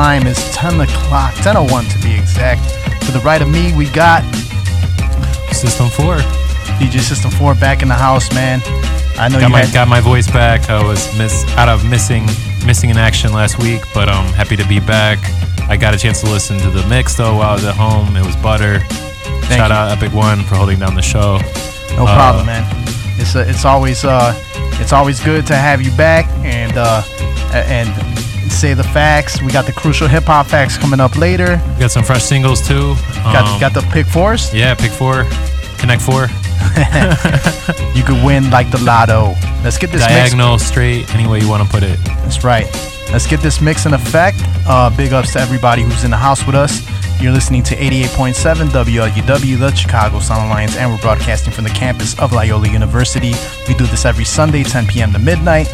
Time is 10 o'clock, 10.01 to be exact. To the right of me, we got System 4. DJ System 4 back in the house, man. I know got you my had, got my voice back. I was miss out of missing missing in action last week, but I'm happy to be back. I got a chance to listen to the mix though while I was at home. It was butter. Shout you. out Epic One for holding down the show. No Uh, problem, man. It's uh it's always uh it's always good to have you back and uh and say the facts. We got the crucial hip hop facts coming up later. We got some fresh singles too. Got Um, got the pick fours. yeah, pick four, connect four, You could win like the lotto. Let's get this mix. diagonal, straight, any way you want to put it. That's right. Let's get this mix in effect. Uh, big ups to everybody who's in the house with us. You're listening to 88.7 WLUW, the Chicago Sound Alliance, and we're broadcasting from the campus of Loyola University. We do this every Sunday, 10 p.m. to midnight.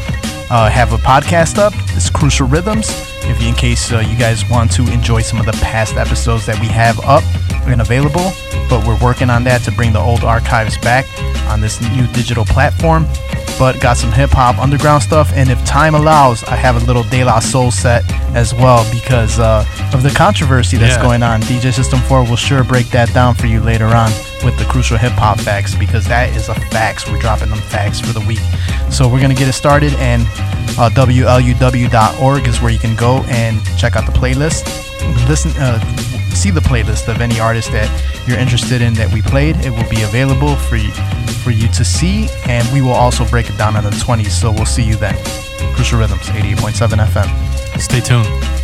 Uh, have a podcast up. It's Crucial Rhythms. If in case uh, you guys want to enjoy some of the past episodes that we have up and available, but we're working on that to bring the old archives back on this new digital platform but got some hip hop underground stuff. And if time allows, I have a little De La Soul set as well because uh, of the controversy that's Yeah. going on. DJ System 4 will sure break that down for you later on with the crucial hip hop facts because that is a facts. We're dropping them facts for the week. So we're going to get it started, and uh, WLUW.org is where you can go and check out the playlist. Listen, uh, see the playlist of any artist that you're interested in that we played. It will be available for you, for you to see, and we will also break it down in the 20s. So we'll see you then. Crucial Rhythms, 88.7 FM. Stay tuned.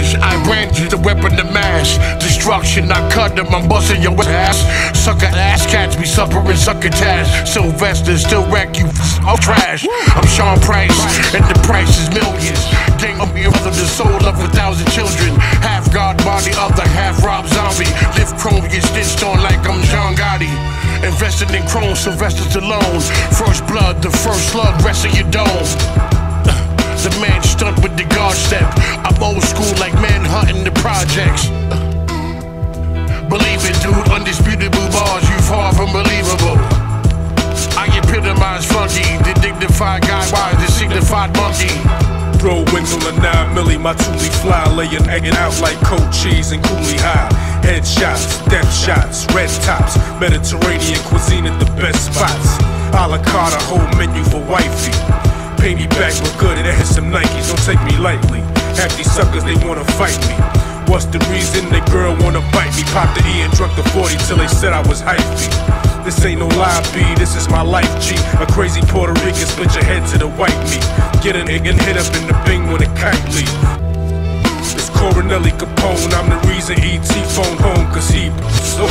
Outlandish. I brandish the weapon to mass destruction. I cut them, I'm busting your ass. Sucker ass cats be suffering sucker tash. Sylvester still wreck you, all trash. I'm Sean Price, and the price is millions. Gang of me the soul of a thousand children. Half God body, other half Rob Zombie. Lift chrome, get stitched on like I'm John Gotti. Invested in chrome, Sylvester Stallone. First blood, the first slug, rest of your dome. The man stunt with the guard step. I'm old school like man hunting the projects. Believe it, dude, undisputable bars, you far from believable. I epitomize funky, the dignified guy, wise, the signified monkey. Throw on the 9 milli, my toolie fly, laying egging out like cold cheese and coolie high. Headshots, death shots, red tops, Mediterranean cuisine at the best spots. A la carte, a whole menu for wifey. Pay me back with good and hit some Nikes, don't take me lightly. Half these suckers, they wanna fight me. What's the reason the girl wanna bite me? Pop the E and drunk the 40 till they said I was hypey. This ain't no lie, B, this is my life, G. A crazy Puerto Rican split your head to the white meat. Get a nigga hit up in the bing when it kite leave. It's Coronelli Capone, I'm the reason ET phone home, cause he so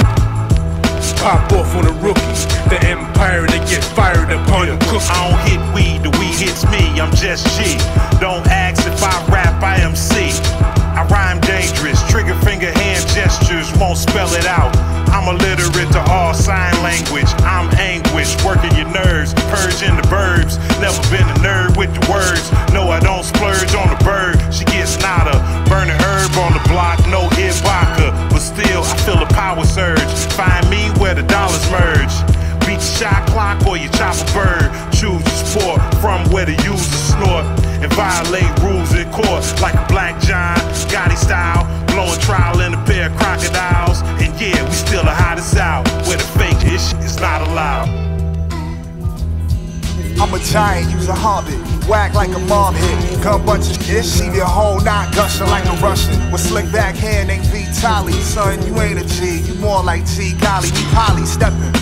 pop off on the rookies. The empire they get fired upon them cook. I don't hit weed, the weed hits me. I'm just G. Don't ask if I rap, I am C. I rhyme dangerous, trigger finger hand gestures, won't spell it out. I'm illiterate to all sign language. I'm anguish, working your nerves, purging the verbs. Never been a nerd with the words. No, I don't splurge on the bird. She gets nada, burning herb on the block, no vodka. But still, I feel a power surge. Find me where the dollars merge. Beat the shot clock or you chop a bird. Choose your sport from where the users snort and violate rules court like a black John Gotti style. Blowing trial in a pair of crocodiles. And yeah, we still the hottest out where the fake ish is not allowed. I'm a giant, use a hobbit. Whack like a mom hit. Gun bunch of shit. See the whole knot gushing like a Russian. With slick back hair named Vitali. Son, you ain't a G, you more like T. Golly, we poly stepping.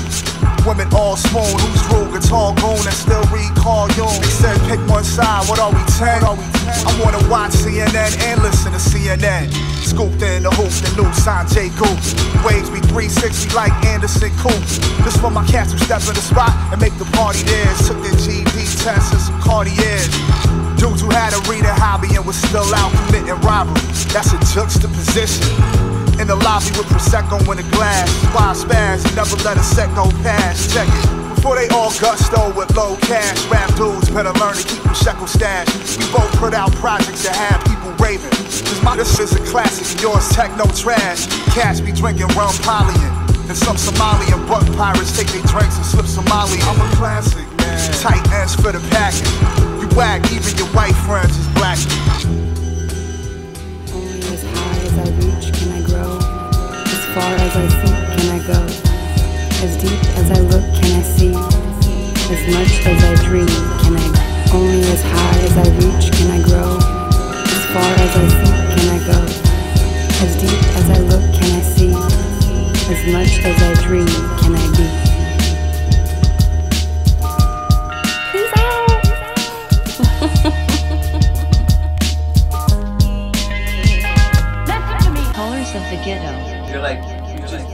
Women all swoon, who's rule guitar goon and still recall you. They said pick one side, what are we 10? Are we 10? I wanna watch CNN and listen to CNN. Scooped in the hoop, the new Sanjay Goop. Waves be 360 like Anderson Coop. This for my cats who step in the spot and make the party theirs. Took their GD tests and some Cartiers. Dudes who had a reading hobby and was still out committing robbery. That's a juxtaposition. In the lobby with Prosecco in a glass. Why spaz, never let a set go past. Check it. Before they all gusto with low cash, rap dudes better learn to keep them shekel stash. We both put out projects that have people raving. Cause my this is a classic and yours techno trash. Cash be drinking rum polyen. And some Somalian buck pirates take their drinks and slip Somali. I'm a classic, man. Tight ends for the package. You whack, even your white friends is black. Far as I seek can I go. As deep as I look can I see. As much as I dream can I. Only as high as I reach can I grow. As far as I seek can I go. As deep as I look can I see. As much as I dream can I be.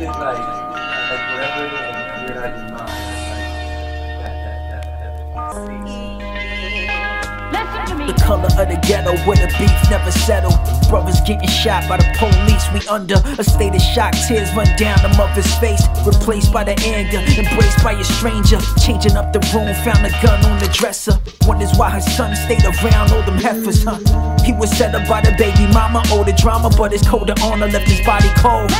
Like, like you're not The color of the ghetto where the beef never settled. Brothers getting shot by the police, we under a state of shock. Tears run down the mother's face, replaced by the anger, embraced by a stranger. Changing up the room, found a gun on the dresser. Wonders why her son stayed around all them heifers, huh? He was set up by the baby mama, all the drama, but his code of honor left his body cold.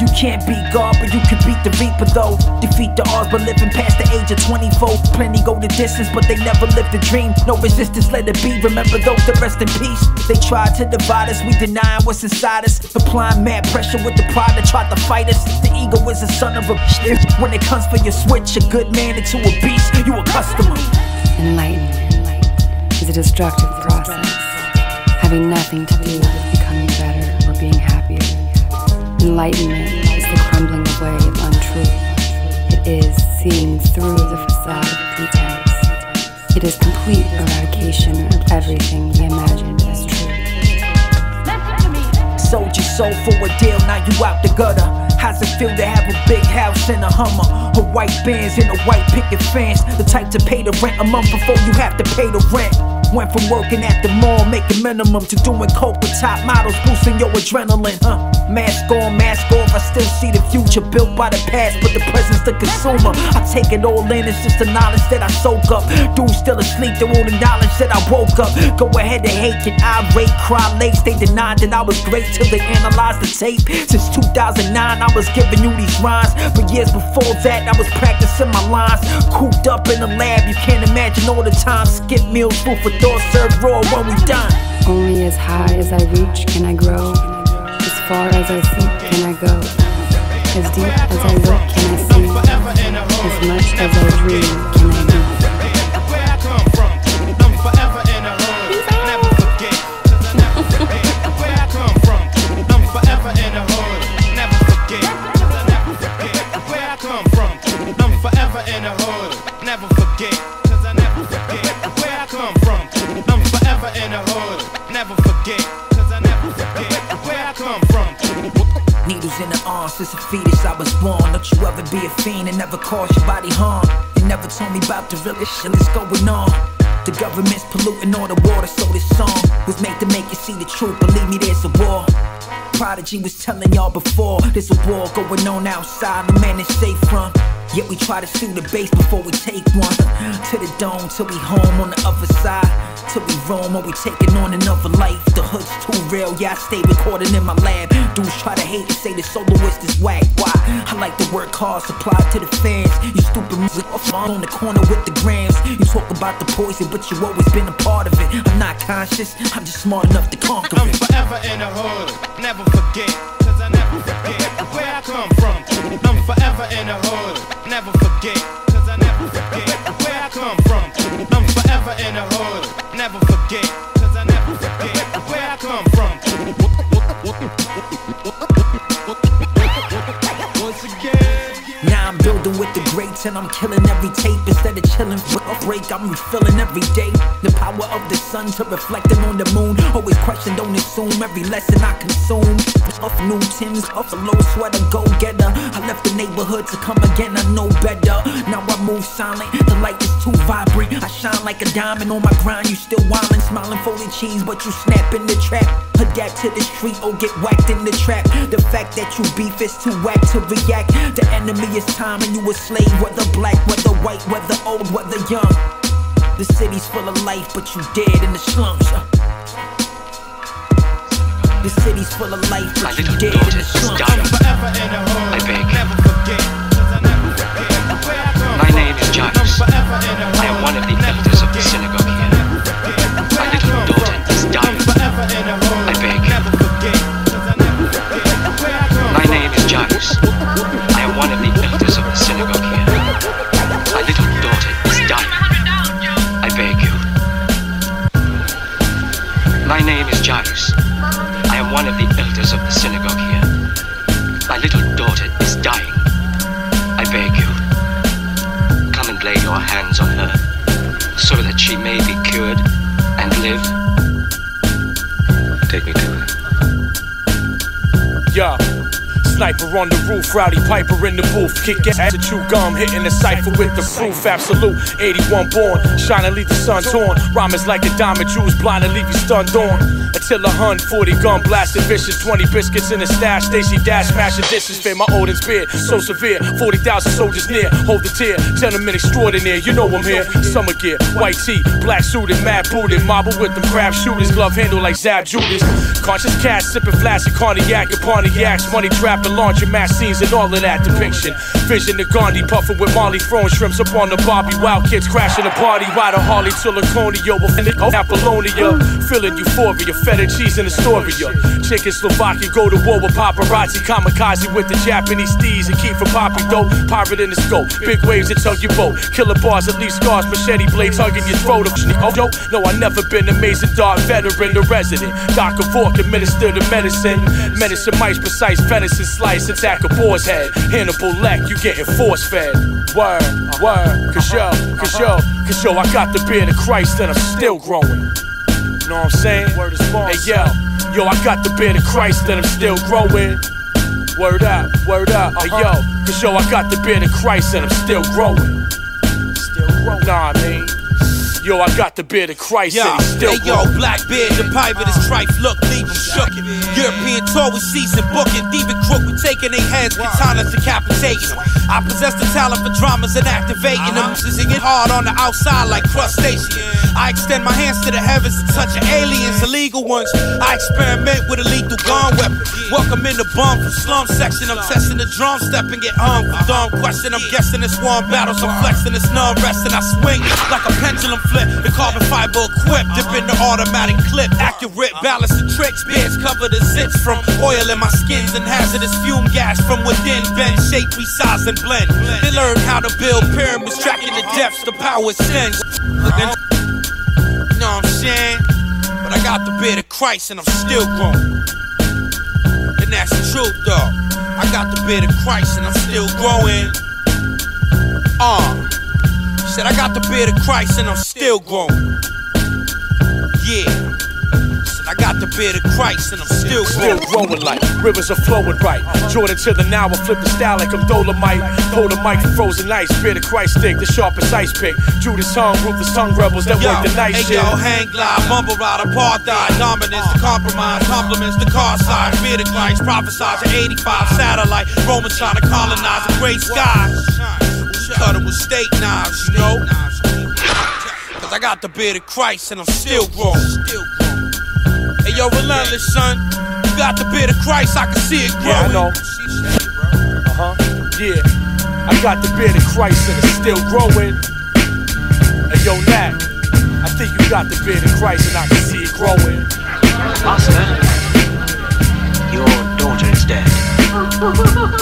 You can't beat God, but you can beat the Reaper though. Defeat the odds, but living past the age of 24. Plenty go the distance, but they never live the dream. No resistance, let it be. Remember those that rest in peace. They tried to divide us, we deny what's inside us. Applying mad pressure with the pride that tried to fight us. The ego is a son of a bitch. When it comes for your switch, a good man into a beast, you a customer. Enlightenment is a destructive process, having nothing to do with Enlightenment is the crumbling away of untruth. It is seeing through the facade of pretense. It is complete eradication of everything we imagined as true. sold your soul for a deal, now you out the gutter. How's it feel to have a big house and a Hummer? A white Benz and a white picket fence. The type to pay the rent a month before you have to pay the rent. Went from working at the mall, making minimum, to doing coke with top models, boosting your adrenaline, huh? Mask on, mask off, I still see the future built by the past, but the present's the consumer. I take it all in, it's just the knowledge that I soak up. Dudes still asleep, they won't acknowledge that I woke up. Go ahead and hate, can I irate, cry late, they denied that I was great till they analyzed the tape. Since 2009, I was giving you these rhymes, but years before that, I was practicing my lines. Cooped up in the lab, you can't imagine all the time. Skip meals, food for thought, served raw when we done. Only as high as I reach can I grow. As far as I see can I go. As deep as I look can I see. As much as I dream can I do. Since a fetus I was born. Don't you ever be a fiend and never cause your body harm. You never told me about the real shit that's going on. The government's polluting all the water, so this song was made to make you see the truth. Believe me, there's a war. Prodigy was telling y'all before there's a war going on outside. The man is safe from. Yet we try to sue the base before we take one. To the dome till we home on the other side. Till we roam or we taking on another life. The hood's too real, yeah, I stay recording in my lab. Dudes try to hate and say the soloist is whack. Why? I like to work hard, supply to the fans. You stupid music off on the corner with the grams. You talk about the poison, but you always been a part of it. I'm not conscious, I'm just smart enough to conquer it. I'm forever in the hood. Never forget. Cause I never forget where I come from. I'm forever in the hood. Never forget. Cause I never forget where I come from. I'm forever in the hood. Never forget. Cause I never forget where I come from. And I'm killing every tape instead of chilling for a break. I'm refilling every day. The power of the sun to reflecting on the moon. Always question, don't assume every lesson I consume. Off new Tims, off a low sweater, go getter. I left the neighborhood to come again, I know better. Now I move silent, the light is too vibrant. I shine like a diamond on my grind. You still wildin', smiling fully cheese, but you snap in the trap. Adapt to the street or get whacked in the trap. The fact that you beef is too whack to react. The enemy is time and you a slave, whether black, whether white, whether old, whether young. The city's full of life, but you dead in the slums. uh. The city's full of life, but you dead in the slums. I'm forever in the hood. I beg. Never forget. Cause I never forget where I come My name is I'm Jairus. forever in the hood. I am one of the elders of the synagogue here. My little daughter is dying. My name is Jairus. I am one of the elders of the synagogue here. My little daughter is dying. I beg you. Come and lay your hands on her so that she may be cured and live. Take me to her. Yeah. Sniper on the roof, rowdy piper in the booth. Kick ass chew gum, hitting the cipher with the proof. Absolute 81 born, shine and leave the sun torn. Rhyme is like a diamond, Jews blind and leave you stunned on. Until a hun, 40 gun blasted vicious. 20 biscuits in a stash, Stacy Dash smashing dishes. Fear my Odin's beard, so severe. 40,000 soldiers near, hold the tear. Gentlemen extraordinaire, you know I'm here. Summer gear, white tee, black suited, mad booted. Marble with them crab shooters, glove handle like Zab Judah. Conscious cash, sipping flash and cognac and Pontiacs. Money trap mass scenes and all of that depiction. Vision of Gandhi puffing with Molly throwing shrimps up on the Bobby. Wild kids crashing the party, ride a Harley to Laconia. With Apollonia, feeling euphoria, feta cheese in Astoria. Czechoslovakia go to war with paparazzi, kamikaze with the Japanese steez and keep from poppy dope. Pirate in the scope, big waves that tug your boat. Killer bars that leave scars, machete blades hugging your throat. Oh, yo, no, I never been amazing dog veteran, the resident. Of Vork, administer the medicine. Medicine mice, precise venison slice, attack a boar's head. Hannibal Leck, you getting force fed. Word, word, cause yo, cause yo, cause yo, I got the beard of Christ and I'm still growing. Know what I'm saying? Word is Hey yo, Yo, I got the beard of Christ and I'm still growing. Word up, word up, hey yo, uh-huh. cause yo, I got the beard of Christ and I'm still growing. Still growing. Nah, I mean. Yo, I got the beard of Christ Yo, and he's still hey yo, black Blackbeard, the pirate is trife. Look, leave him shookin'. European tour with season booking. Thieving crook, we taking their heads, katanas decapitating. I possess the talent for dramas and activating them. Uh-huh. Singing it hard on the outside like crustacean. I extend my hands to the heavens to touch aliens, illegal ones. I experiment with a lethal gun weapon. Welcome in the bum from slum section. I'm testing the drum step and get hung dumb question. I'm guessing it's one battles. I'm flexing, it's none resting. I swing like a pendulum flip. The carbon fiber equipped, dip in the automatic clip. Accurate, balance the tricks. Beards cover the zits from oil in my skins and hazardous fume gas from within. Bend, shape, resize, and blend. They learn how to build pyramids, tracking the depths, the power. Looking, you know what I'm saying? But I got the beard of Christ and I'm still growing. And that's the truth, though. I got the beard of Christ and I'm still growing. Uh. Said I got the beard of Christ and I'm still growing. Yeah. Said I got the beard of Christ and I'm still growing. Still growing. like rivers are flowing right. Jordan to the now, I flip the style like I'm Dolomite. Hold a mic for frozen ice. Beard of Christ stick, the sharpest ice pick. Judas hung, ruthless tongue rebels that Yo, work the night hey shift. yo, hang glide, mumble ride, apartheid, dominance, the compromise, compliments, the car side, beard of Christ, prophesize to 85, satellite, Roman trying to colonize the great skies. Cut it with steak knives, you know? Cause I got the beard of Christ and I'm still growing. Hey yo, relentless son, you got the beard of Christ, I can see it growing. Yeah, I know. Uh huh. Yeah. I got the beard of Christ and it's still growing. Hey yo, Nat. I think you got the beard of Christ and I can see it growing. Master, your daughter is dead.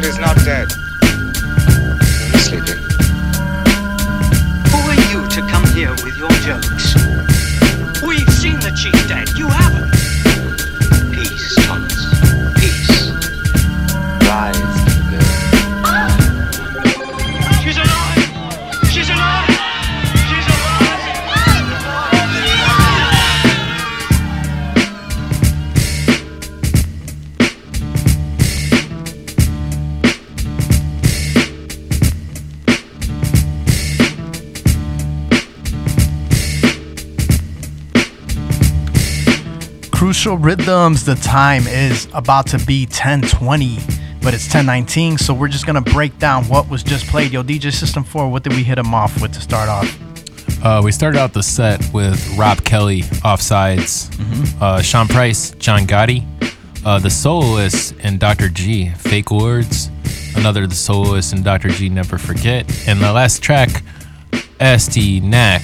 child is not dead. Only sleeping. Who are you to come here with your jokes? We've seen the chief dead. You haven't. Crucial Rhythms, the time is about to be 1020, but it's 1019, so we're just gonna break down what was just played. Yo, DJ System 4, what did we hit him off with to start off? Uh, we started out the set with Rob Kelly, Offsides, uh, Sean Price, John Gotti, uh, The Soloist, and Dr. G, Fake Words, another The Soloist, and Dr. G, Never Forget. And the last track, ST Knack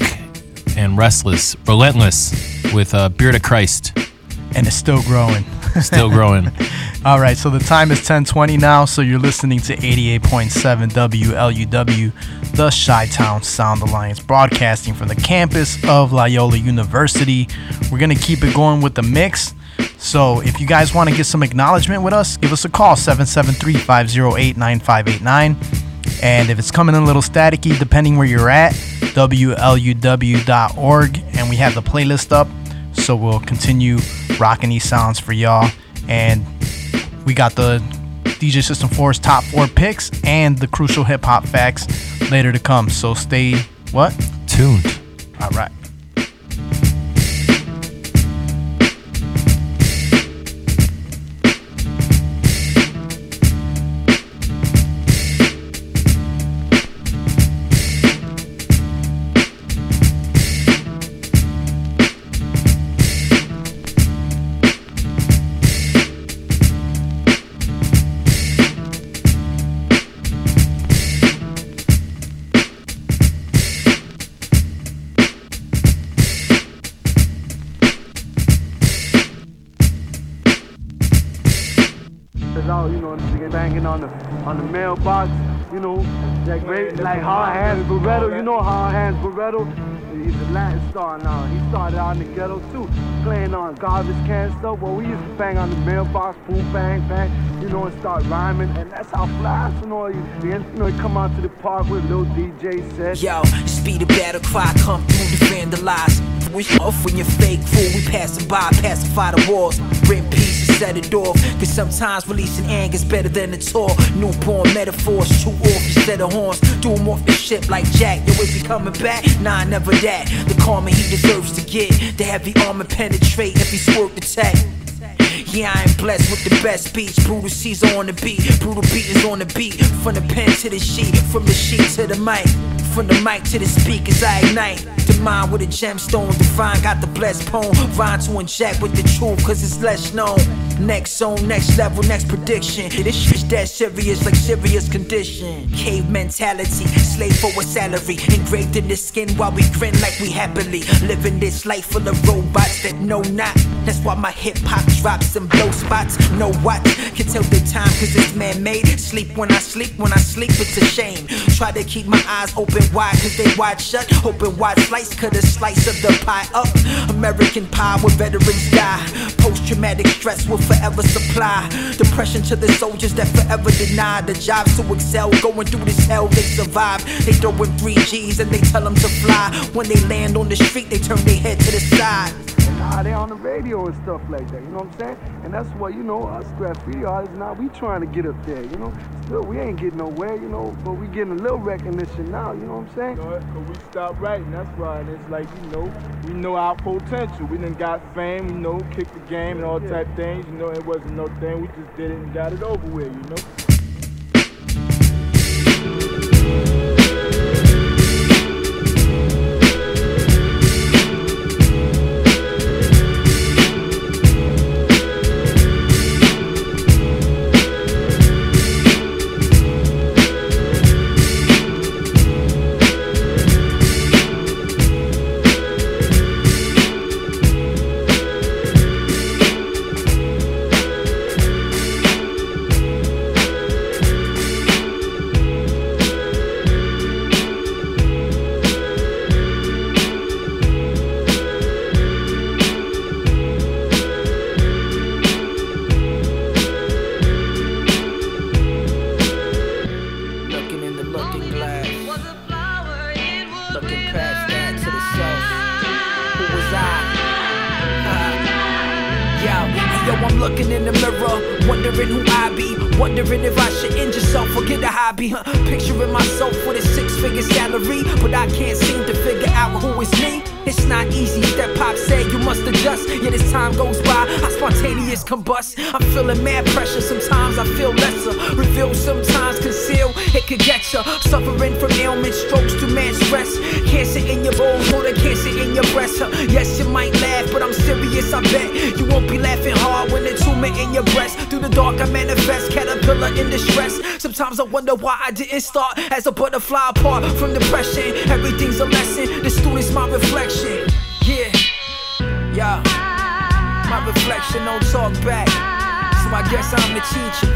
and Restless, Relentless, with uh, Beard of Christ. And it's still growing. Still growing. All right, so the time is 1020 now, so you're listening to 88.7 WLUW, the Chi Town Sound Alliance, broadcasting from the campus of Loyola University. We're going to keep it going with the mix. So if you guys want to get some acknowledgement with us, give us a call 773 508 9589. And if it's coming in a little staticky, depending where you're at, WLUW.org, and we have the playlist up. So we'll continue rocking these sounds for y'all. And we got the DJ System 4's top four picks and the crucial hip hop facts later to come. So stay what? Tuned. All right. Barretto, He's a Latin star now. He started out in the ghetto too, playing on garbage can stuff. Well, we used to bang on the mailbox, boom, bang, bang, you know, and start rhyming. And that's how fly, you know, you, you know, he come out to the park with little DJ set. Yo, speed of battle cry come through to vandalize. We off when you're fake fool, we passing by, pacify the walls. Rip pieces, set it off. Cause sometimes releasing anger's better than a talk. Newborn metaphors, shoot off instead of horns. Do him off the ship like Jack. Yo, is he coming back? Nah, never that. The karma he deserves to get. The heavy armor penetrate if he swerve tech. Yeah, I ain't blessed with the best beats. Brutal Caesar on the beat, brutal beat is on the beat. From the pen to the sheet, from the sheet to the mic. From the mic to the speakers, I ignite. The mind with a gemstone, divine, got the blessed poem. Rhyme to inject with the truth, cause it's less known. Next zone, next level, next prediction. This shit's dead serious, like serious condition. Cave mentality, slave for a salary. Engraved in the skin while we grin like we happily. Living this life full of robots that know not. That's why my hip hop drops and blow spots. No what? Can tell the time cause it's man made. Sleep when I sleep, when I sleep, it's a shame. Try to keep my eyes open wide cause they wide shut. Open wide slice, cut a slice of the pie up. American pie where veterans die. Post traumatic stress will forever supply. Depression to the soldiers that forever deny the jobs to excel. Going through this hell, they survive. They throw in three G's and they tell them to fly. When they land on the street, they turn their head to the side. Nah, they on the radio and stuff like that, you know what I'm saying? And that's what, you know, us graffiti artists, now we trying to get up there, you know? Still, we ain't getting nowhere, you know, but we getting a little recognition now, you know what I'm saying? You know, cause we stopped writing, that's why. And it's like, you know, we know our potential. We done got fame, we know, kicked the game and all Yeah. type things. You know, it wasn't no thing. We just did it and got it over with, you know?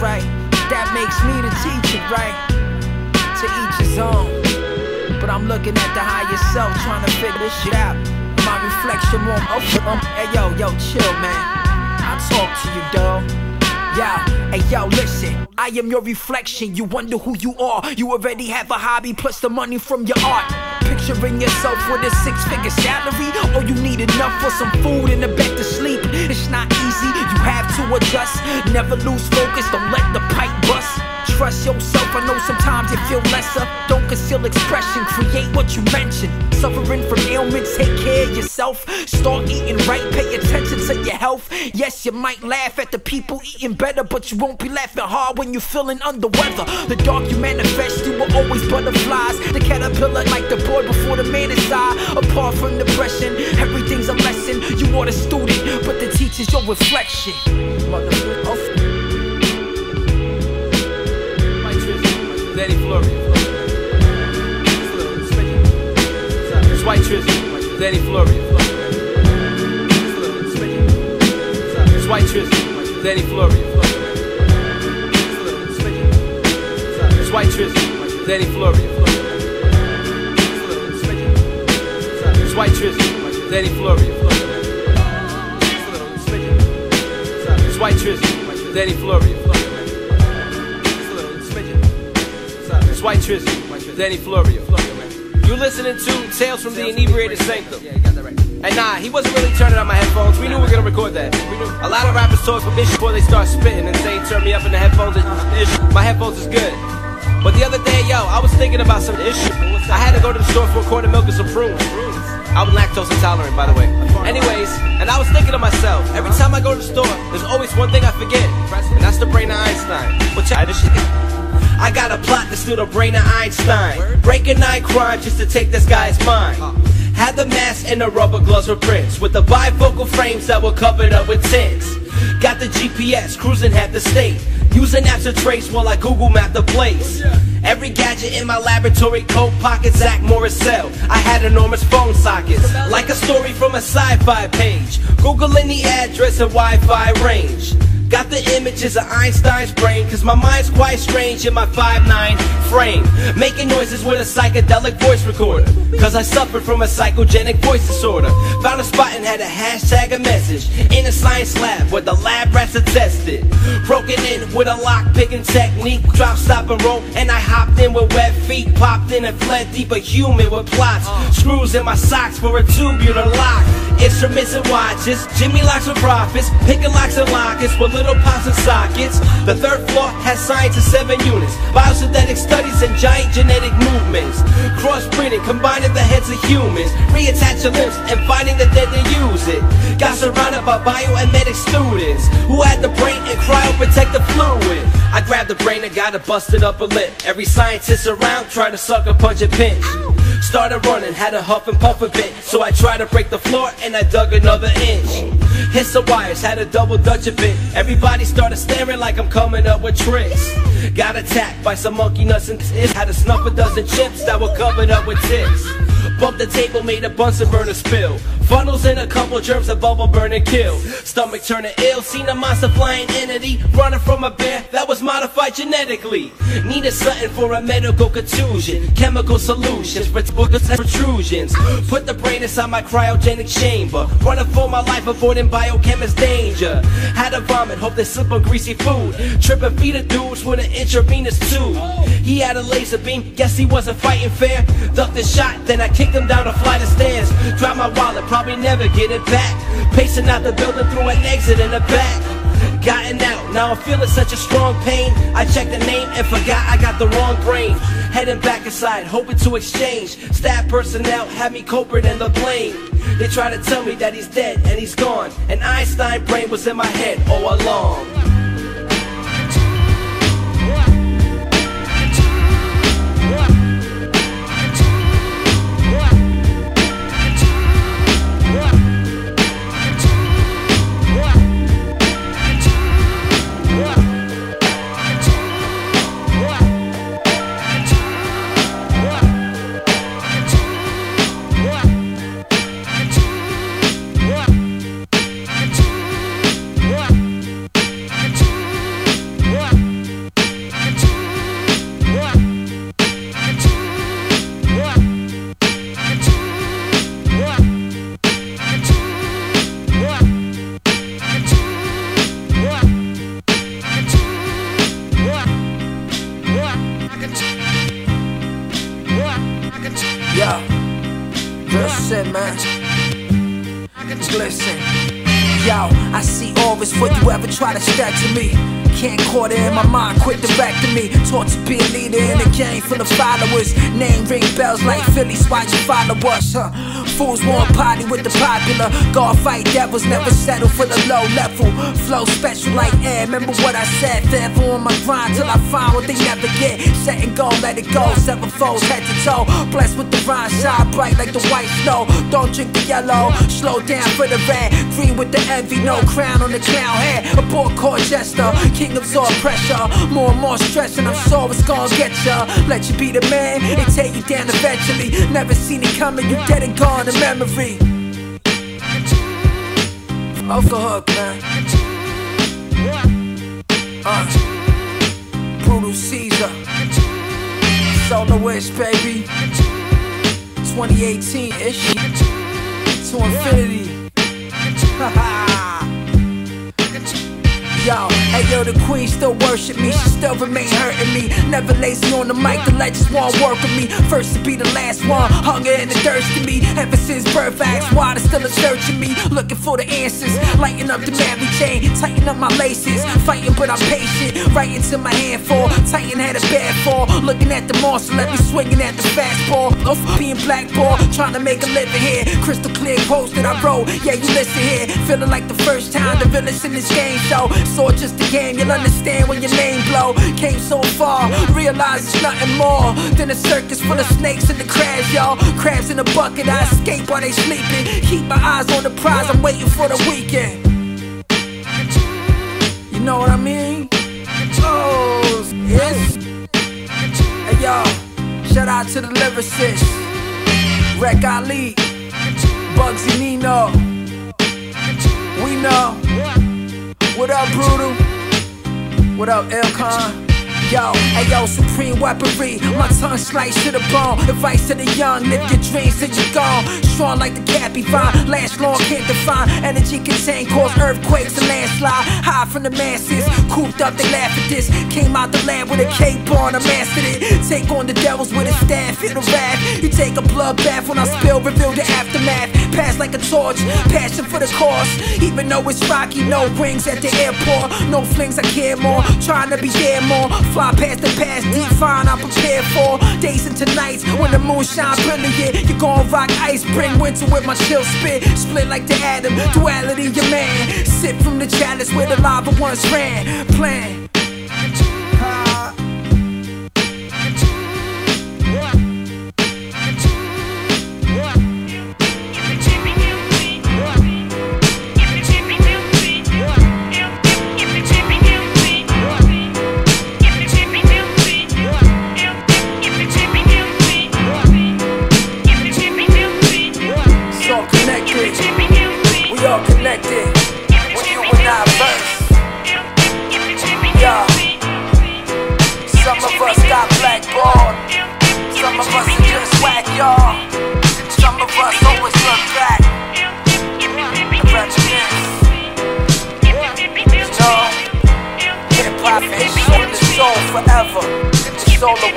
Right? That makes me the teacher, right? To each his own. But I'm looking at the higher self, trying to figure this shit out. My reflection won't open. Um, hey yo, yo, chill, man. I'll talk to you, dog. Yeah, hey yo, listen. I am your reflection. You wonder who you are. You already have a hobby plus the money from your art. Picturing yourself with a six figure salary. Or you need enough for some food and a bed to sleep. It's not easy, you have to adjust. Never lose focus, don't let the pipe bust. Trust yourself, I know sometimes you feel lesser. Don't conceal expression, create what you mention. Suffering from ailments, take care of yourself. Start eating right, pay attention to your health. Yes, you might laugh at the people eating better, but you won't be laughing hard when you're feeling under weather. The dark you manifest, you were always butterflies. The caterpillar, like the boy before the man inside. Apart from depression, everything's a lesson. You are the student, but the teacher's your reflection. Motherfucker. Danny Florio. White Trism. Danny Florio. It's White Trism. Danny Florio. It's White Trism. Danny Florio. It's Trizzy, Danny Florio. It's White Trizzy, Danny Florio. It's White Trizzy, Danny Florio. You listening to Tales from the Inebriated Sanctum. And nah, he wasn't really turning on my headphones. We knew we were gonna record that. We knew. A lot of rappers talk for bitch before they start spitting and saying turn me up in the headphones. My headphones is good. But the other day, yo, I was thinking about some issue. I had to go to the store for a quart of milk and some prunes. I was lactose intolerant, by the way. Anyways, and I was thinking to myself, every time I go to the store, there's always one thing I forget, and that's the brain of Einstein. But check this shit. I got a plot to steal the brain of Einstein. Breaking nine crimes just to take this guy's mind. Had the mask and the rubber gloves for prints with the bifocal frames that were covered up with tints. Got the GPS cruising half the state. Using apps to trace while I Google map the place. Every gadget in my laboratory coat pocket, Zack Morris cell. I had enormous phone sockets, like a story from a sci-fi page. Googling the address and Wi-Fi range. Got the images of Einstein's brain, cause my mind's quite strange in my 5'9 frame. Making noises with a psychedelic voice recorder. Cause I suffered from a psychogenic voice disorder. Found a spot and had a hashtag a message. In a science lab where the lab rats are tested. Broken in with a lock picking technique. Drop, stop, and roll. And I hopped in with wet feet. Popped in and fled deep a human with plots. Uh. Screws in my socks for a tubular lock. Instruments and watches. Jimmy locks and profits. Picking locks and lockets with little pots and sockets. The third floor has science in seven units. Biosynthetic studies and giant genetic movements. Crossbreeding, combining the heads of humans. Reattach the limbs and finding the dead to use it. Got surrounded by bio and medic students who had the brain and cryoprotective fluid. I grabbed the brain and got it busted up a lip. Every scientist around tried to suck a punch and pinch. Started running, had a huff and puff a bit. So I tried to break the floor and I dug another inch. Hit some wires, had a double dutch a bit. Everybody started staring like I'm coming up with tricks. Got attacked by some monkey nuts and it had to snuff a dozen chips that were covered up with ticks. Bumped the table, made a Bunsen burner spill. Funnels in a couple germs, a bubble burn and kill. Stomach turning ill, seen a monster flying entity running from a bear that was modified genetically. Needed something for a medical contusion, chemical solutions for protrusions. Put the brain inside my cryogenic chamber, running for my life, avoiding biochemist danger. Had to vomit, hope they slip on greasy food. Tripping feet of dudes with an intravenous tube. He had a laser beam, guess he wasn't fighting fair. Ducked the shot, then I kicked him down a flight of stairs. Dropped my wallet, probably never get it back. Pacing out the building through an exit in the back. Gotten out, now I'm feeling such a strong pain. I checked the name and forgot I got the wrong brain. Heading back inside, hoping to exchange. Staff personnel had me culprit in the plane. They try to tell me that he's dead and he's gone. And Einstein brain was in my head all along. Follow us, huh? Fools want party with the popular. God fight devils, never settle for the low level. Flow special like air, remember what I said. Therefore on my grind till I find what they never get. Set and go, let it go. Seven folds, head to toe. Blessed with the rhyme, shine bright like the white snow. Don't drink the yellow, slow down for the red. With the envy, no crown on the clown head. A poor court jester, king absorb pressure. More and more stress, and I'm sure it's gonna get ya. Let you be the man, it take you down eventually. Never seen it coming, you dead and gone in memory. Off the hook, man. Uh, Brutal Caesar. Soloist, baby. 2018 issue. to infinity. Ha ha! Yo, hey yo, the queen still worship me, she still remain hurting me. Never lazy on the mic, the legends won't work with me. First to be the last one, hunger and the thirst to me. Ever since birth, I asked why they still a searching me. Looking for the answers, lighting up the Mary Jane, tighten up my laces. Fighting, but I'm patient, right into my handful. Titan had a bad fall, looking at the monster, let me swinging at the fastball. Of being blackball, trying to make a living here. Crystal clear quotes that I wrote, yeah, you listen here. Feeling like the first time the villains in this game show. It's just a game, you'll understand when your name blow. Came so far, realize it's nothing more than a circus full of snakes and the crabs, y'all. Crabs in a bucket, I escape while they sleeping. Keep my eyes on the prize, I'm waiting for the weekend. You know what I mean? Oh, yes. Hey, yo, shout out to the lyricist. Rec Ali, Bugsy Nino. We know. What up, Brutal? What up, Elcon? Yo, ayo, supreme weaponry. My tongue sliced to the bone. Advice to the young, live your dreams till you're gone. Strong like the Cappy vine, last long, can't define. Energy contained, cause earthquakes and landslide. High from the masses, cooped up, they laugh at this. Came out the land with a cape on, I mastered it. Take on the devils with a staff, it'll wrath. You take a bloodbath when I spill, reveal the aftermath. Pass like a torch, passion for the cause. Even though it's rocky, no rings at the airport. No flings, I care more. Trying to be there more. Fly past the past, deep fine, I'm prepared for days into nights when the moon shine brilliant. You gon' rock ice, bring winter with my chill spit. Split like the atom, duality, your man. Sip from the chalice where the lava once ran. Plan. Y'all. Some of us always look back. Know, hip hop is soul forever. It's all the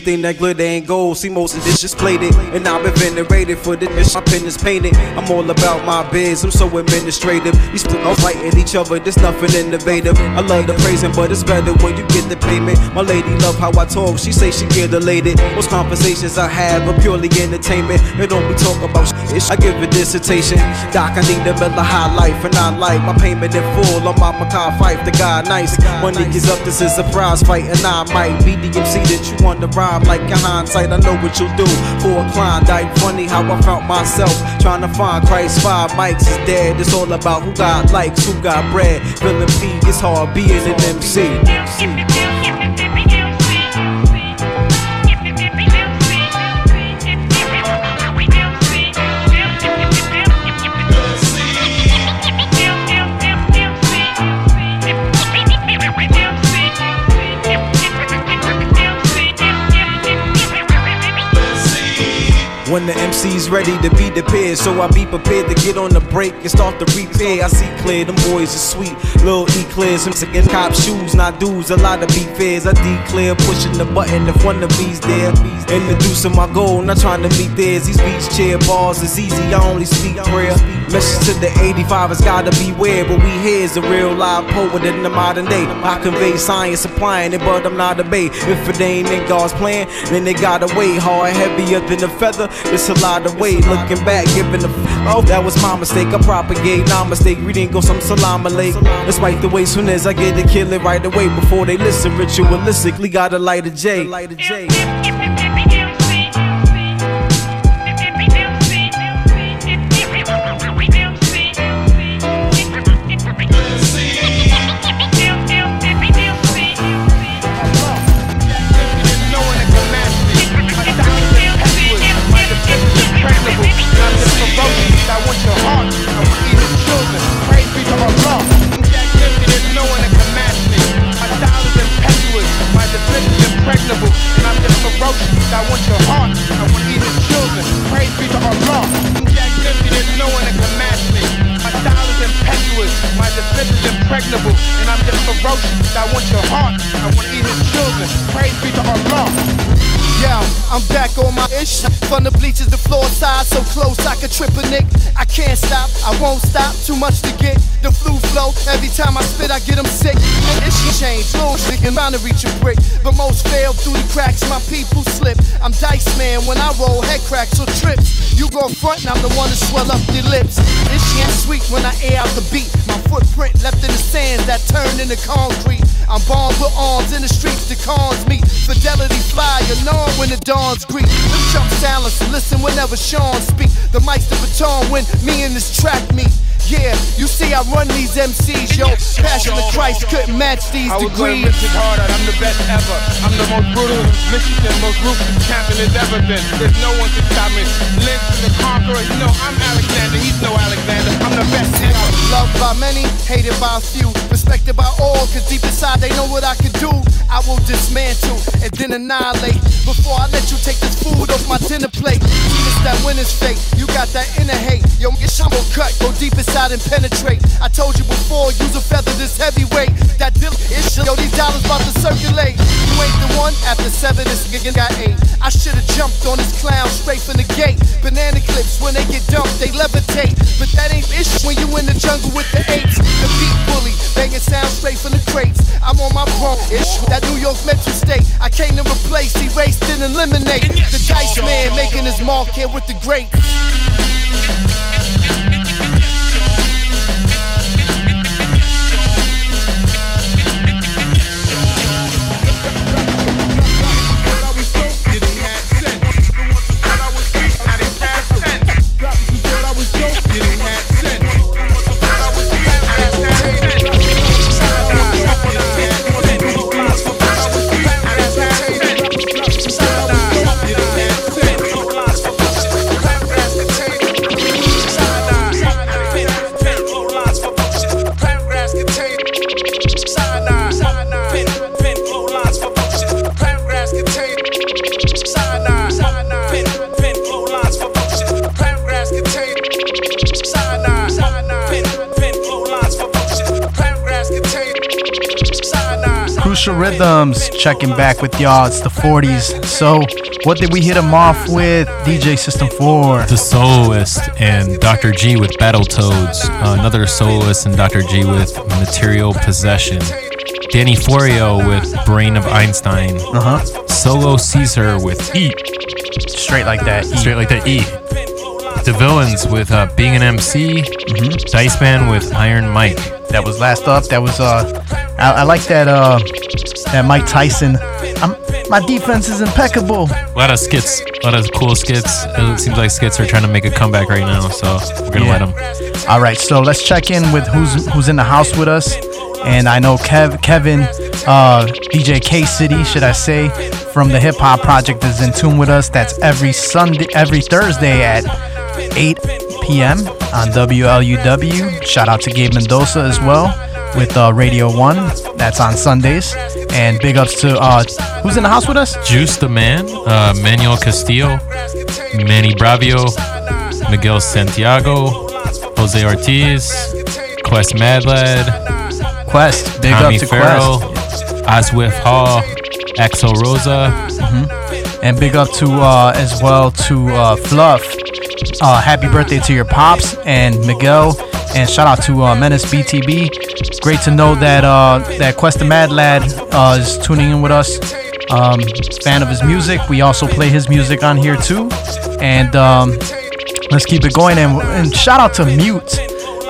Everything that glitter ain't gold. See, most of this just plated. And I've been venerated for this. bitch. My pen is painted. I'm all about my biz. I'm so administrative. These people fighting each other. There's nothing innovative. I love the praising, but it's better when you get the payment. My lady love how I talk. She say she get elated. Most conversations I have are purely entertainment. They don't be talking about shit. I give a dissertation. Doc, I need a Miller High Life, and I like my payment in full. on my Makai fight. The guy nice. Money is up. This is a prize fight, and I might be the MC that you want to rhyme like in hindsight. I know what you'll do for a Klondike. Funny how I found myself trying to find Christ. Five mics is dead. It's all about who got likes, who got bread. Feeling P, it's hard being an MC. When the MC's ready to be the peer, so I be prepared to get on the break and start the repair. I see clear, them boys are sweet. Little eclairs, I'm sick in cop shoes, not dudes. A lot of beat fairs. I declare, pushing the button if one of me's there. Introducing my goal, not trying to meet theirs. These beach chair bars is easy, I only speak prayer. Message to the 85, it's gotta beware, but we here's a real live poet in the modern day. I convey science, applying it, but I'm not a bait. If it ain't in God's plan, then it gotta weigh hard, heavier than a feather. It's a lot of weight. Looking back, giving a f- oh, that was my mistake. I propagate, not mistake. We didn't go some salam alaikum. Despite the way, soon as I get to kill it right away before they listen, ritualistically gotta light a J. I want your heart. I'm feeding children. Praise be to Allah. I'm no one that can match me. My style is impetuous. My defense is impregnable. And I'm just ferocious. I want your heart. I want feeding children. Praise be to Allah. I'm no one that can match me. My style is impetuous. My is impregnable, and I'm just ferocious. I want your heart, I want to eat his children. Praise be to Allah. Yeah, I'm back on my ish. From the bleachers, the floor side, so close I could trip a nick. I can't stop, I won't stop, too much to get. The flu flow, every time I spit, I get them sick. And issue change, loads sticking trying to reach a brick. But most fail through the cracks, my people slip. I'm dice man, when I roll, head cracks or trips. You go front, and I'm the one to swell up your lips. This shit's sweet when I air out the beat. My footprint left in the sands that turned into concrete. I'm born with arms in the streets, the cons meet. Fidelity fly, you know when the dawns greet. Them jump silence, listen whenever Sean speak. The mic's the baton when me and this track meet. Yeah, you see I run these MCs, yo. Passion of Christ couldn't match these I was degrees. Harder, I'm the best ever. I'm the most brutal, Michigan, most ruthless champion there's ever been. There's no one to stop me. Lynch the conqueror, you know I'm Alexander, he's no Alexander. I'm the best. Loved by many, hated by a few, respected by all, cause deep inside they know what I can do. I will dismantle and then annihilate before I let you take this food off my dinner plate. This that winner's fate, you got that inner hate. Yo, get shamo cut, go deep inside and penetrate. I told you before, use a feather this heavyweight. That deal is yo, these dollars about to circulate. You ain't the one, after seven, this nigga got eight. I should've jumped on this clown straight from the gate. Banana clips, when they get dumped, they levitate. But that ain't ish when you in the jungle with the apes. The beat bully, banging sound straight from the crates. I'm on my bro ish, that New York mental state. I came to replace, erase, then eliminate. The dice man making his mark here with the greats. Rhythms checking back with y'all. It's the 40s. So, what did we hit them off with? DJ System 4. The Soloist and Dr. G with Battletoads. Uh, another Soloist and Dr. G with Material Possession. Danny Florio with Brain of Einstein. Uh huh. Solo Caesar with E. Straight like that. E. Straight like that E. The Villains with uh, Being an MC. Mm-hmm. Dice Man with Iron Mike. That was last up. That was uh, I, I like that uh, that Mike Tyson. I'm, my defense is impeccable. A lot of skits, a lot of cool skits. It seems like skits are trying to make a comeback right now, so we're gonna Yeah. let them. All right, so let's check in with who's who's in the house with us. And I know Kev, Kevin, uh, DJ K City, should I say, from the Hip Hop Project is in tune with us. That's every Sunday, every Thursday at 8 p.m. on WLUW. Shout out to Gabe Mendoza as well with uh, Radio One. That's on Sundays. And big ups to uh, who's in the house with us? Juice the Man, uh, Manuel Castillo, Manny Bravio, Miguel Santiago, Jose Ortiz, Quest Madlad, Quest. Big Tommy up to Farrell, Quest. Oswif Hall, Axel Rosa. Mm-hmm. And big up to uh, as well to uh, Fluff. Uh, happy birthday to your pops and Miguel. And shout out to uh, Menace BTB. Great to know that uh, that Quest the Mad Lad uh, is tuning in with us. Um, fan of his music. We also play his music on here too. And um, let's keep it going. And, and shout out to Mute.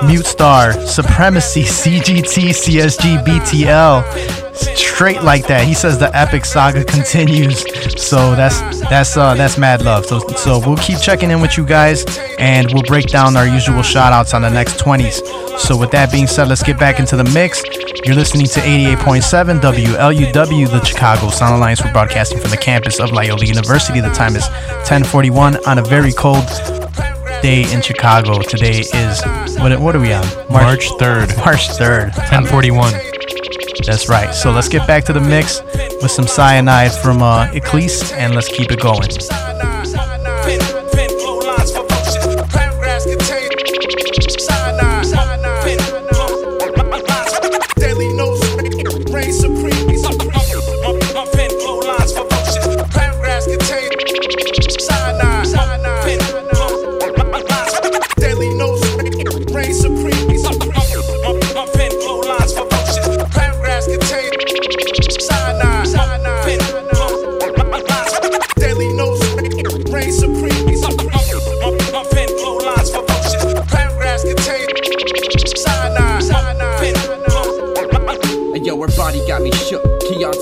Mute Star, Supremacy, CGT, CSG, BTL. Straight like that. He says the epic saga continues. So that's that's uh that's mad love. So so we'll keep checking in with you guys and we'll break down our usual shout outs on the next 20s. So with that being said, let's get back into the mix. You're listening to 88.7 WLUW, the Chicago Sound Alliance. We're broadcasting from the campus of Loyola University. The time is 1041 on a very cold day in Chicago. Today is what what are we on? March 3rd. March 3rd. 1041. That's right. So let's get back to the mix with some cyanide from uh, Eclipse and let's keep it going.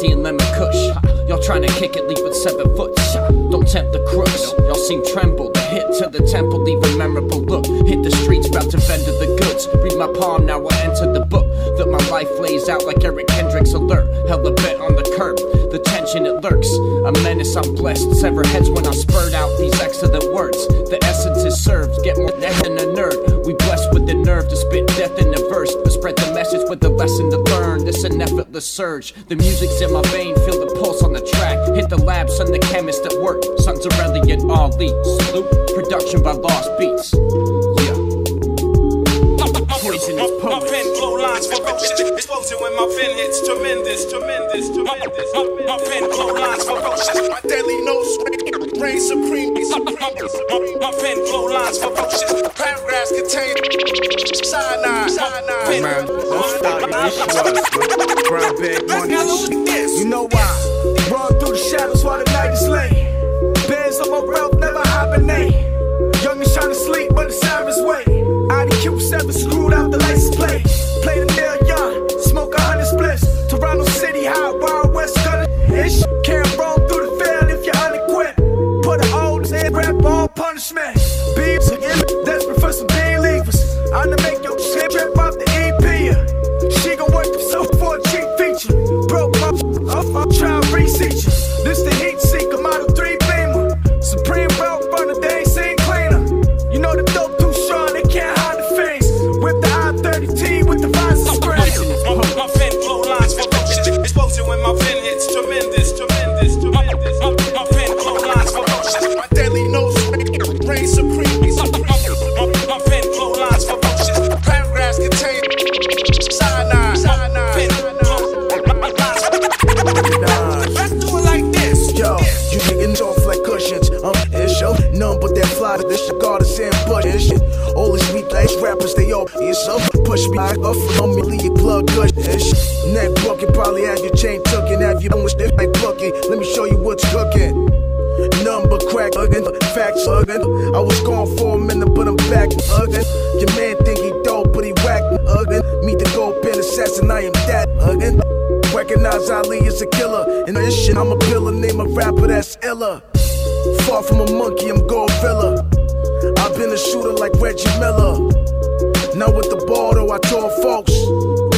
And lemon kush. Y'all trying to kick it, leave it seven foot. Don't tempt the crooks. Y'all seem tremble. The hit to the temple, leave a memorable look. Hit the streets, about to vendor the goods. Read my palm, now I enter the book. That my life lays out like Eric Kendrick's alert. Hella bent on the curb. The tension it lurks. A menace, I'm blessed. Sever heads when I spurt out these excellent words. The essence is served. Get more than a nerd. We blessed with the nerve to spit death in the verse. But spread the message with the lesson to learn. This an effortless surge. The music's in my vein. Feel the pulse on the track. Hit the lab, son the chemist at work. Sons of Elliot Ali. Salute. Production by Lost Beats. Poisonous My pen flow lines ferocious. Explosion when my pen hits tremendous, tremendous, tremendous. My, my, my pen flow lines ferocious. My deadly nose reign supreme. My, my pen flow lines ferocious. Paragraphs contain cyanide. cyanide. Man, don't start your issue Brown bag money. You know why? Run through the shadows while the night is late. Bands on my wealth never hibernate. Young and trying to sleep, but it's Cyrus way. IDQ 7 screwed out the license plate. Play the nail young, smoke a hundred splits. Toronto City high, Wild West all punishment. Beeps again, desperate for some bean leavers. I'ma make your shit trip off the EP. She gon' work herself for a cheap feature. Broke up, I'm trying to reseat you. Neck bucket, probably have your chain tucking, have you done with like bucket. Let me show you what's cooking. Number crack again, facts again. I was gone for a minute, but I'm back again. Your man think he dope, but he whack again. Meet the gold pen assassin, I am that again. Recognize Ali as a killer. And this shit, I'm a pillar, name a rapper that's iller. Far from a monkey, I'm Godzilla. I've been a shooter like Reggie Miller. Now with the ball, though, I tore folks.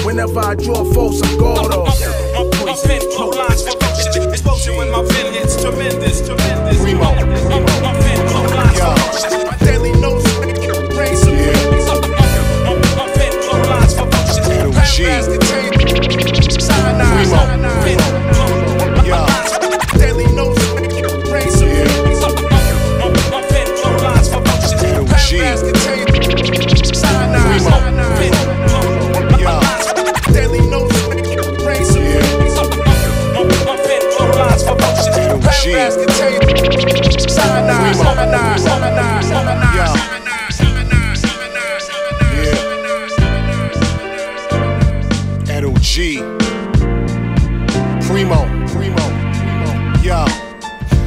Whenever I draw folks, I'm. My pen flow lines. Explosion when my pen hits tremendous, tremendous. Primo, My, my pen flow lines ferocious. My deadly nose reign supreme. My, my pen flow lines ferocious. Paragraphs contain cyanide. Pen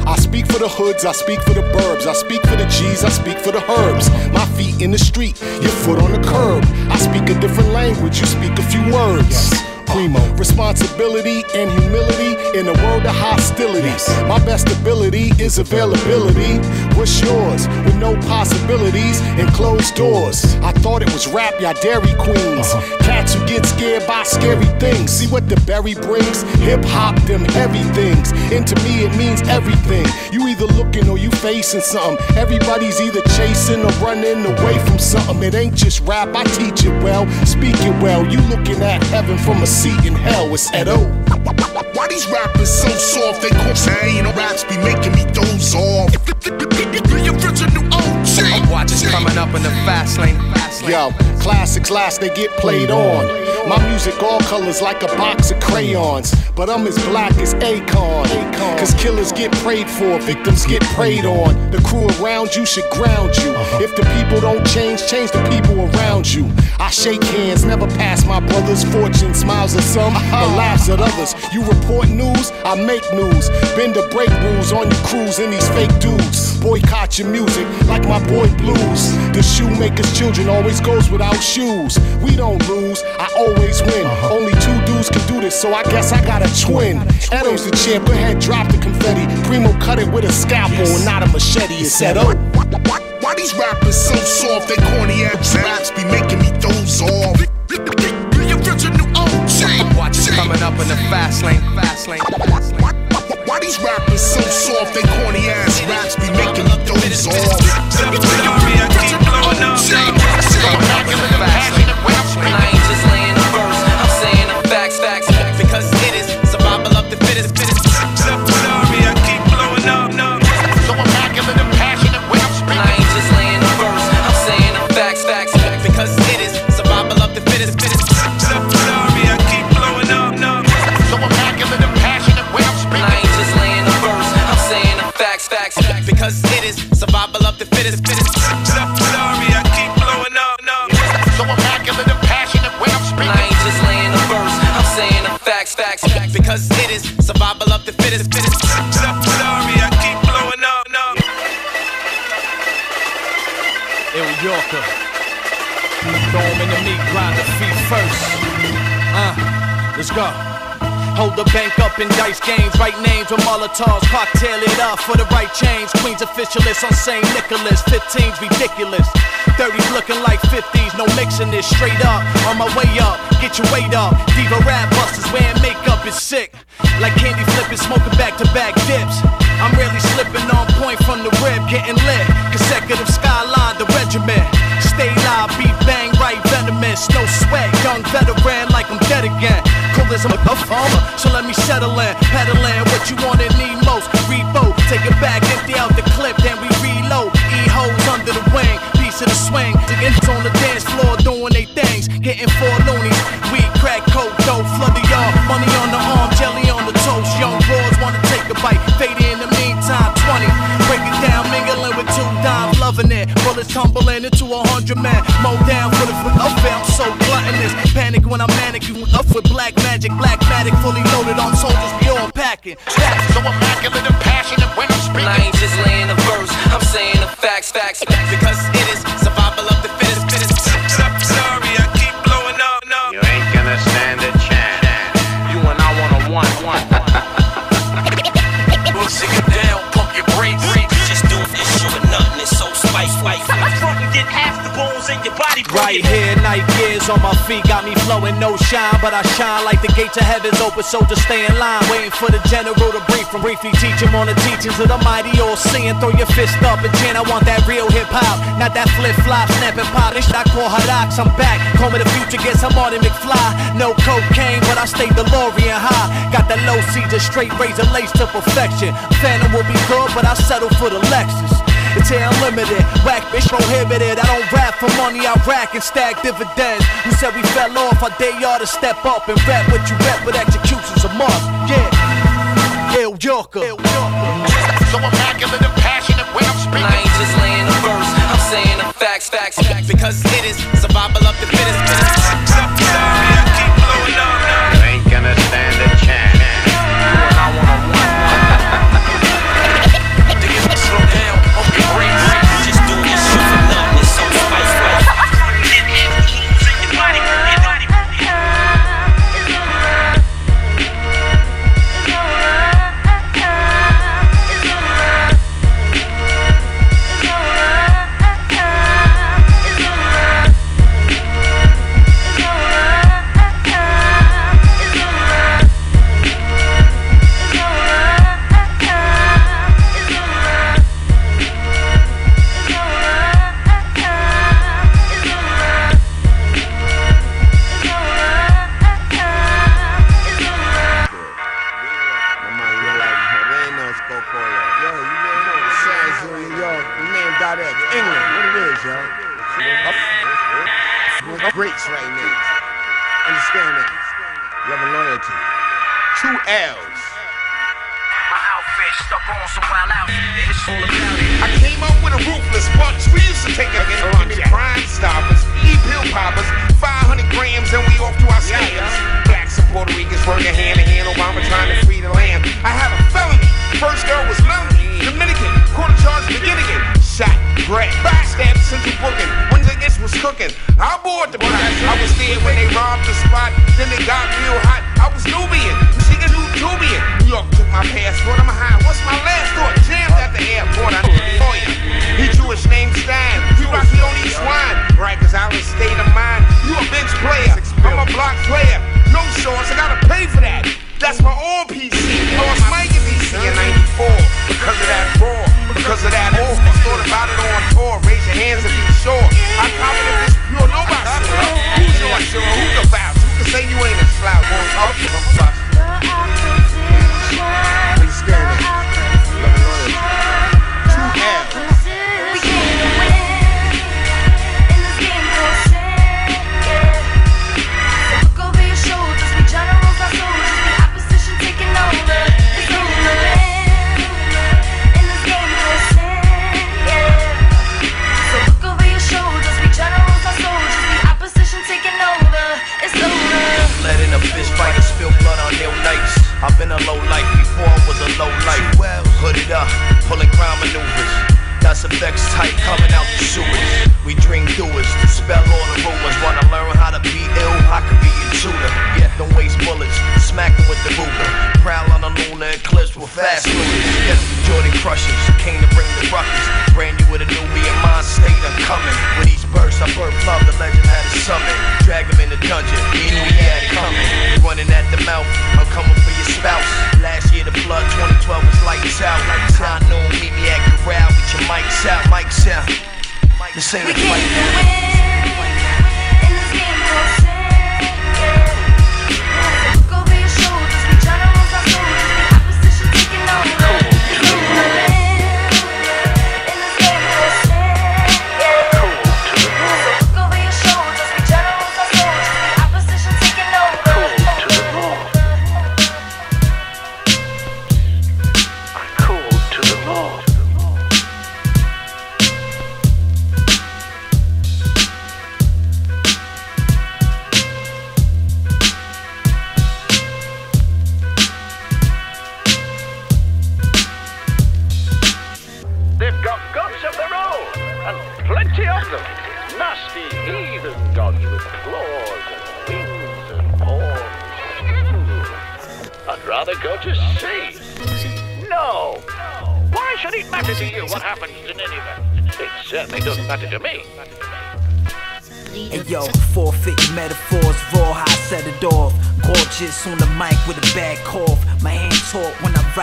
I speak for the hoods, I speak for the burbs, I speak for the G's, I speak for the herbs. My feet in the street, your foot on the curb. I speak a different language, you speak a few words. Primo. Responsibility and humility in a world of hostilities. My best ability is availability. What's yours? With no possibilities and closed doors. I thought it was rap, y'all Dairy Queens. Uh-huh. Cats who get scared by scary things. See what the berry brings? Hip hop, them heavy things. And to me, it means everything. You either looking or you facing something. Everybody's either chasing or running away from something. It ain't just rap, I teach it well, speak it well. You looking at heaven from a seat in hell. It's Edo. Why these rappers so soft? They quit saying raps be making me doze off. The original OG. I'm watching coming up in the fast lane. Yo, classics last, they get played on. My music all colors like a box of crayons. But I'm as black as Akon. Cause killers get prayed for, victims get preyed on. The crew around you should ground you. Uh-huh. If the people don't change, change the people around you. I shake hands, never pass my brother's fortune. Smiles at some, uh-huh. but laughs at others. You report news, I make news. Bend the break rules on your crews and these fake dudes. boycott your music like my boy Blues. The shoemaker's children always goes without shoes. We don't lose, I always win. Uh-huh. Only two dudes can do this, so I guess I got a twin. Edo's the champ, go ahead, drop the confetti. Primo cut it with a scalpel and not a machete. It said, oh. Why these rappers so soft? They corny ass raps be making me doze off. Watch it coming up in the fast lane, fast lane. Why these rappers so soft? They corny ass raps be making me doze off. I ain't just laying the verse, I'm Yorker. In the meat grinder, feet first. Uh, let's go. Hold the bank up in dice games, right names with Molotovs, cocktail it up for the right change. Queens officialist on St. Nicholas, 15's ridiculous. 30s looking like 50s, no mixing this straight up. On my way up, get your weight up. Diva rap busters wearing makeup is sick. Like candy flipping, smoking back to back dips. I'm really slipping on point from the rib, getting lit. Consecutive skyline, the regiment. Stay live, beat bang, right venomous. No sweat, young veteran like I'm dead again. Cool as I'm a farmer, so let me settle in. Peddling what you want and need most. Reboot, take it back, empty out the clip, then we reload. E hoes under the wing, of the swing. Niggas on the dance floor doing they things, hitting four loonies. Weed, crack, coke, dope, flood of y'all. Money on the arm, jelly on the toast. Young broads wanna a bite, fade in the meantime. 20, break it down, mingling with two dimes, loving it. Bullets tumbling into a hundred man. Mow down for the foot up I'm so gluttonous. Panic when I'm manic, you up with black magic, black magic, fully loaded on soldiers, all packing. Stacks, so immaculate and passionate when I'm speaking. I ain't just laying the verse, I'm saying the facts, facts, facts, because it is body. Right here, night gears on my feet got me flowing, no shine, but I shine like the gates of heaven's open. So just stay in line, waiting for the general to brief from briefly teach him on the teachings of the mighty all seeing. Throw your fist up and chant, I want that real hip hop, not that flip flop, snapping polish. I call Hadax, I'm back. Call me the future, guess I'm Marty McFly. No cocaine, but I stay DeLorean high. Got that low Caesar, straight razor lace to perfection. Phantom will be good, but I settle for the Lexus. It's here unlimited, whack bitch prohibited. I don't rap for money, I rack and stack dividends. Who said we fell off? I dare y'all to step up and rap what you rap, with execution's a must. Yeah, Ill Yorker. So immaculate and passionate when I'm speaking. I ain't just laying the verse, I'm saying the facts, facts, facts. because it is survival of the fittest, fittest. Sorry, L's. My outfit stuck on some wild outfit. It's all about it. I came up with a ruthless punch. We used to take a give me crime stoppers, e pill poppers, 500 grams, and we off to our scams. Blacks and Puerto Ricans working hand in hand. Obama trying to free the land. I have a felony. First girl was lonely. Dominican, quarter charge beginning. Brett. Stabbed Central Booking when niggas was cooking. I bought the pot. I was there when they robbed the spot. Then they got real hot. I was Nubian. She a new Tubian. New York took my passport. I'm a high. What's my last thought? Jammed at the airport. I know you. He Jewish name Stein. We rock the only swine. Right, cause I was state of mind. You a bench player. I'm a block player. No shorts. I gotta pay for that. That's my old PC. Lost Mike in 94. Because of that raw. Because of that all. Thought about it on tour. Raise your hands and be sure. I confident this pure nobody. Who's your sure? Who the vouch? Who can say you ain't a slouch? Up. Please stand it. Two L's. Been a low life before I was a low life. Well hooded up, pulling crime maneuvers. That's effects tight coming out the sewers. We dream doers, dispel all the rumors. Wanna learn how to be ill? I could be tutor. Yeah, don't waste bullets, smack with the Ruger. Prowl on the lunar eclipse with fast looters. Yeah, Jordan crushers, came to bring the ruckus. Brand new with a Nubian mind state, I'm coming. With each burst, I birth love, the legend had a summit. Drag him in the dungeon, he knew he had it coming. Running at the mouth, I'm coming for your spouse. Last year the flood, 2012 was lights out. Lights out, no meet me at Corral with your mics out, mics out. This ain't a fight. They've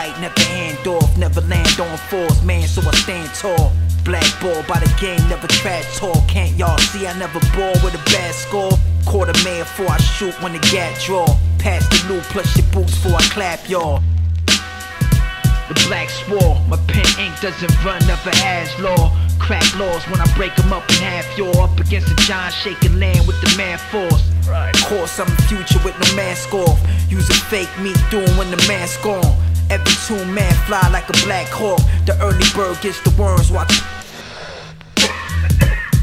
talk when I write, never hand off. Never land on fours, man, so I stand tall. Black ball by the game, never trash talk. Can't y'all see I never ball with a bad score? Quarter man before I shoot when the gap draw. Pass the loot plus your boots before I clap y'all. The black swore, my pen ink doesn't run, never has law. Crack laws when I break them up in half. You're up against the giant shaking land with the mad force. Right. Of course, I'm the future with no mask off. Using fake meat doing when the mask on. Every two man fly like a black hawk. The early bird gets the worms. Watch.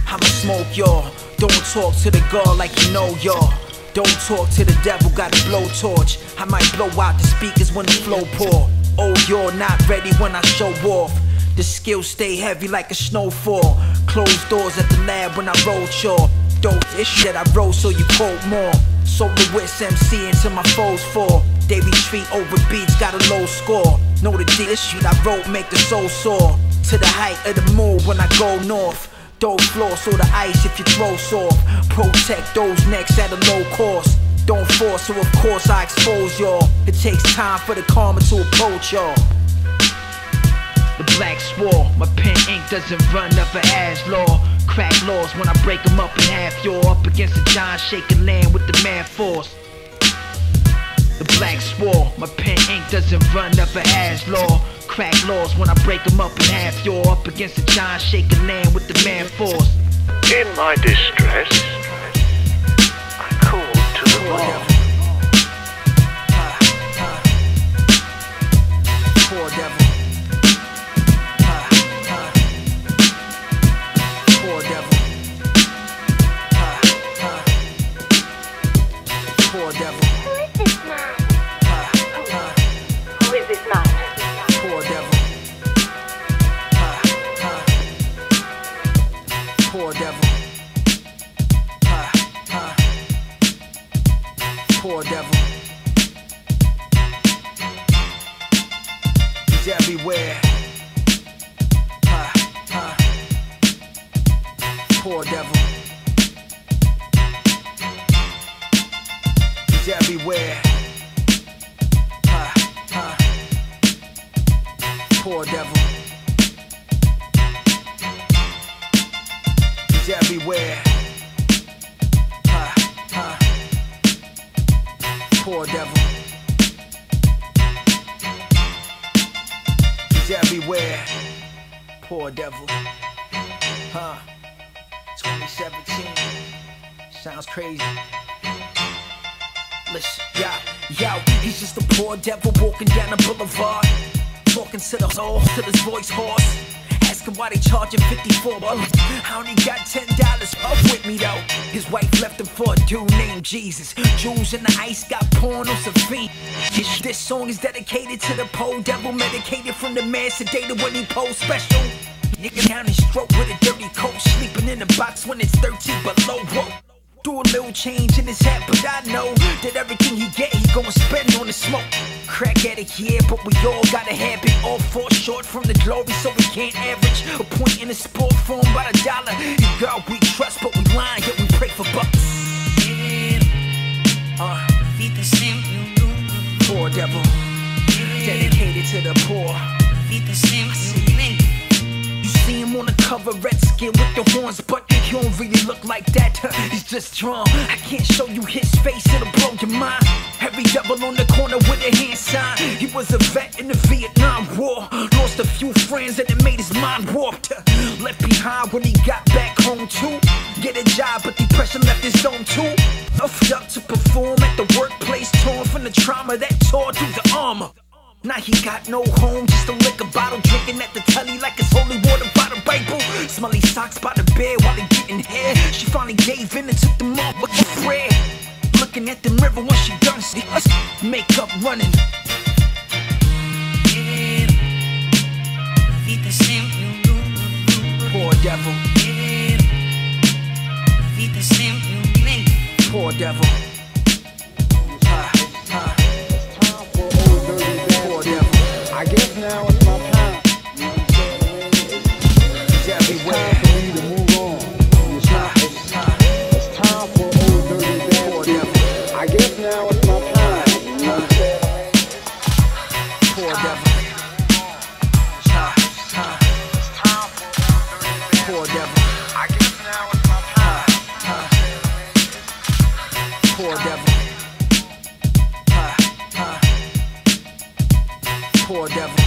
I'ma smoke y'all. Don't talk to the God like you know y'all. Don't talk to the devil, got a blowtorch. I might blow out the speakers when the flow pour. Oh, you're not ready when I show off. The skills stay heavy like a snowfall. Closed doors at the lab when I roll chore. Dope ish that I roll so you quote more. Sold the West MC until my foes fall. They retreat over beats, got a low score. Know the dish shit I wrote make the soul sore. To the height of the moon when I go north. Dope floor so the ice if you throw soft. Protect those necks at a low cost. Don't force, so of course I expose y'all. It takes time for the karma to approach y'all. The black swore, my pen ink doesn't run, never has law. Crack laws when I break them up in half. You're up against the giant shaking land with the mad force. The black swore, my pen ink doesn't run, never has law. Crack laws when I break them up in half. You're up against the giant shaking land with the man force. In my distress, I called to the Lord. Poor devil. Huh, huh. Poor devil. He's everywhere. Boulevard. Talking to the soul, till his voice hoarse. Asking why they charging 54 bucks. I only got $10 up with me though. His wife left him for a dude named Jesus. Jewels in the ice got porn on some feet. This, this song is dedicated to the poor devil, medicated from the man sedated when he post special. Nigga down his stroke with a dirty coat, sleeping in a box when it's 13 below. Whoa. Do a little change in his hat, but I know that everything he get, he gon' spend on the smoke. Crack addict, yeah, but we all got a habit. All fall short from the glory, so we can't average a point in a sport form by the dollar. You got we trust, but we lying, yet we pray for bucks. Uh, feed poor devil, dedicated to the poor. Feed the you see him on the cover, red skin with the horns, but he don't really look like that. He's just drawn. I can't show you his face, it'll blow your mind. Every double on the corner with a hand sign. He was a vet in the Vietnam War. Lost a few friends and it made his mind warped. Left behind when he got back home too. Get a job, but depression left his zone too. Uffed up to perform at the workplace, torn from the trauma that tore through the armor. Now he got no home, just a liquor bottle, drinking at the telly like it's holy water by the Bible. Smelly socks by the bed while he getting hair. She finally gave in and took them off with a prayer. Looking at the mirror when she done see us makeup running. Poor devil. Poor devil. Ah, ah. Now it's my time. Time for me to move on. It's not. It's, it's time for old dirty bastard. I guess now it's my time. Poor devil. Poor devil. I guess now it's my time. Poor devil. Poor devil.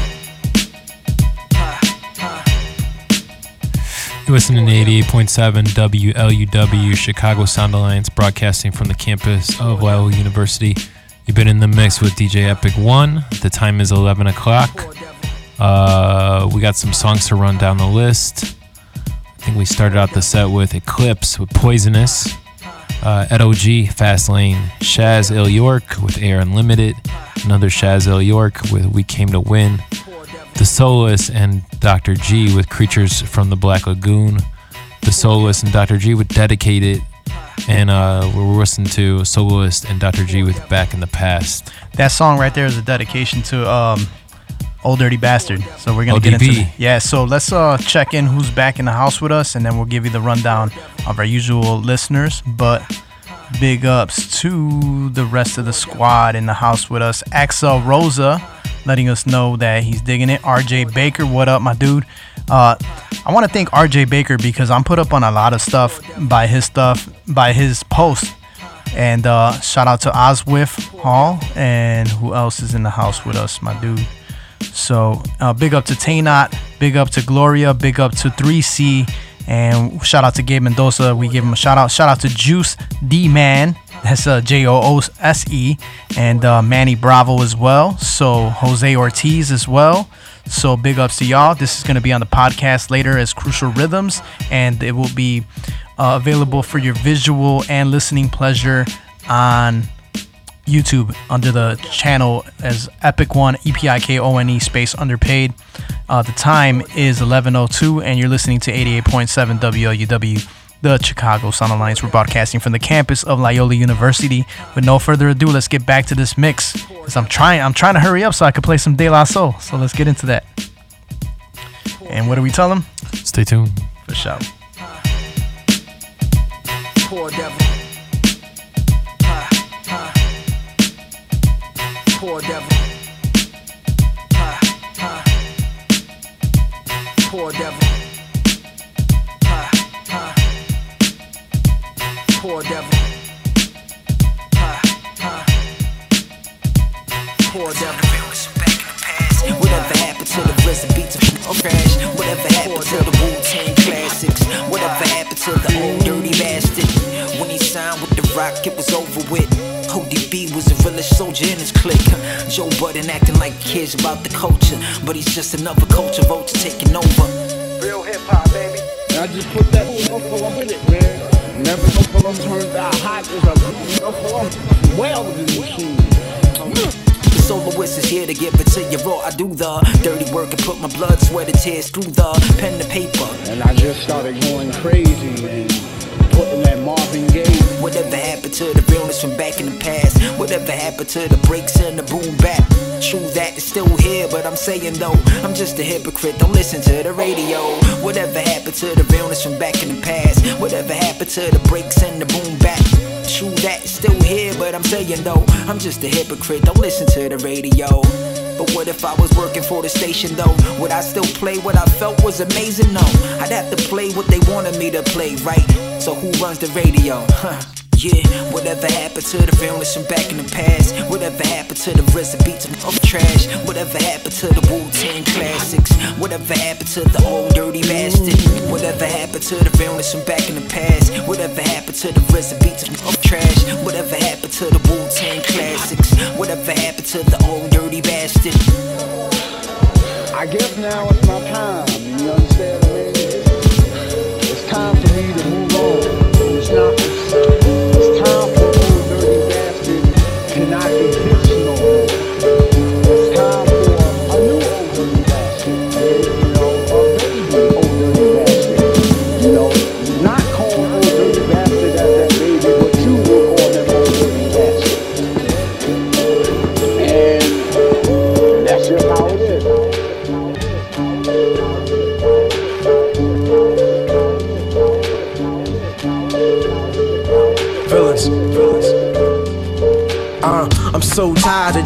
You're listening to 88.7 WLUW Chicago Sound Alliance, broadcasting from the campus of Loyola University. You've been in the mix with DJ Epic One. The time is 11 o'clock. Uh, we got some songs to run down the list. I think we started out the set with Eclipse with Poisonous, uh, OG, Fast Lane, Shaz Ill York with Air Unlimited, another Shaz Ill York with We Came to Win, The Soloist and Dr. G with Creatures from the Black Lagoon, The Soloist and Dr. G with Dedicated, and uh, we're listening to Soloist and Dr. G with Back in the Past. That song right there is a dedication to um, Old Dirty Bastard. So we're gonna get into the- yeah. So let's uh, check in who's back in the house with us, and then we'll give you the rundown of our usual listeners. But big ups to the rest of the squad in the house with us. Axel Rosa letting us know that he's digging it. RJ Baker, what up, my dude? Uh, I want to thank RJ Baker because I'm put up on a lot of stuff by his stuff by his post. And uh, shout out to Oswif Hall and who else is in the house with us, my dude. So uh, big up to Taynot, big up to Gloria, big up to 3C, and shout out to Gabe Mendoza. We give him a shout out. Shout out to Juice D Man. That's uh, J O O S E, and uh, Manny Bravo as well. So Jose Ortiz as well. So big ups to y'all. This is going to be on the podcast later as Crucial Rhythms, and it will be uh, available for your visual and listening pleasure on YouTube under the channel as Epic One E P I K O N E space underpaid. Uh, the time is 11:02, and you're listening to 88.7 WLUW, the Chicago Sound Alliance. We're broadcasting from the campus of Loyola University. With no further ado, let's get back to this mix. Cause I'm trying, I'm trying to hurry up so I can play some De La Soul. So let's get into that. And what do we tell them? Stay tuned. For sure. Poor devil. Ha, ha. Poor devil. Ha, ha. Poor devil. Poor devil. Ha, ha. Poor devil. Whatever happened to the rest beats of crash? Whatever happened to the Wu-Tang classics? Whatever happened to the old dirty bastard? When he signed with the Rock, it was over with. ODB was the realest soldier in his clique. Joe Budden acting like he cares about the culture, but he's just another culture vulture taking over. Real hip hop, baby. I just put that full up in it, man. Never no full up turned out hot as a no full up well with the machine. Soloist is here to give it to you raw. I do the dirty work and put my blood, sweat, and tears through the pen to paper. And I just started going crazy and putting that Marvin Gaye. Whatever happened to the realness from back in the past? Whatever happened to the breaks and the boom bap? True that it's still here, but I'm saying though, I'm just a hypocrite. Don't listen to the radio. Whatever happened to the realness from back in the past? Whatever happened to the breaks and the boom back? True that it's still here, but I'm saying though, I'm just a hypocrite. Don't listen to the radio. But what if I was working for the station though? Would I still play what I felt was amazing? No, I'd have to play what they wanted me to play, right? So who runs the radio? Huh. Yeah, whatever happened to the realness from back in the past? Whatever happened to the beats of trash? Whatever happened to the Wu-Tang classics? Whatever happened to the old dirty bastard? Whatever happened to the realness from back in the past? Whatever happened to the beats of trash? Whatever happened to the Wu-Tang classics? Whatever happened to the old dirty bastard? I guess now it's my time. You understand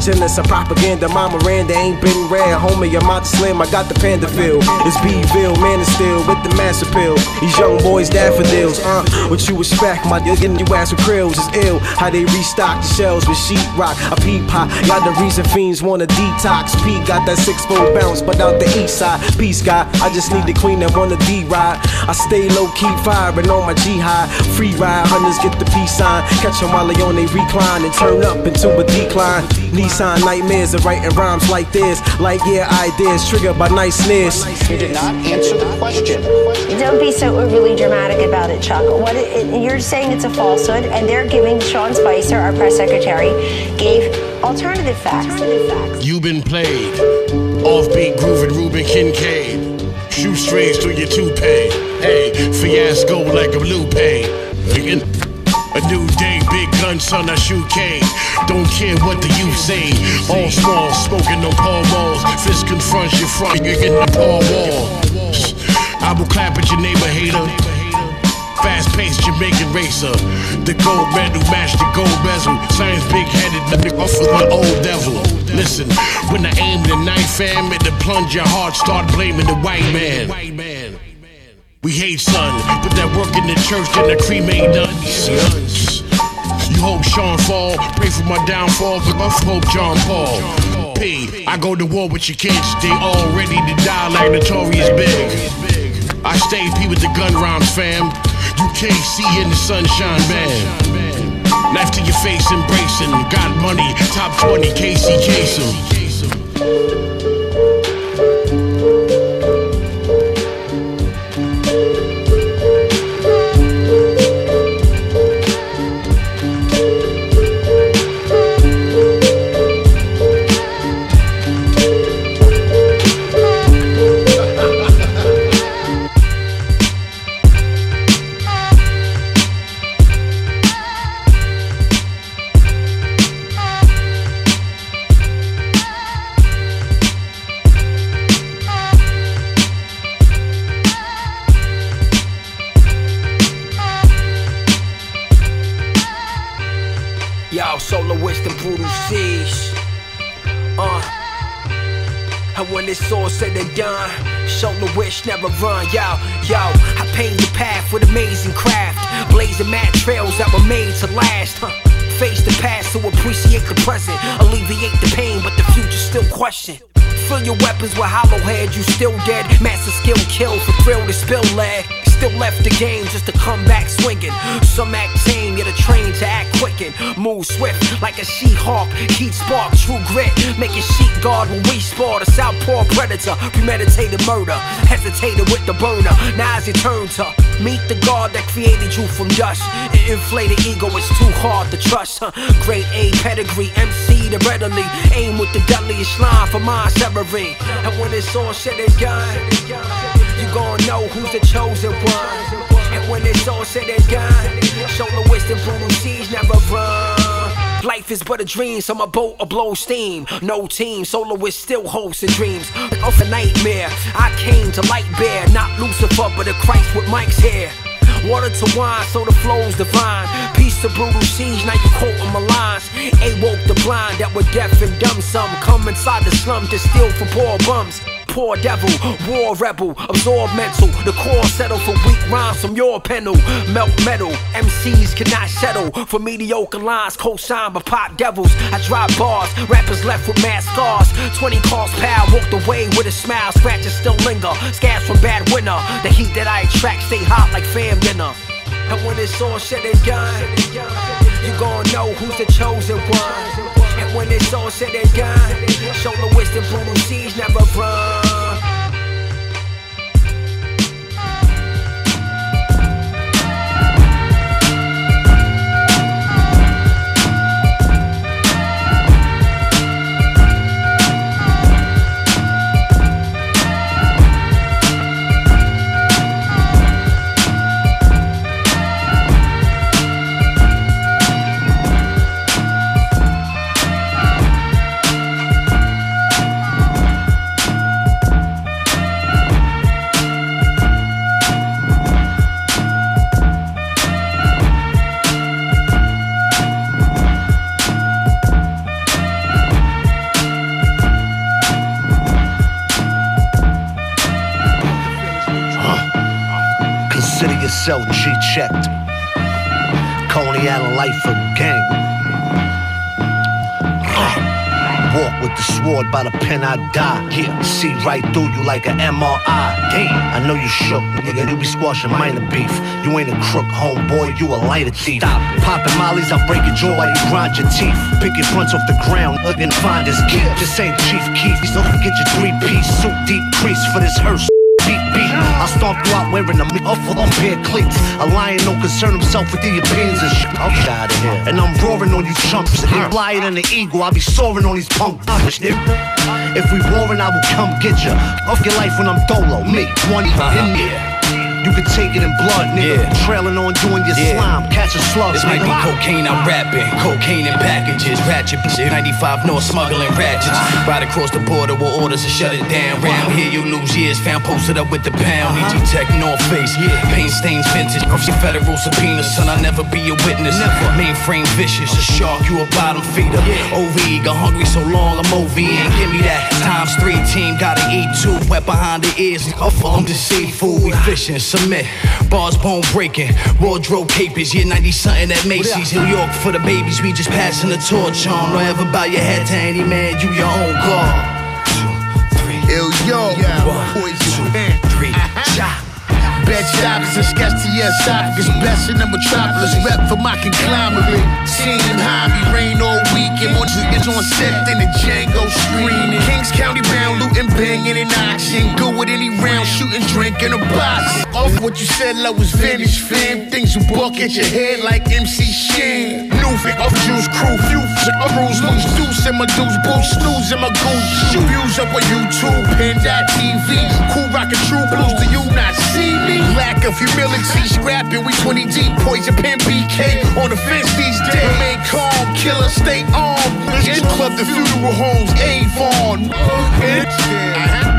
jealous of propaganda. My Miranda ain't been rare. Homie, I'm out to slim. I got the panda feel. It's Bville, man is still with the mass appeal. These young boys daffodils. Uh, what you expect? My deal getting you ass with krills is ill. How they restock the shells with sheetrock. A peep pie. Y'all the reason fiends wanna detox. P got that six fold bounce, but out the east side. Peace guy. I just need the queen that wanna D ride. I stay low key firing on my G high. Free ride. Hunters get the peace sign. Catch 'em while they on they recline and turn up into a decline. Nissan nightmares of writing rhymes like this. Like yeah, ideas triggered by nice sneers. You did not answer the question. Don't be so overly dramatic about it, Chuck. What it, it- you're saying it's a falsehood, and they're giving Sean Spicer, our press secretary, gave alternative facts. You've been played. Offbeat grooving Ruben Kincaid. Shoestrings through your toupee. Hey, fiasco like a blue pay. Again, A new day, big gun, son, I shoot K. Don't care what the youth say. All small, smoking no Paul walls. Fist confronts your front, you're getting a Paul wall. I will clap at your neighbor hater. Fast paced Jamaican racer. The gold medal match the gold bezel. Science big headed, the nigga off with my old devil. Listen, when I aim the knife, fam, it to plunge your heart, start blaming the white man. We hate son, put that work in the church, then I cremate nuns. You hope Sean fall, pray for my downfall, but I hope John Paul. P, I go to war with your kids, they all ready to die like Notorious Big. I stay P with the gun rhymes, fam. You can't see in the sunshine band. Knife to your face, embracing. Got money, top 20, Casey Kasem. Never run. Yo, yo, I paved the path with amazing craft, blazing mad trails that were made to last. Huh. Face the past to appreciate the present, alleviate the pain, but the future still question. Fill your weapons with hollow head, you still dead. Master skill kill for thrill to spill lead. Still left the game just to come back swinging. Some act tame, yet a train to act quicken. Move swift like a She-Hawk, heat spark, true grit. Make a sheet guard when we spar. The southpaw predator, premeditated murder. Hesitated with the burner, now it's your turn to meet the God that created you from dust. An inflated ego is too hard to trust. Huh? Grade A pedigree, MC to readily aim with the deadliest line for my severing. And when it's all said and done, you gon' know who's the chosen one. And when it's all said and done, the wisdom, brutal siege never run. Life is but a dream, so my boat will blow steam. No team, soloist still hopes and dreams. Off a nightmare, I came to light bear, not Lucifer, but a Christ with Mike's hair. Water to wine, so the flow's divine. Peace to brutal siege, now you quoting my lines. A woke the blind that were deaf and dumb. Some come inside the slum to steal from poor bums. Poor devil, war rebel, absorb mental. The core settle for weak rhymes from your penal. Melt metal, MCs cannot settle for mediocre lines. Co-signed by pop devils. I drop bars, rappers left with mad scars. 20 calls pal, walked away with a smile. Scratches still linger, scars from bad winter. The heat that I attract stay hot like fam dinner. And when it's all said and done, you gon' know who's the chosen one. And when it's all said and done, show the wisdom, brutal siege never run. Consider yourself G checked. Coney Island life a gang. Uh, walk with the sword by the pen I die. Yeah, see right through you like an MRI. Damn, I know you shook, nigga. You be squashing minor beef. You ain't a crook, homeboy. You a lighter thief. Stop. Popping mollies, I break your jaw while you grind your teeth. Pick your fronts off the ground, look and find his key. This ain't Chief Keef. Don't forget your three-piece suit, deep crease for this hearse. Beat. I stomp you out wearing a awful unpaired cleats. A lion don't concern himself with the opinions and shit. I'm out of here. And I'm roaring on you chumps. And you flyer than the eagle, I be soaring on these punk. If we roaring, I will come get ya. Off your life when I'm dolo. Me, one in there. You can take it in blood, nigga. Trailing on and your Yeah. slime. Catch a slug. This might be cocaine I'm rapping. Cocaine in packages. Ratchet shit. 95 North smuggling ratchets. Uh-huh. Right across the border with orders to shut it down. Round uh-huh. here you lose years. Found posted up with the pound. EG uh-huh. Tech North Face. Paint stains vintage. Your federal subpoenas. Son, I'll never be a witness. Never. Mainframe vicious. A shark, you a bottom feeder. OV, got hungry so long I'm OV. And give me that times three team. Gotta eat two. Wet behind the ears. I'm seafood. We fishing. Submit. Bars bone breaking. Wardrobe capers. Yeah, 90 something at Macy's. New York for the babies. We just passing the torch on. Don't ever bow your head to any man. You your own God. Ill yo, poison pen. Three, shot. Bed shoppers and sketch your esophagus. Best in the metropolis, rep for my conglomerate. High me rain all weekend. More niggas on set than the Django screening. Kings County bound, looting, banging in action. Go with any round, shooting, drinking a box. Off what you said, love was vintage, fam. Things you buck at your head like MC Shan. New fit off juice crew, few f- rules, loose deuce in my deuce, boost, snooze in my goose. Shoot views up on YouTube, pin.tv. Cool rockin' true blues, do you not see me? Lack of humility, scrapping, we 20 deep, poison pen BK on the fence these days. Remain calm, killer, stay armed. In club, the funeral homes, Avon. One,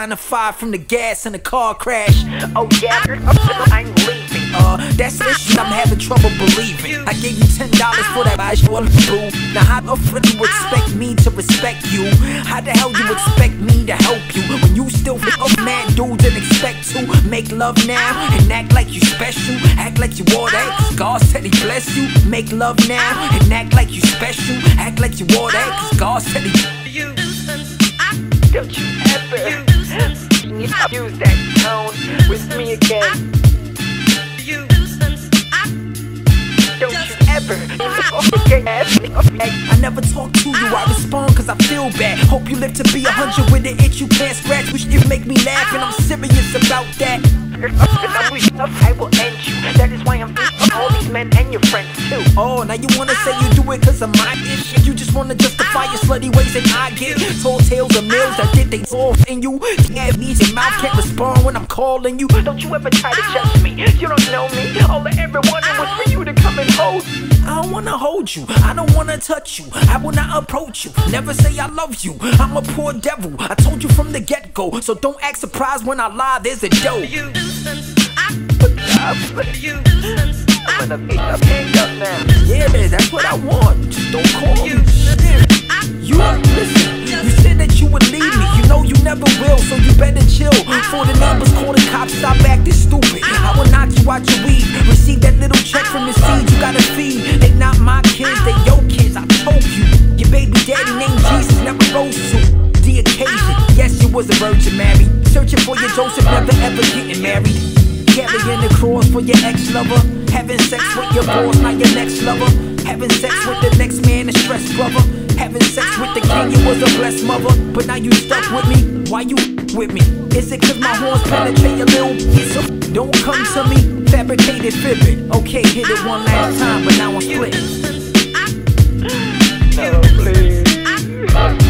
Dying a fire from the gas in the car crash. Oh yeah, I'm leaving. Uh, that's the shit I'm having trouble believing. I gave you ten dollars for that I want boo. Now how the fuck you expect me to respect you? How the hell you expect me to help you when you still fuck mad dudes and expect to make love now and act like you special? Act like you all that, God said He bless you. Make love now and act like you special. Act like you all that, God said He. You. Don't you ever use that tone with me again. You I never talk to you, I respond cause I feel bad. Hope you live to be a hundred with an itch you can't scratch. Which it make me laugh, and I'm serious about that. I will end you. That is why I'm all these men and your friends too. Oh, now you wanna say you do it cause of my ish? You just wanna justify your slutty ways and I get told tales of mills that did they all in you. Can't be your mouth can't respond when I'm calling you. Don't you ever try to judge me. You don't know me. All I ever wanted was for you to come and hold. I don't wanna hold you. I don't wanna touch you. I will not approach you. Never say I love you. I'm a poor devil. I told you from the get go. So don't act surprised when I lie. There's a dough. Yeah, that's what I want. Just don't call me. You listen. You said that you would leave me. You know you never will, so you better chill. For the numbers, call the cops. Stop acting stupid. I will knock you out your weed. Receive that little check from the seed you gotta feed. They not my kids, they your kids. I told you. Your baby daddy named Jesus never rose to the occasion. Yes, you was a virgin, Mary. Searching for your Joseph, never ever getting married. Carrying the cross for your ex-lover. Having sex with your boss, not your next lover. Having sex with the next man, a stressed brother. Having sex with the king, you was a blessed mother. But now you stuck with me. Why you with me? Is it cause my horns penetrate your little piece of Don't come to me, fabricated fibbing. Okay, hit it one last time, but now I'm split. No, please.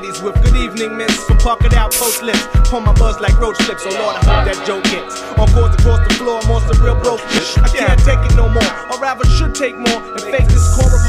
Ladies with good evening, miss. For pocket out post lips, pull my buzz like roach clips. Oh Lord, I hope that joke gets on course across the floor. I'm on real broke. I can't take it no more, or rather should take more and face this core of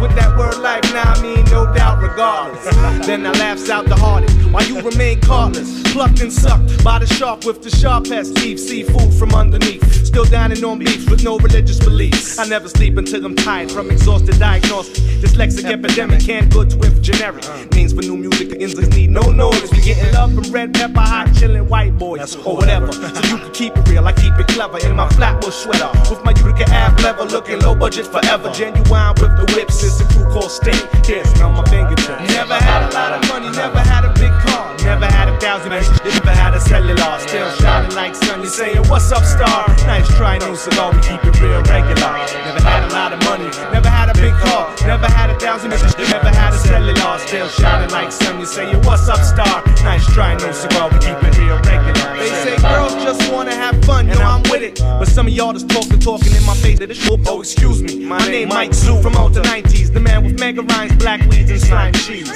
with that word life. Now I mean no doubt, regardless. then I laughs out the hardest while you remain caughtless, plucked and sucked by the shark with the sharpest teeth. Seafood from underneath, still dining on beef with no religious beliefs. I never sleep until I'm tired from exhausted diagnosis. Dyslexic epidemic, can't good with generic. Uh. Means for new music, the ends need no notice. We getting love from red pepper, hot chillin' white boys, or whatever. So you can keep it real, I keep it clever in my flatbush sweater. With my Utica ab level, looking low budget forever. Genuine with the whips, this a crew called Sting. Yes, on my fingertips. Never had a lot of money, never had a big car. Never had a thousand, never had a cellular. Still shining like sun, You saying, What's up, star? Nice try, no cigar, we keep it real regular. Never had a lot of money, never had a big car. Never had a thousand, never had a cellular. Still shining like sun, You saying, What's up, star? Nice try, no cigar, we keep it real regular. They say, Girls just wanna have fun, and no, I'm with it. But some of y'all just talking, talking in my face that it's your Oh, excuse me, my name Mike Zoot from out to the man with mega lines, black weeds, and slime cheese.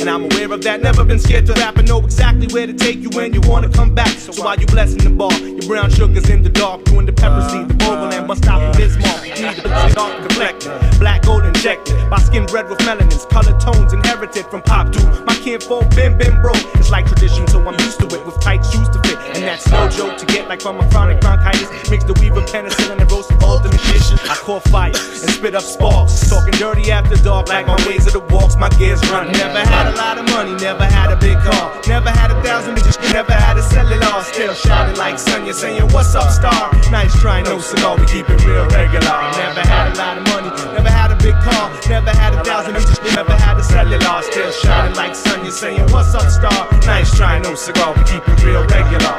And I'm aware of that, never been scared to rap and know exactly where to take you when you wanna come back. So while you blessing the bar, your brown sugar's in the dark, doing the pepper seed, the Bogoland must stop in Bismarck. You need to dark black gold injected, my skin red with melanins, color tones inherited from pop dude. My kinfolk been been broke, it's like tradition, so I'm used to it with tight shoes to fit. And that's no joke to get like from my chronic bronchitis. Mix the weave of penicillin and roast of all the magicians. I call fire and spit up sparks, talking dirty after dark like my ways of the walks, my gears run. Never had a lot of money, never had a big car. Never had a thousand bitches, never had a cellular. Still shining like sun, you're saying, What's up, star? Nice try, no cigar, we keep it real regular. Never had a lot of money, never had a big car. Never had a thousand bitches, never had a cellular. Still shining like sun, you're saying, What's up, star? Nice try, no cigar, we keep it real regular.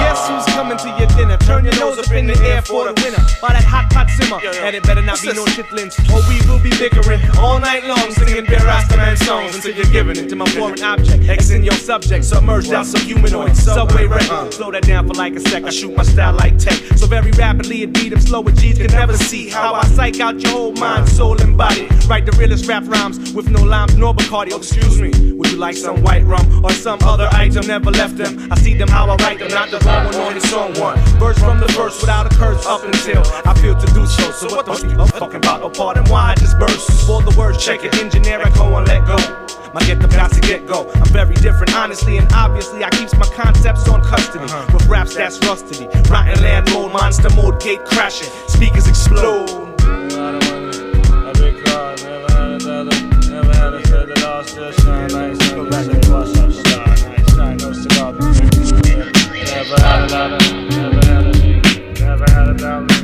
Guess who's coming to your dinner? Turn your nose up in the air for the winner. By that hot pot simmer, and it better not be no chitlins, or we will be bickering all night long, singing bare Rastaman songs until you're giving it to my foreign object. X in your subject, submerged out some humanoid. Subway wreck, uh-huh. slow that down for like a sec. I shoot my style like tech, so very rapidly it beat 'em slow with G's can never see how I psych out your whole mind, soul, and body. Write the realest rap rhymes with no limes nor Bacardi. Oh, excuse me, would you like some white rum or some other item? Never left them. I see them how I write them, not the wrong one on the song one. Verse from the verse without a curse up until I feel to do so. So what the fuck you fucking about? Oh, pardon why I just burst. For the words, check it, engineer, I go and let go. My get the got to get go. I'm very different, honestly, and obviously I keeps my concepts on custody. Uh-huh. With raps that's rusty, rotten land mode, monster mode, gate crashing, speakers explode. Never had a lot of, never had a, never had a dollar,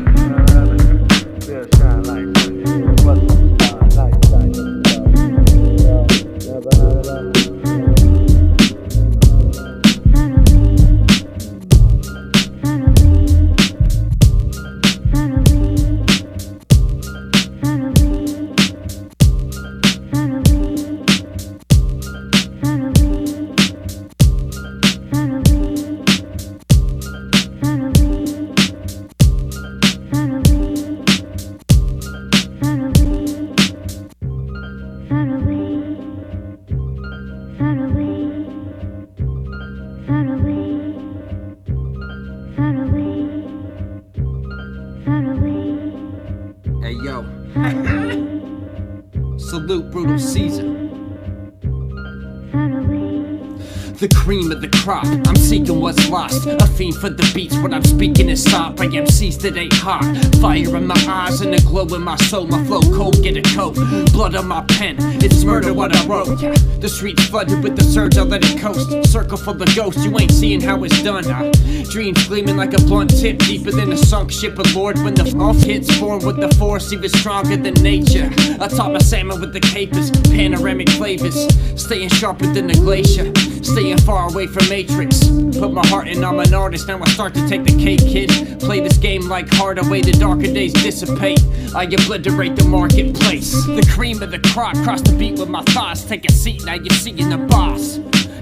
crop, I'm seeking what's lost. A fiend for the beats, what I'm speaking is soft. By MCs that ain't hot. Fire in my eyes and a glow in my soul. My flow cold, get a coat. Blood on my pen, it's murder what I wrote. The streets flooded with the surge, I let it coast. Circle full of ghosts, you ain't seeing how it's done. Uh, dreams gleaming like a blunt tip, deeper than a sunk ship of Lord. When the off hits form with the force, even stronger than nature. I taught my salmon with the capers, panoramic flavors. Staying sharper than the glacier, staying far away from Matrix. Put my heart in, I'm an artist, now I start to take the cake, kid. Play this game like hard away, the darker days dissipate. I obliterate the marketplace. The cream of the crop, cross the beat with my thoughts. Take a seat, now you're seeing the boss.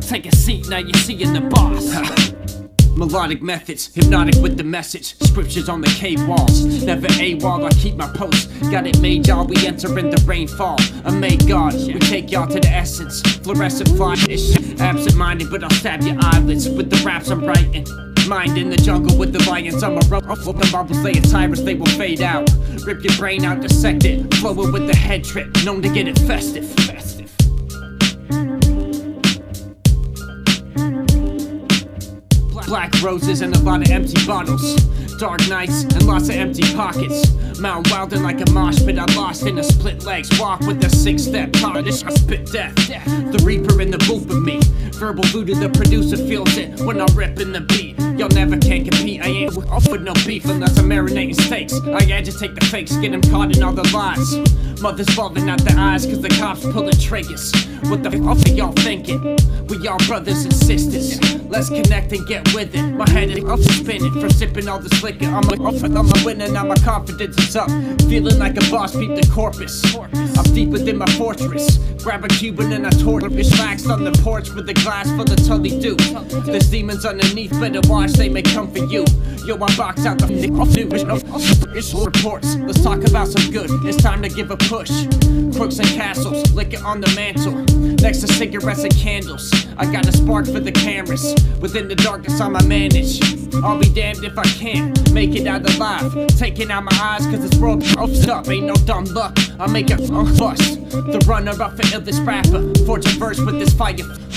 Take a seat, now you're seeing the boss. Melodic methods, hypnotic with the message. Scriptures on the cave walls. Never AWOL, I keep my post. Got it made, y'all. We enter in the rainfall. I made God, we take y'all to the essence. Fluorescent ish. Absent minded, but I'll stab your eyelids with the raps I'm writing. Mind in the jungle with the lions. I'm a flip the marbles, a tyrants, they will fade out. Rip your brain out, dissect it. Flow it with the head trip, known to get it festive. Festive. Black roses and a lot of empty bottles. Dark nights and lots of empty pockets. Mount Wilder like a mosh pit. I lost in a split legs. Walk with a six step polish. I spit death. The reaper in the booth with me. Verbal voodoo, the producer feels it when I'm the beat. Y'all never can compete. I ain't off with no beef unless I'm marinating steaks. I agitate the fakes, get them caught in all the lies. Mothers falling out the eyes cause the cops pulling triggers. What the fuck are y'all thinking? We all brothers and sisters. Let's connect and get with it. My head is off spinning from sipping all this liquor. I'm a, off I'm a winner, now my confidence is up. Feeling like a boss, beat the corpus. I'm deep within my fortress. Grab a Cuban and I torch. Relaxed on the porch with a glass full of Tully Dew. There's demons underneath, better watch, they may come for you. Yo, I box out the news. It's reports. Let's talk about some good. It's time to give a push. Crooks and castles, liquor on the mantle. Next to cigarettes and candles. I got a spark for the cameras. Within the darkness, I'ma manage. I'll be damned if I can't make it out alive. Taking out my eyes, cause this world off up. Ain't no dumb luck. I make a bust. The runner up for this rapper. Forge a verse with this fire.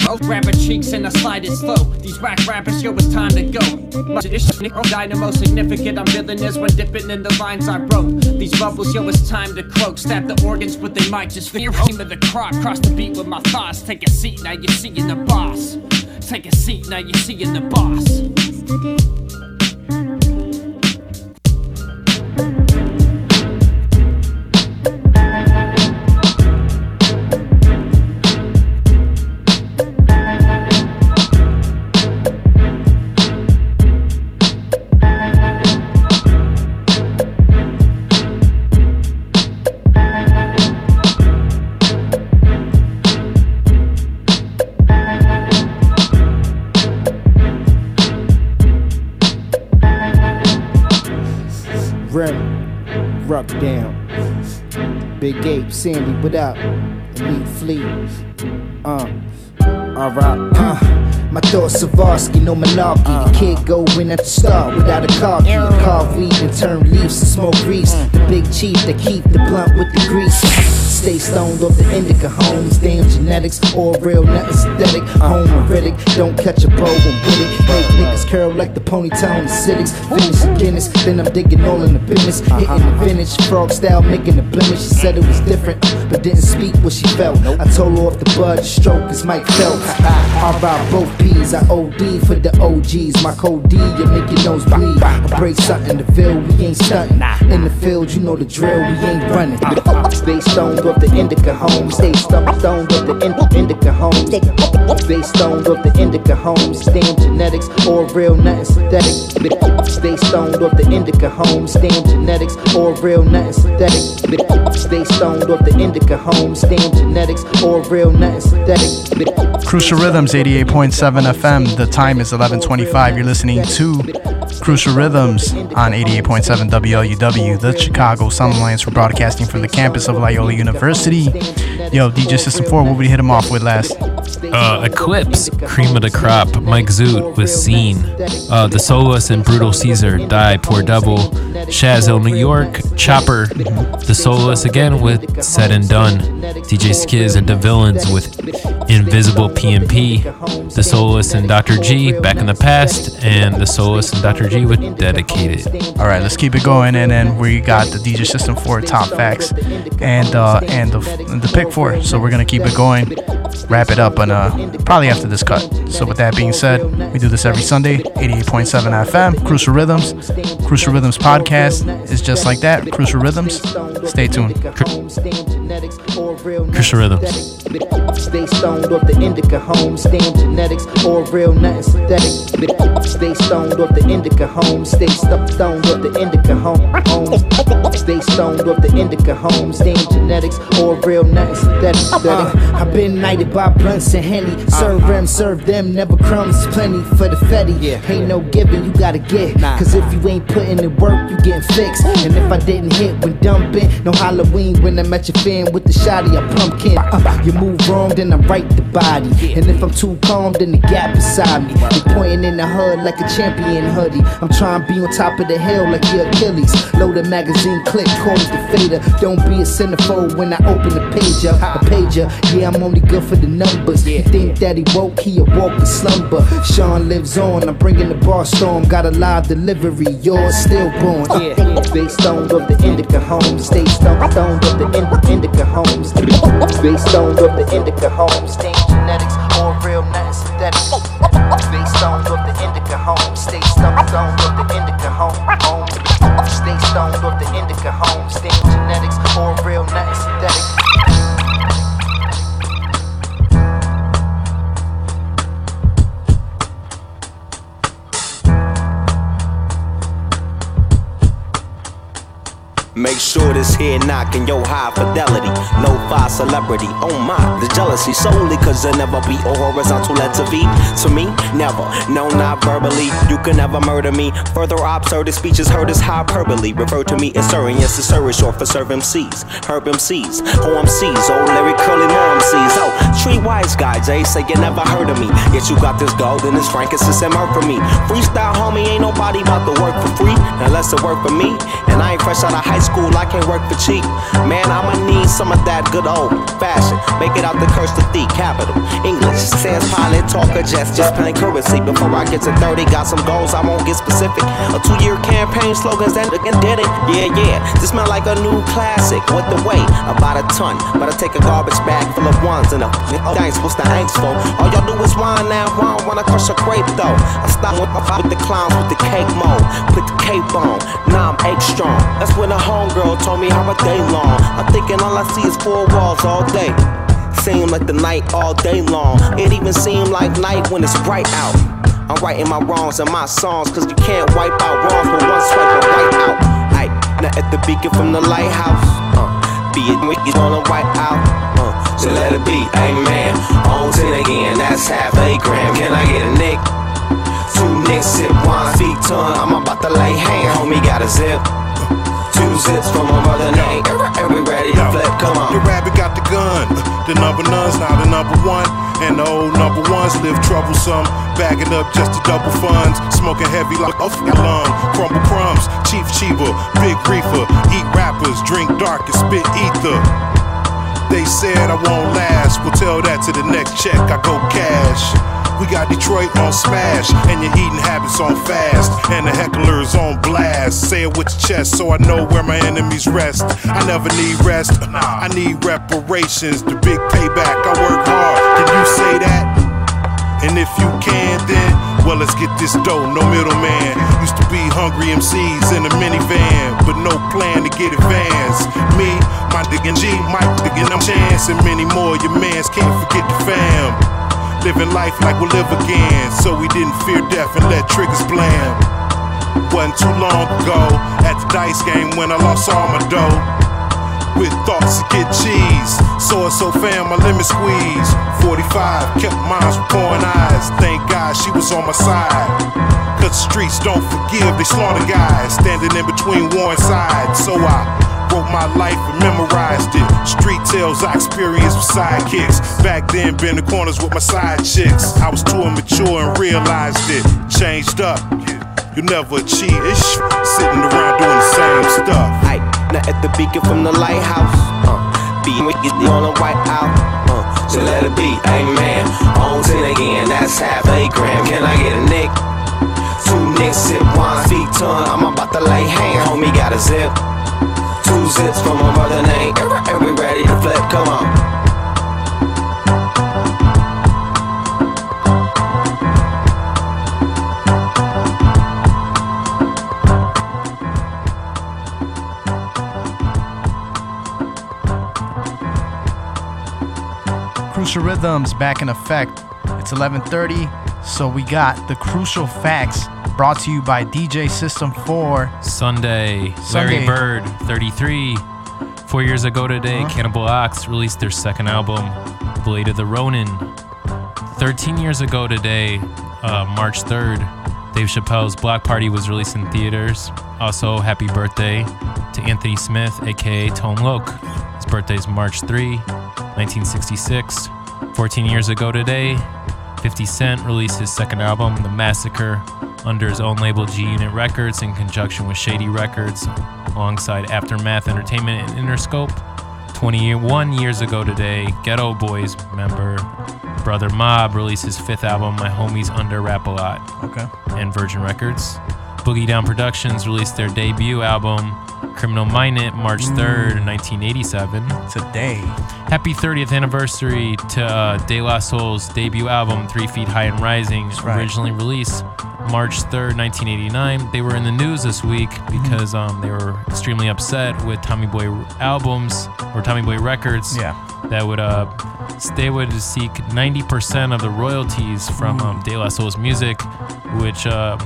Oh, rapper cheeks and I slide it slow. These whack rappers, yo, it's time to go. Of this shit, dynamo significant. I'm billionaires when dipping in the lines I wrote. These bubbles, yo, it's time to croak. Stab the organs, but they might just fear him of the crop. Cross the beat with my thoughts. Take a seat, now you're seeing the boss. Take a seat, now you're seeing the boss. Sandy, what up? Elite Fleet. Uh, alright, uh. My thoughts Savarsky, no malarkey. The kid go in at the start without a car key. Carve weed and turn leaves to smoke grease. The big chief that keep the blunt with the grease. Stay stoned off the indica homes. Damn genetics, all real, nothing synthetic. Homeritic, don't catch a bow and with it. Make niggas curl like the ponytail in the cities. Finish the Guinness, then I'm digging all in the business. Hitting the finish, frog style, making the blemish. She said it was different, but didn't speak what she felt. I told her off the bud, stroke is Mike Phelps. I ride both P's, I OD for the OGs. My code D, you make your nose bleed. I break something, the field, we ain't stunting. In the field, you know the drill, we ain't running. Stay stoned off the indica home. Stay stoned off the in- indica home. Stay stoned off the indica home. Stam genetics, all real, nothing synthetic. Stay stoned off the indica home. Stam genetics, all real, nothing synthetic. Stay stoned off the indica home. Stam genetics, all real, nothing synthetic. Crucial Rhythms 88.7 FM. The time is 11:25. You're listening to Crucial Rhythms on 88.7 WLUW, the Chicago Sound Alliance. We're broadcasting from the campus of Loyola University. Yo, DJ System 4, what we hit him off with last? Uh, Eclipse, Cream of the Crop, Mike Zoot with Scene, uh, The Soloist and Brutal Caesar, Die, Poor Devil, Shazzo, New York, Chopper, The Soloist again with Said and Done, DJ Skiz and The Villains with Invisible PMP, The Soloist and Dr. G, Back in the Past, and The Soloist and Dr. G with Dedicated. All right, let's keep it going, and then we got the DJ System 4 top facts and uh, and the, the pick four. So we're gonna keep it going, wrap it up, and uh, probably after this cut. So with that being said, we do this every Sunday, 88.7 FM, Crucial Rhythms. Crucial Rhythms podcast is just like that. Crucial Rhythms. Stay tuned. Crucial Rhythms. Stay stoned off the indica home. Stam genetics, all real, nothing synthetic. Stay stoned off the indica home. Stay stoned off the indica home. home. Stay stoned off the indica home. Stam genetics, all real, nothing synthetic. Uh, I've been knighted by blunts and henny. Serve them, serve them, never crumbs, plenty for the fetty. Ain't no giving, you gotta get. Cause if you ain't putting in work, you getting fixed. And if I didn't hit when dumping, no Halloween when I met your fan with the shotty, I pumpkin. Uh, you move wrong, then I right the body. And if I'm too calm, then the gap beside me. You pointing in the hood like a champion hoodie. I'm trying to be on top of the hill like your Achilles. Load a magazine click, call the fader. Don't be a centerfold when I open the page up. A pager, yeah, I'm only good for the numbers. You think that he woke, he awoke in slumber. Sean lives on, I'm bringing the bar storm. Got a live delivery, yours stillborn. Stay stoned off the indica home. Stay stoned, stoned off the in- indica home. Stay stoned off the indica home. Stay genetics, all real, nothing synthetic. Stay stoned indica Stay stoned, off the indica home. Stay stoned off the indica home. Stay genetics, all Make sure this here knocking yo high fidelity. No fi celebrity. Oh my, the jealousy solely cause there never be a horizontal letter V. To me, never. No, not verbally. You can never murder me. Further absurd speeches heard as hyperbole. Refer to me as sirring, yes, it's sir is short for serve MCs. Herb MCs, OMCs, old Larry Curly More MCs. Oh, treat wise guys, eh? Say you never heard of me. Yet you got this gold and this frankincense and myrrh for me. Freestyle, homie, ain't nobody about to work for free unless it work for me. And I ain't fresh out of high school like I can't work for cheap. Man, I'ma need some of that good old fashion. Make it out the curse to thief, capital. English, sans pilot, talk talker, just, just plain currency. Before I get to 30, got some goals, I won't get specific. A two year campaign slogans that again did it. Yeah, yeah, this smell like a new classic. What the weight? About a ton. But I take a garbage bag full of ones and a thanks, what's the angst for? All y'all do is whine now, I don't wanna crush a grape though. I stop with, with the clowns with the cake mode. Put the cape on, now I'm egg strong. That's when a homegirl told me how a day long. I'm thinking all I see is four walls all day. Seem like the night all day long. It even seem like night when it's bright out. I'm writing my wrongs in my songs, cause you can't wipe out wrongs with one swipe of right out. Aight, now at the beacon from the lighthouse. Uh, be it wicked on the white out. Uh, so let it be, amen. On 10 again, that's half a gram. Can I get a nick? Two nicks, sip wine, feet ton. I'm about to lay hand, homie got a zip. Two zips from my mother name. We ready to flip, come on. The rabbit got the gun. The number none's now the number one. And the old number ones live troublesome. Bagging up just to double funds. Smoking heavy like a lung. Crumble crumbs. Chief Chiba. Big reefer. Eat rappers. Drink dark and spit ether. They said I won't last. We'll tell that to the next check. I go cash. We got Detroit on smash, and your eating habits on fast, and the hecklers on blast. Say it with your chest so I know where my enemies rest. I never need rest, I need reparations, the big payback. I work hard, can you say that? And if you can, then, well, let's get this dough, no middleman. Used to be hungry MCs in a minivan, but no plan to get advanced. Me, my diggin' G, Mike diggin' I'm chance, and many more. Your mans can't forget the fam. Living life like we'll live again, so we didn't fear death and let triggers blam. Wasn't too long ago at the dice game when I lost all my dough. With thoughts to get cheese, so and so fam, my lemon squeeze. 45 kept minds with pouring eyes. Thank God she was on my side. Cause the streets don't forgive, they slaughter guys standing in between war and side. So I wrote my life and memorized it. Street tales I experienced with sidekicks. Back then, been the corners with my side chicks. I was too immature and realized it. Changed up. You never achieve ish. Sitting around doing the same stuff. Aight, now at the beacon from the lighthouse. Uh, be wicked on the white out. Uh, so let it be, amen. On 10 again, that's half a gram. Can I get a nick? Two nicks, sip wine, feet ton. I'm about to lay hand, homie got a zip. Two zips from my mother name. And we ready to flip, come on. Crucial Rhythms back in effect. It's 11:30, so we got the crucial facts brought to you by DJ System 4. Sunday, Sunday. Larry Bird, 33. Four years ago today, Uh-huh. Cannibal Ox released their second album, Blade of the Ronin. 13 years ago today, uh, March 3rd, Dave Chappelle's Block Party was released in theaters. Also, happy birthday to Anthony Smith, aka Tone Loc. His birthday is March 3, 1966. 14 years ago today, 50 Cent released his second album, The Massacre, under his own label G Unit Records in conjunction with Shady Records, alongside Aftermath Entertainment and Interscope. 21 years ago today, Geto Boys member Brother Mob released his fifth album, My Homies Under Rap a Lot. Okay. And Virgin Records. Boogie Down Productions released their debut album, Criminal Minded, March 3rd, 1987. Today. Happy 30th anniversary to uh, De La Soul's debut album, Three Feet High and Rising, right. originally released March 3rd, 1989. They were in the news this week because um, they were extremely upset with Tommy Boy albums or Tommy Boy records Yeah. that would uh, they would seek 90% of the royalties from um, De La Soul's music, which uh,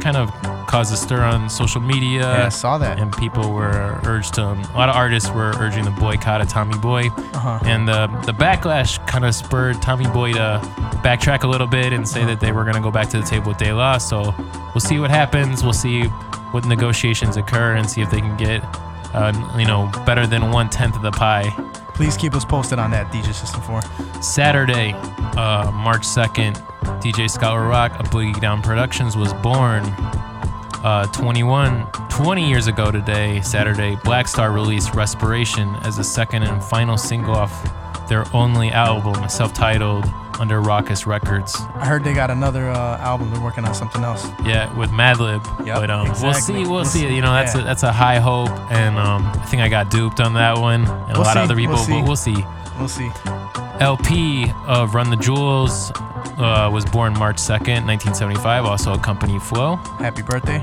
kind of caused a stir on social media. Yeah, I saw that. And people were urged to, a lot of artists were urging the boycott of Tommy Boy. Uh-huh. And the, the backlash kind of spurred Tommy Boy to backtrack a little bit and say that they were going to go back to the table with De La. So we'll see what happens. We'll see what negotiations occur and see if they can get, uh, you know, better than one tenth of the pie. Please keep us posted on that, DJ System 4. Saturday, uh, March 2nd, DJ Scott Rock of Boogie Down Productions was born. Uh, 21, 20 years ago today, Saturday, Black Star released Respiration as the second and final single off their only album, self titled under Rawkus Records. I heard they got another uh, album. They're working on something else. Yeah, with Madlib. Yep, but um, we'll see. We'll, We'll see. see. You know, that's Yeah. a, that's a high hope, and um, I think I got duped on that one, and a We'll lot of see, other people. we'll. But we'll see. We'll see. El-P of Run the Jewels uh, was born March 2nd, 1975, also a company flow. Happy birthday.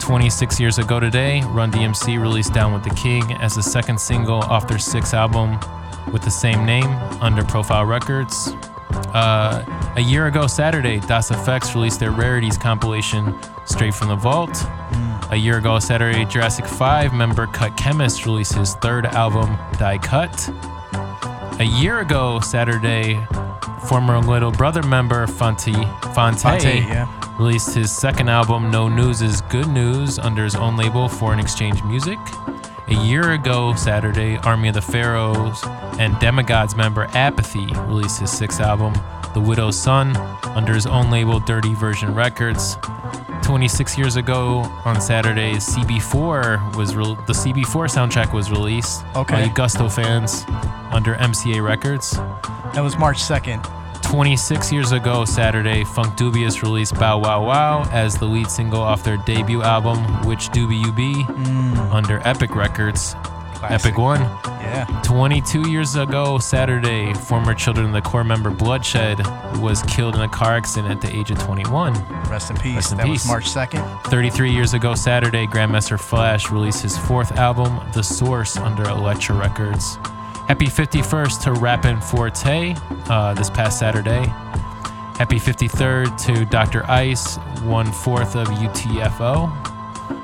26 years ago today, Run DMC released Down with the King as the second single off their sixth album with the same name under Profile Records. Uh, a year ago Saturday, Das EFX released their Rarities compilation Straight from the Vault. A year ago Saturday, Jurassic 5 member Cut Chemist released his third album, Die Cut. A year ago Saturday, former Little Brother member Phonte, Phonte, Phonte, yeah. released his second album, No News is Good News, under his own label, Foreign Exchange Music. A year ago Saturday, Army of the Pharaohs and Demigods member Apathy released his sixth album, The Widow's Son, under his own label, Dirty Version Records. 26 years ago on Saturday, CB4 was re- the CB4 soundtrack was released. Okay. You Gusto fans under MCA Records. That was March 2nd. 26 years ago, Saturday, Funkdoobiest released Bow Wow Wow as the lead single off their debut album, Which Doobie You Be, mm. under Epic Records. Epic One. Yeah. 22 years ago, Saturday, former Children of the Corn member Bloodshed was killed in a car accident at the age of 21. Rest in peace. Rest in that peace. was March 2nd. 33 years ago, Saturday, Grandmaster Flash released his fourth album, The Source, under Elektra Records. Happy 51st to Rappin' 4-Tay uh, this past Saturday. Happy 53rd to Dr. Ice, one fourth of UTFO.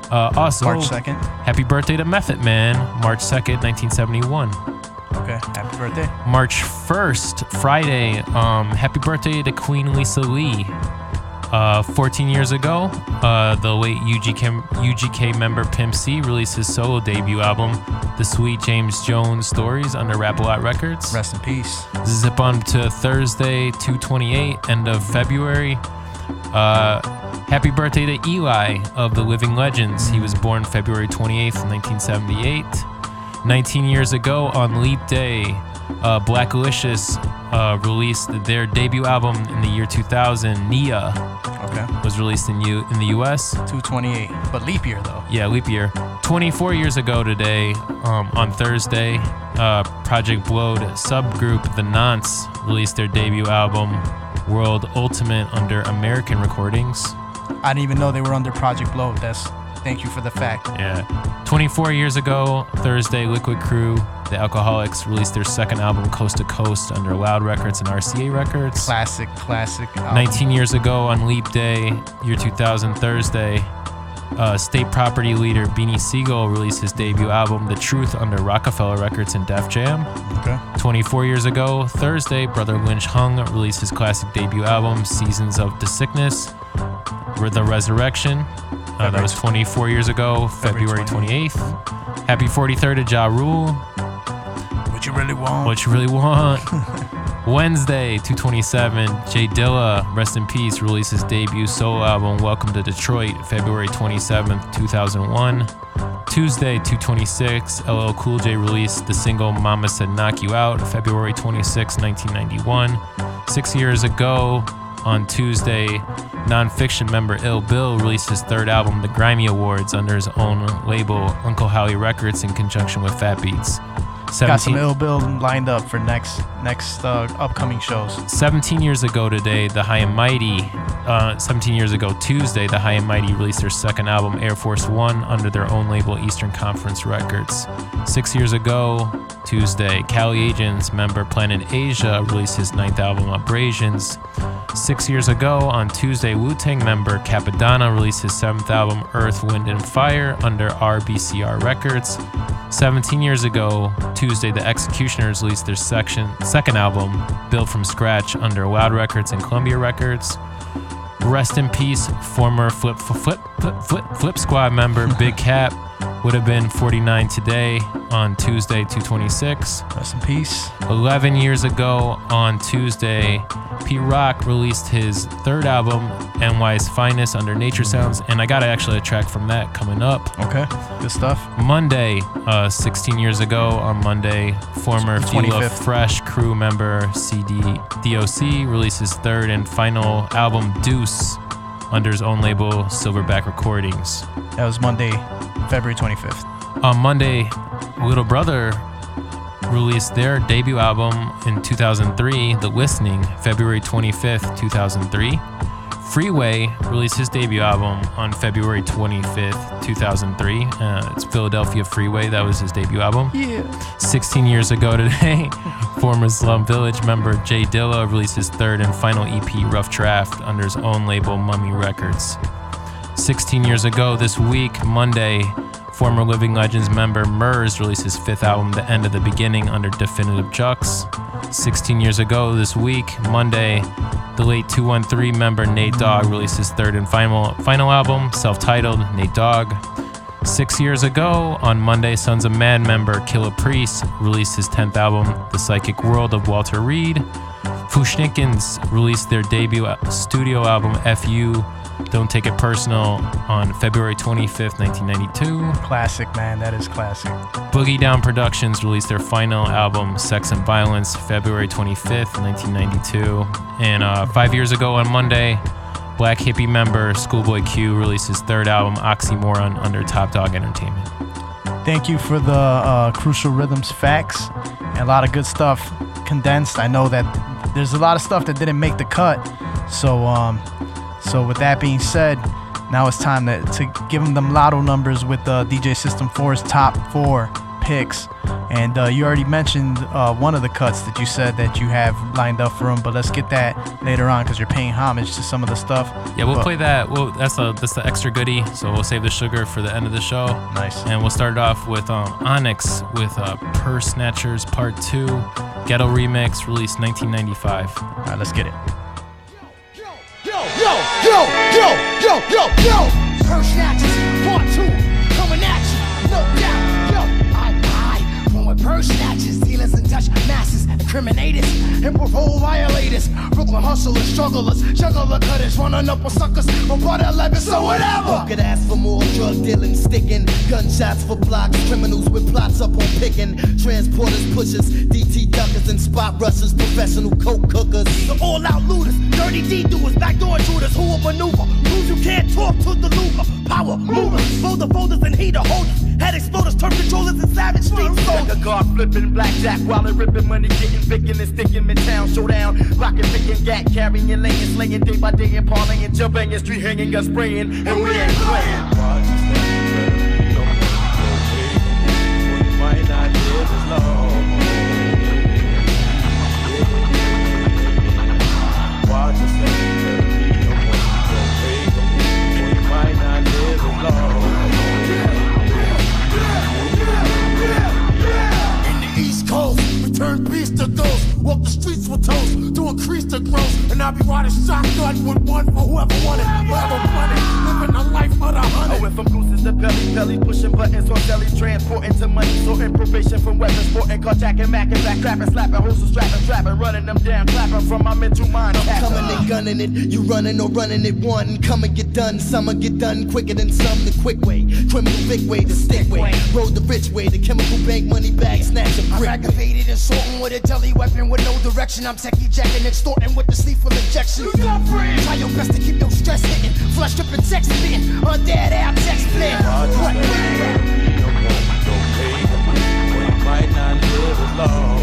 Uh, also, March 2nd. happy birthday to Method Man, March 2nd, 1971. Okay. Happy birthday. March 1st, Friday, um, happy birthday to Queen Lisa Lee. Uh, 14 years ago, uh, the late UGK, UGK member Pimp C released his solo debut album, The Sweet James Jones Stories, under Rap A Lot Records. Rest in peace. Zip on to Thursday, 228, end of February. Uh, happy birthday to Eligh of the Living Legends. He was born February 28th, 1978. 19 years ago on Leap Day, uh, Blackalicious uh, released their debut album in the year 2000, Nia. Okay. Was released in U in the U.S. 228. But leap year, though. Yeah, leap year. 24 years ago today, um, on Thursday, uh, Project Blowed subgroup The Nonce released their debut album, World Ultimate, under American Recordings. I didn't even know they were under Project Blow. That's thank you for the fact. Yeah. 24 years ago, Thursday, Likwit Crew, the Alkaholiks, released their second album, Coast to Coast, under Loud Records and RCA Records. Classic, classic. album. 19 years ago on Leap Day, year 2000, Thursday, uh, state property leader Beanie Sigel released his debut album, The Truth, under Roc-A-Fella Records and Def Jam. Okay. 24 years ago, Thursday, Brotha Lynch Hung released his classic debut album, Seasons of the Sickness, Re- The Resurrection. Uh, that was 24 years ago, February 28th. Happy 43rd to Ja Rule. What you really want? What you really want. Wednesday, 227, J Dilla, rest in peace, released his debut solo album, Welcome to Detroit, February 27th, 2001. Tuesday, 226, LL Cool J released the single Mama Said Knock You Out, February 26, 1991. Six years ago, on Tuesday, Non Phixion member Ill Bill released his third album, The Grimy Awards, under his own label, Uncle Howie Records, in conjunction with Fat Beats. Got some ill bill lined up for next next uh, upcoming shows. 17 years ago today, the High and Mighty, uh, 17 years ago Tuesday, the High and Mighty released their second album, Air Force One, under their own label, Eastern Conference Records. Six years ago, Tuesday, Cali Agents member Planet Asia released his ninth album, Abrasions. Six years ago, on Tuesday, Wu Tang member Cappadonna released his seventh album, Earth, Wind, and Fire, under RBCR Records. 17 years ago, Tuesday, the Executioners released their section, second album, Built from Scratch, under Loud Records and Columbia Records. Rest in peace, former Flip Flip Flip Flip, Flip Squad member Big Kap would have been 49 today on Tuesday, 226. Rest in peace. 11 years ago on Tuesday, Pete Rock released his third album, NY's Finest, under Nature Sounds, and I got to actually a track from that coming up. Okay, good stuff. Monday, uh, 16 years ago on Monday, former 25th. Fresh crew member CD DOC released his third and final album, Deuce, under his own label, Silverback Recordings. That was Monday, February 25th. On Monday, Little Brother released their debut album in 2003, The Listening, February 25th, 2003. Freeway released his debut album on February 25th, 2003. Uh, it's Philadelphia Freeway, that was his debut album. Yeah. 16 years ago today, former Slum Village member J Dilla released his third and final EP, Rough Draft, under his own label, Mummy Records. 16 years ago this week, Monday, former Living Legends member Murs released his fifth album, The End of the Beginning, under Definitive Jux. 16 years ago this week, Monday, the late 213 member Nate Dogg released his third and final, final album, self titled Nate Dogg. Six years ago, on Monday, Sunz of Man member Killah Priest released his 10th album, The Psychic World of Walter Reed. Fu-Schnickens released their debut studio album, FU Don't Take It Personal, on February 25th, 1992. Classic, man. That is classic. Boogie Down Productions released their final album, Sex and Violence, February 25th, 1992. And uh, five years ago on Monday, Black Hippy member Schoolboy Q released his third album, Oxymoron, under Top Dawg Entertainment. Thank you for the uh, Crucial Rhythms facts. And a lot of good stuff condensed. I know that there's a lot of stuff that didn't make the cut. So, um, so with that being said, now it's time to, to give them them lotto numbers with uh, DJ System 4's top four picks. And uh, you already mentioned uh, one of the cuts that you said that you have lined up for them, but let's get that later on because you're paying homage to some of the stuff. Yeah, we'll But- play that. Well, that's a that's the extra goodie. So we'll save the sugar for the end of the show. Nice. And we'll start it off with um, Onyx with uh, Purse Snatchers Part Two, Ghetto Remix, released 1995. All right, let's get it. Yo, yo, yo, yo, yo, yo. Purse snatchers, part two, coming at you, no doubt. Purse snatchers, dealers and Dutch masses, incriminators, and parole violators, Brooklyn hustlers, strugglers, juggler cutters, running up on suckers from part 11, so whatever. Could ask for more drug dealing, sticking gunshots for blocks, criminals with plots up on picking, transporters, pushers, DT duckers, and spot rushers, professional coke cookers. The all out looters, dirty D doers, backdoor intruders who will maneuver. Rules you can't talk to the Luger. Power movers, folder folders and heater holders. Head exploders, turf controllers, and savage street soldiers. Guard flipping blackjack while it ripping money, getting picking and sticking midtown showdown. Rocking, picking, gat, carrying, laying, slaying day by day and parlaying, jumping street hanging, gun spraying, and we ain't playing. In turn beast to ghosts. Walk the streets with toast to increase the growth. And I'll be riding shotgun with one for whoever wanted. Whoever wanted, living a life of the I hundred. Oh, went from gooses to belly, belly, pushing buttons on belly, transporting to money, sorting probation from weapons, sporting, carjacking, macking, back, trapping, slapping, hosting, strapping, trapping, running them down, clapping from my mental mind. I'm coming and gunning it, you running or running it one. Come and get done, some will get done quicker than some. The quick way, criminal big way, the stick way. Road the rich way, the chemical bank money bag, snatch a I'm brick. aggravated and sorting with a deli weapon with no direction. I'm techie jacking, extorting with the sleeve injection. Try your best to keep your stress hitting. Flush dripping, text spitting. Undead out, text. Might not live as long.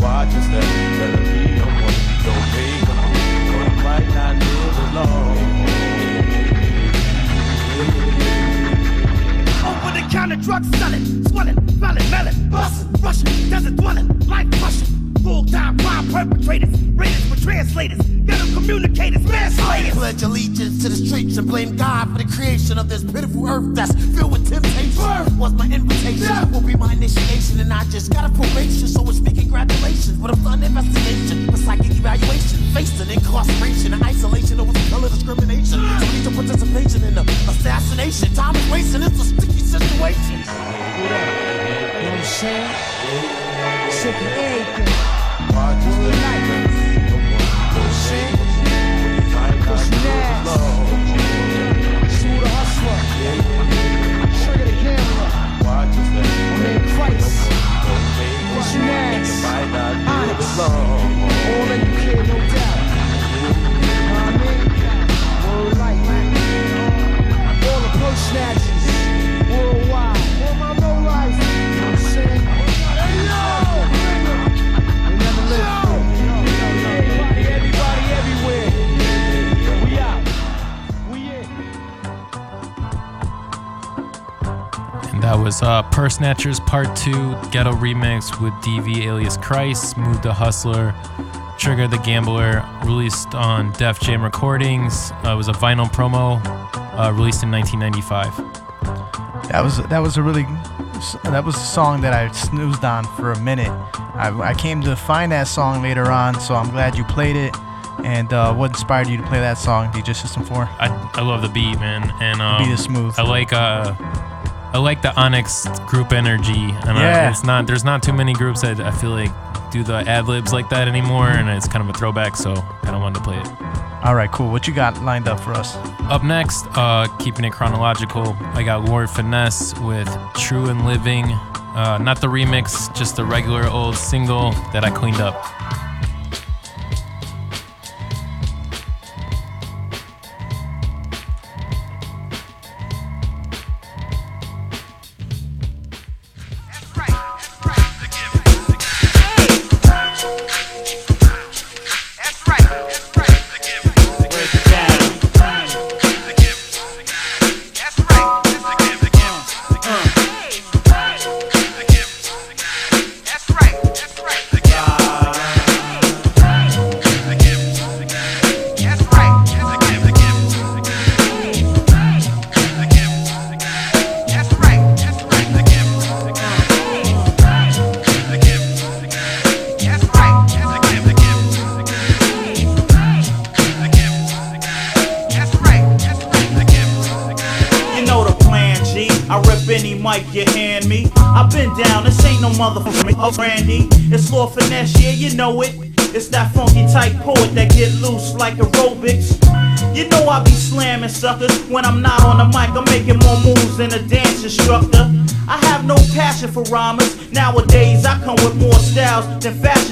Watch your The counter drugs selling, swelling, felon, melon, busting, rushing, desert dwelling, life crushing. Full time crime perpetrators, raiders for translators, ghetto communicators, manslayers. Pledge allegiance to the streets and blame God for the creation of this pitiful earth that's filled with temptation. was my invitation. Will be my initiation, and I just got a probation, so it's me congratulations. But I'm done investigation, for psychic evaluation, facing incarceration and isolation over color discrimination. So need your participation in the assassination. Time is wasting, it's a sticky situation. You know what I'm saying? Sick of everything. Word life. You know what I'm saying? Push the hustler. Trigger the. I'm in Christ. Push. All you care, no doubt. Know what I mean? All the. That was uh, Purse Snatchers Part 2 Ghetto Remix with DV alias Khryst, Smooth the Hustler, Trigger the Gambler, released on Def Jam Recordings. Uh, it was a vinyl promo uh, released in 1995. That was that was a really that was a song that I snoozed on for a minute. I, I came to find that song later on, so I'm glad you played it. And uh, what inspired you to play that song, DJ System 4? I, I love the beat, man. And um, beat is smooth. I like uh, I like the Onyx group energy, and Yeah. uh, it's not there's not too many groups that I feel like do the ad libs like that anymore, and it's kind of a throwback. So I don't want to play it. All right, cool. What you got lined up for us? Up next, uh, keeping it chronological, I got Lord Finesse with True and Living. Uh, not the remix, just the regular old single that I cleaned up.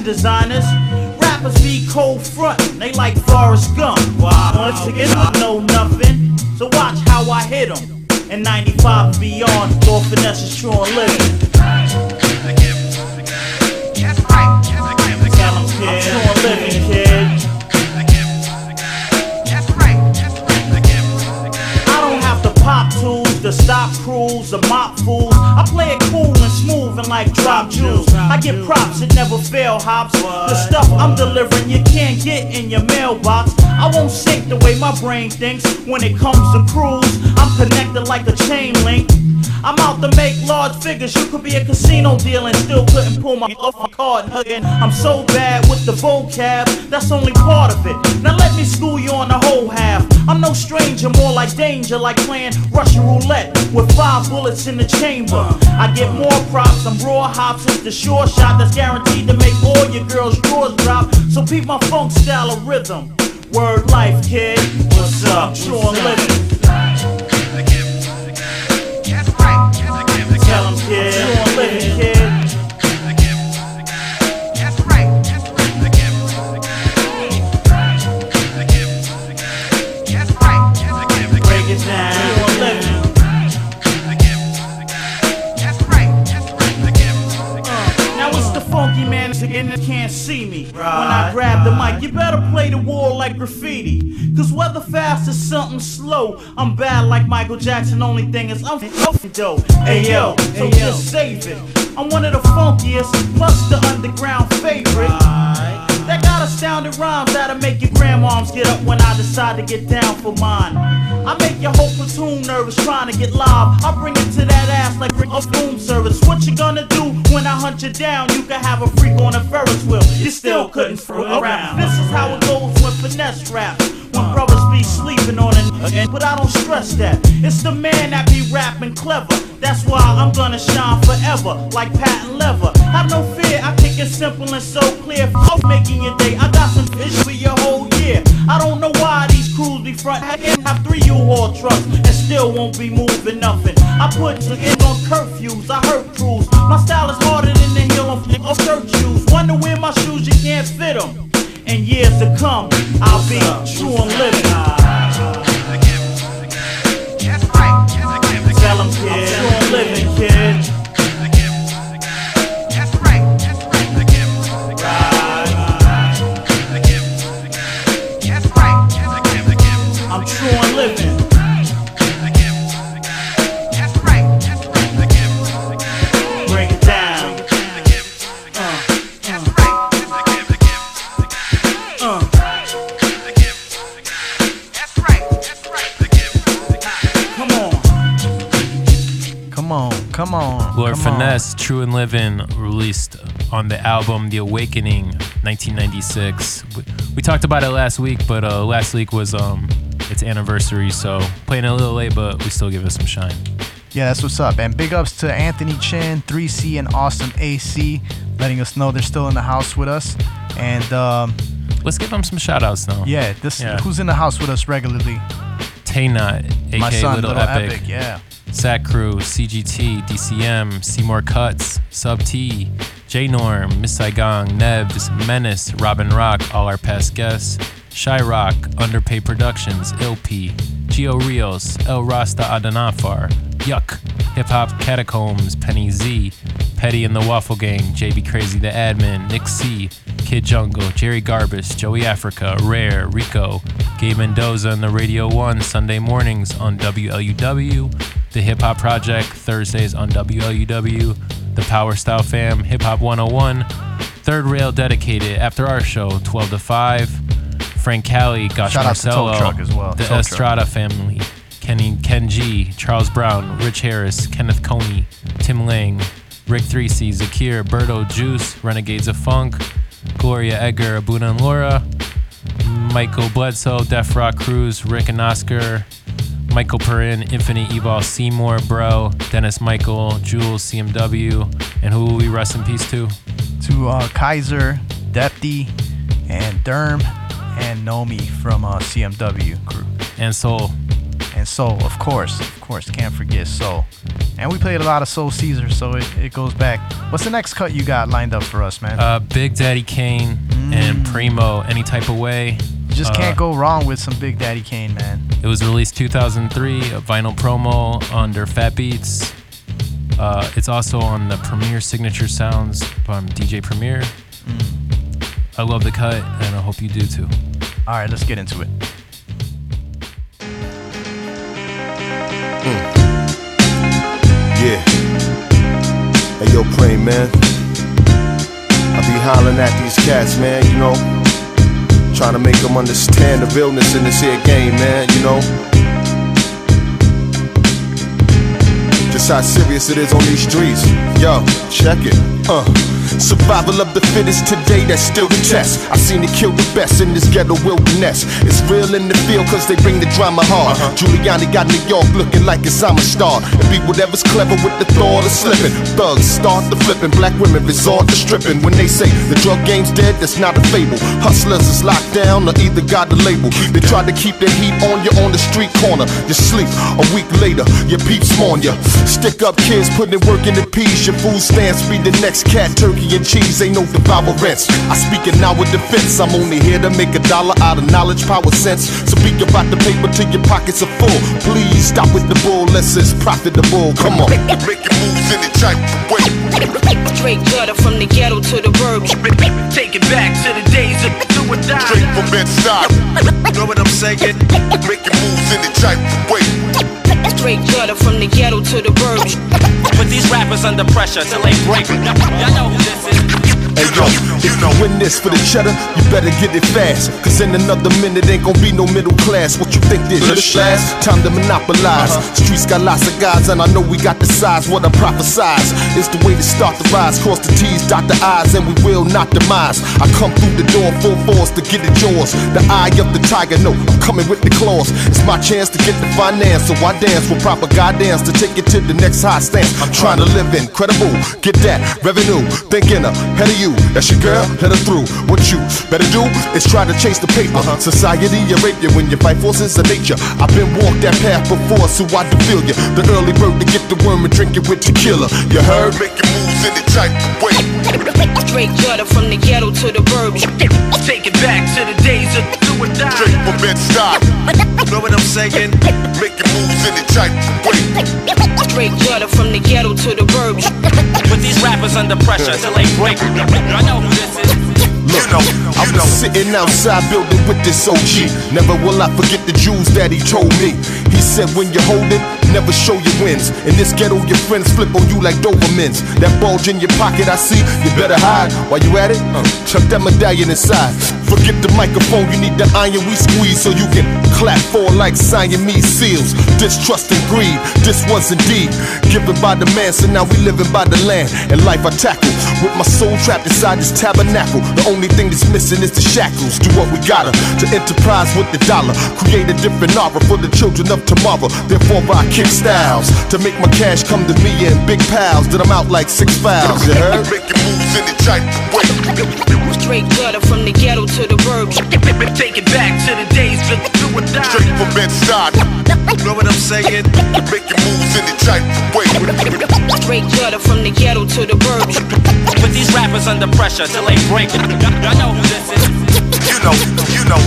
Designers. Thinks when it comes to crews. I'm connected like a chain link. I'm out to make large figures. You could be a casino deal and still couldn't pull my off card. Again, I'm so bad with the vocab, that's only part of it. Now let me school you on the whole half. I'm no stranger, more like danger, like playing Russian roulette with five bullets in the chamber. I get more props, I'm raw hops, it's the sure shot that's guaranteed to make all your girls' drawers drop. So peep my funk style of rhythm. Word life, kid. What's up? True and living. Graffiti. Cause whether fast or something slow, I'm bad like Michael Jackson. Only thing is I'm f***ing dope. Hey yo, so just save it. I'm one of the funkiest, plus the underground favorite sounding rhymes that'll make your grandmoms get up when I decide to get down for mine. I make your whole platoon nervous trying to get live. I bring it to that ass like a boom service. What you gonna do when I hunt you down? You can have a freak on a Ferris wheel. You still couldn't screw around. This is how it goes when finesse rap. When brothers sleeping on again, but I don't stress that. It's the man that be rapping clever. That's why I'm gonna shine forever, like patent leather. Have no fear, I kick it simple and so clear. I'm making your day. I got some vision for your whole year. I don't know why these crews be front and have three U-Haul trucks and still won't be moving nothing. I put niggas on curfews, I hurt crews. My style is harder than the heel of, of dirt shoes. Wonder where my shoes, you can't fit them. Album The Awakening, 1996. We, we talked about it last week, but uh, last week was um its anniversary, so playing it a little late, but we still give it some shine. Yeah, that's what's up. And big ups to Anthony Chin, 3C, and Awesome AC, letting us know they're still in the house with us. And um, let's give them some shout outs now. Yeah, this Yeah. who's in the house with us regularly? Taynot, aka My son, Little, Little Epic. Epic, yeah. Sat Crew, CGT, DCM, Seymour Cuts, Sub T, J Norm, Miss Saigon, Nebs, Menace, Robin Rock, all our past guests, Shy Rock, Underpay Productions, LP, Geo Rios, El Rasta Adanafar, Yuck, Hip Hop Catacombs, Penny Z, Petty and the Waffle Gang, JB Crazy the Admin, Nick C, Kid Jungle, Jerry Garbus, Joey Africa, Rare, Rico, Gabe Mendoza and the Radio 1 Sunday mornings on WLUW, The Hip Hop Project Thursdays on WLUW, The Power Style Fam, Hip Hop 101, Third Rail Dedicated after our show 12 to 5, Frank Cali, Gosh Shout Marcello, Truck as well, The Truck. Estrada family, Kenny, Ken G, Charles Brown, Rich Harris, Kenneth Coney, Tim Lang, Rick 3C, Zakir, Berto, Juice, Renegades of Funk, Gloria Edgar, Abuna and Laura, Michael Bledsoe, Def Rock Cruz, Rick and Oscar, Michael Perrin, Infinite Evil, Seymour, Bro, Dennis Michael, Jules, CMW, and who will we rest in peace to? To uh, Kaiser, Depty, and Derm, and Nomi from uh, CMW crew. And Soul. And Soul, of course. Of course, can't forget Soul. And we played a lot of Soul Caesar, so it, it goes back. What's the next cut you got lined up for us, man? Uh, Big Daddy Kane and Primo, Any Type of Way. you just Uh, can't go wrong with some Big Daddy Kane, man. It was released 2003, a vinyl promo under Fat Beats. Uh, it's also on the Premier Signature Sounds from DJ Premier. I love the cut, and I hope you do too. All right, let's get into it. Yeah. Hey, yo, pray, man. I be hollering at these cats, man, you know. Trying to make them understand the realness in this here game, man, you know. Just how serious it is on these streets. Yo, check it. Uh. Survival of the fittest today, that's still the test. I seen it kill the best in this ghetto wilderness. It's real in the field, cause they bring the drama hard. Uh-huh. Giuliani got New York looking like it's I'm a star. And be whatever's clever with the thought of slipping. Thugs start the flipping, black women resort to stripping. When they say the drug game's dead, that's not a fable. Hustlers is locked down or either got the label. They try to keep the heat on you on the street corner. You sleep a week later, your peeps mourn you. Stick up kids putting work in the peas. Your food stamps be the next cat, turkey and cheese. Ain't no devour rents. I speak it now with defense. I'm only here to make a dollar out of knowledge, power, sense. So speak about the paper till your pockets are full. Please stop with the bull, less is profitable. Come on. Make your moves in the type of way. Straight gutter from the ghetto to the burbs. Take it back to the days of do or die. Straight from inside. You know what I'm saying? Make your moves in the type of way. Straight gutter from the ghetto to the burbs. Put these rappers under pressure till they break. Y'all know who this is. Hey yo, if you win this for the cheddar, you better get it fast. Cause in another minute ain't gonna be no middle class. What you think this is last? Time to monopolize. Uh-huh. Streets got lots of guys, and I know we got the size. What I prophesize is the way to start the rise. Cross the T's, dot the I's, and we will not demise. I come through the door full force to get it yours. The eye of the tiger, no, I'm coming with the claws. It's my chance to get the finance, so I dance with proper guidance to take it to the next high stance. I'm trying to live incredible, get that revenue. Thinking ahead of you, that's your girl, let her through. What you better do is try to chase the paper. Huh? Society, you rape you when you fight forces of nature. I've been walked that path before, so I do feel you. The early bird to get the worm and drink it with tequila. You heard? Making moves in the type of way. Straight gutter from the ghetto to the burbs. Take it back to the days of do or die. Straight from Bed-Stuy. Know what I'm saying? Making moves in the type of way. Straight gutter from the ghetto to the burbs. With these rappers under pressure till they break. I know who this is. Look, I was sitting outside building with this OG. Never will I forget the jewels that he told me. He said, when you hold it, never show your wins. In this ghetto, your friends flip on you like Dobermans. That bulge in your pocket, I see, you better hide. While you at it, uh, chuck that medallion inside. Forget the microphone, you need the iron we squeeze so you can clap for like Siamese seals. Distrust and greed, this was indeed given by the man, so now we living by the land. And life I tackle with my soul trapped inside this tabernacle. The only thing that's missing is the shackles. Do what we gotta to enterprise with the dollar. Create a different aura for the children of tomorrow. Therefore, I kick styles to make my cash come to me in big piles. That I'm out like six fouls. You heard? Making moves in the type of way. Straight gutter from the ghetto to the burbs. Take it back to the days of do or die. Straight from Bed-Stuy. Know what I'm saying? Making moves in the type way. Straight gutter from the ghetto to the burbs. With these rappers under pressure till they break. I know who this is. You know, you know,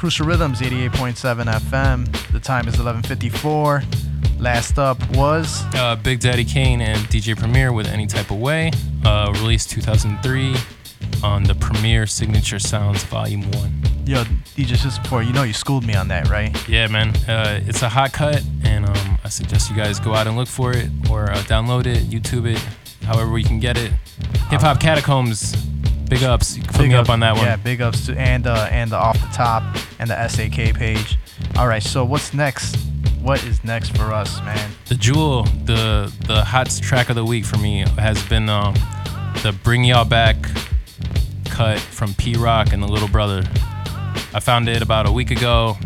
Crucial Rhythms 88.7 FM. The time is 11:54. Last up was Uh, Big Daddy Kane and DJ Premier with Any Type of Way, uh, released 2003 on the Premier Signature Sounds Volume 1. yo DJ just before you know you schooled me on that right? Yeah, man. Uh, it's a hot cut, and um, I suggest you guys go out and look for it or uh, download it, YouTube it, however we can get it. Hip Hop Catacombs, big ups. You can put me up on that one. Yeah, big ups to and uh, and the off the top and the SAK page. All right, so what's next? What is next for us, man? The jewel, the the hot track of the week for me has been um, the Bring Y'all Back cut from Pete Rock and the Little Brother. I found it about a week ago.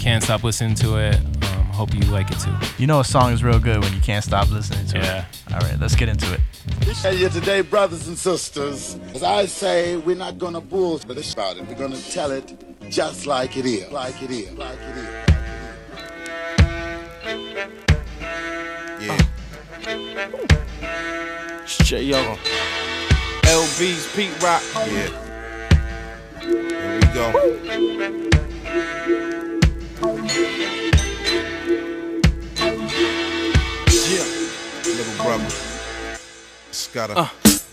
Can't stop listening to it. Hope you like it too. You know a song is real good when you can't stop listening to Yeah. it. Yeah. All right, let's get into it. Hey, you today, brothers and sisters. As I say, we're not gonna bullshit about it. We're gonna tell it just like it is. Like it is. Like it is. Yeah. J.O. LB's Pete Rock. Yeah. Here we go. Brother. It's got a. Uh.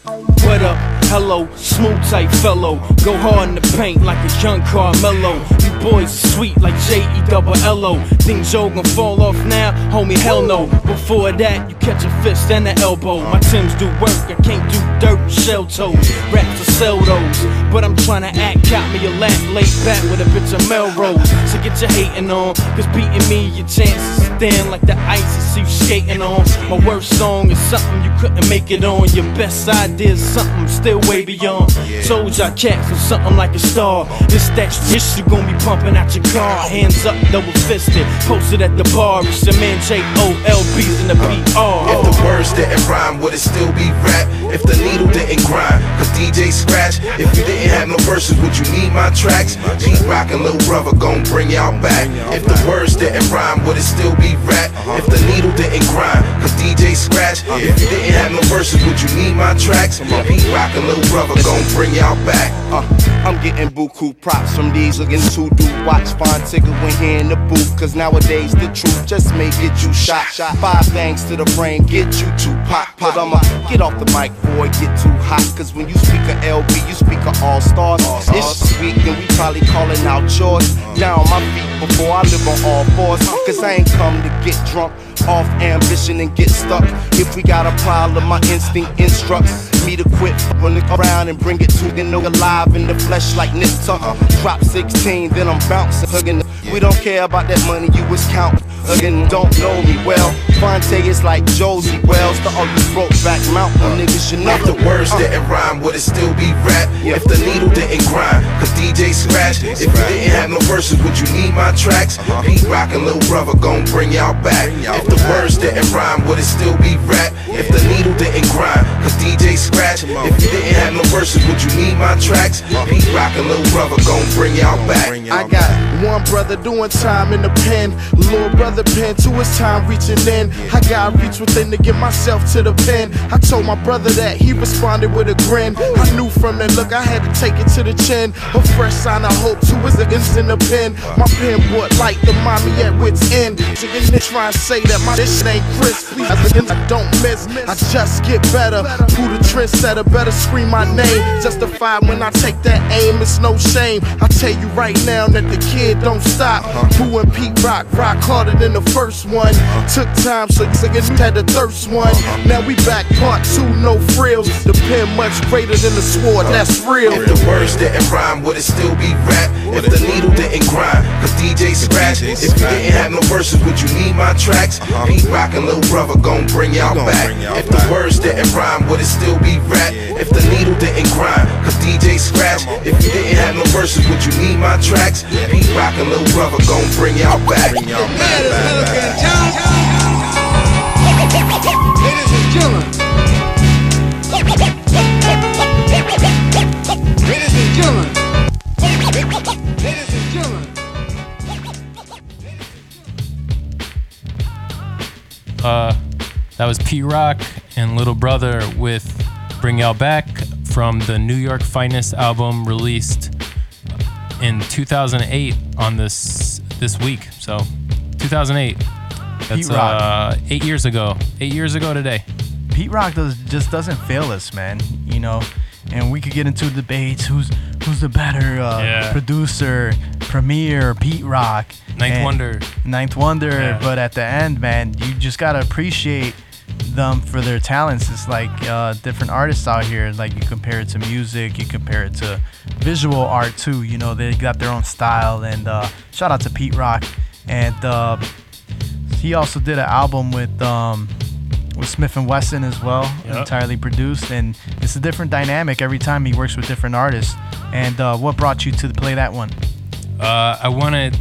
What up? Hello, smooth type fellow. Go hard in the paint like a young Carmelo. You boys sweet like J E double L O. Think Joe gon' fall off now? Homie, hell no. Before that, you catch a fist and an elbow. My Timbs do work, I can't do dirt shell toes. Raps to sell those, but I'm tryna act, cop me a lap, lay back with a bitch of Melrose. So get your hating on, cause beating me, your chances thin like the ice see you skating on. My worst song is something you couldn't make it on. Your best idea is something still way beyond. Told y'all cats I'm something like a star. This that shit you gon' be pumping out your car. Hands up, double fisted. Posted at the bar. It's your man J O L B's in the PR. If the words didn't rhyme, would it still be rap? If the needle didn't grind, cause DJ scratch. If you didn't have no verses, would you need my tracks? Pete Rock and Lil Brother gon' bring y'all back. If the words didn't rhyme, would it still be rap? If the needle didn't grind, cause DJ scratch. If you didn't have no verses, would you need my tracks? Pete Rock and Lil Brother gon' bring y'all back. Uh, I'm getting buku props from these looking to do watch fine tickle when here in the booth. Cause nowadays the truth just may get you shot. shot. Five bangs to the brain, get you to pop. But I'ma get off the mic it get too hot. Cause when you speak of LB, you speak of All Stars. It's sweet, and we probably calling out yours. Now on my feet before I live on all fours. Cause I ain't come to get drunk off ambition and get stuck. If we got a problem, my instinct instructs me to quit on the around and bring it to the no alive in the flesh like Nip Tuck. Uh, drop 16, then I'm bouncing, hugging. We don't care about that money you was counting. Again, don't know me well. Phonte is like Josey Wales, the all you broke back mountain niggas, you know. If the words didn't rhyme, would it still be rap? If the needle didn't grind, cause DJ scratch. If you didn't have no verses, would you need my tracks? Pete Rock and Lil Brother gon' bring y'all back. If the words didn't rhyme, would it still be rap? If the needle didn't grind, cause DJ scratch. If you didn't have no verses, would you need my tracks? Pete Rock and Lil Brother gon' bring y'all back. I got one brother doing time in the pen. Little brother pen to his time reaching in. I gotta reach within to get myself to the pen. I told my brother that he responded with a grin. I knew from that look I had to take it to the chin. A fresh sign of hope to his against in the pen. My pen brought light to mommy at wits end. Chicken to try and say that my this ain't Chris. Please, I don't miss. I just get better. Who the trendsetter better scream my name. Justified when I take that aim, it's no shame. I tell you right now that the kid don't stop. Boo and Pete Rock, rock harder than the first one. Took time, so niggas had the thirst one. Now we back, part two, no frills. The pen much greater than the sword, that's real. If the words didn't rhyme, would it still be rap? If the needle didn't grind, cause DJ scratch. If you didn't have no verses, would you need my tracks? Pete Rock and Lil Brother gon' bring y'all back. If the words didn't rhyme, would it still be rap? If the needle didn't grind, cause DJ scratch. If you didn't have no verses, would you need my tracks? Pete Rock and Lil Brother gon' bring y'all back. Bring y'all back, back, back. Ladies and gentlemen. Ladies and gentlemen. Ladies and gentlemen. Uh, that was Pete Rock and Little Brother with Bring Y'all Back from the New York Finest album released in 2008 on this this week. So 2008. That's uh, eight years ago. Eight years ago today. Pete Rock does just doesn't fail us, man. You know, and we could get into debates. Who's who's the better uh, Yeah. producer, Premier, Pete Rock, Ninth Wonder. Ninth Wonder. Yeah. But at the end, man, you just gotta appreciate them for their talents. It's like uh, different artists out here. Like you compare it to music, you compare it to visual art too. You know, they got their own style. And uh, shout out to Pete Rock. And uh, he also did an album with um, with Smif-N-Wessun as well, Yep. entirely produced, and it's a different dynamic every time he works with different artists. And uh, what brought you to play that one? Uh, I wanted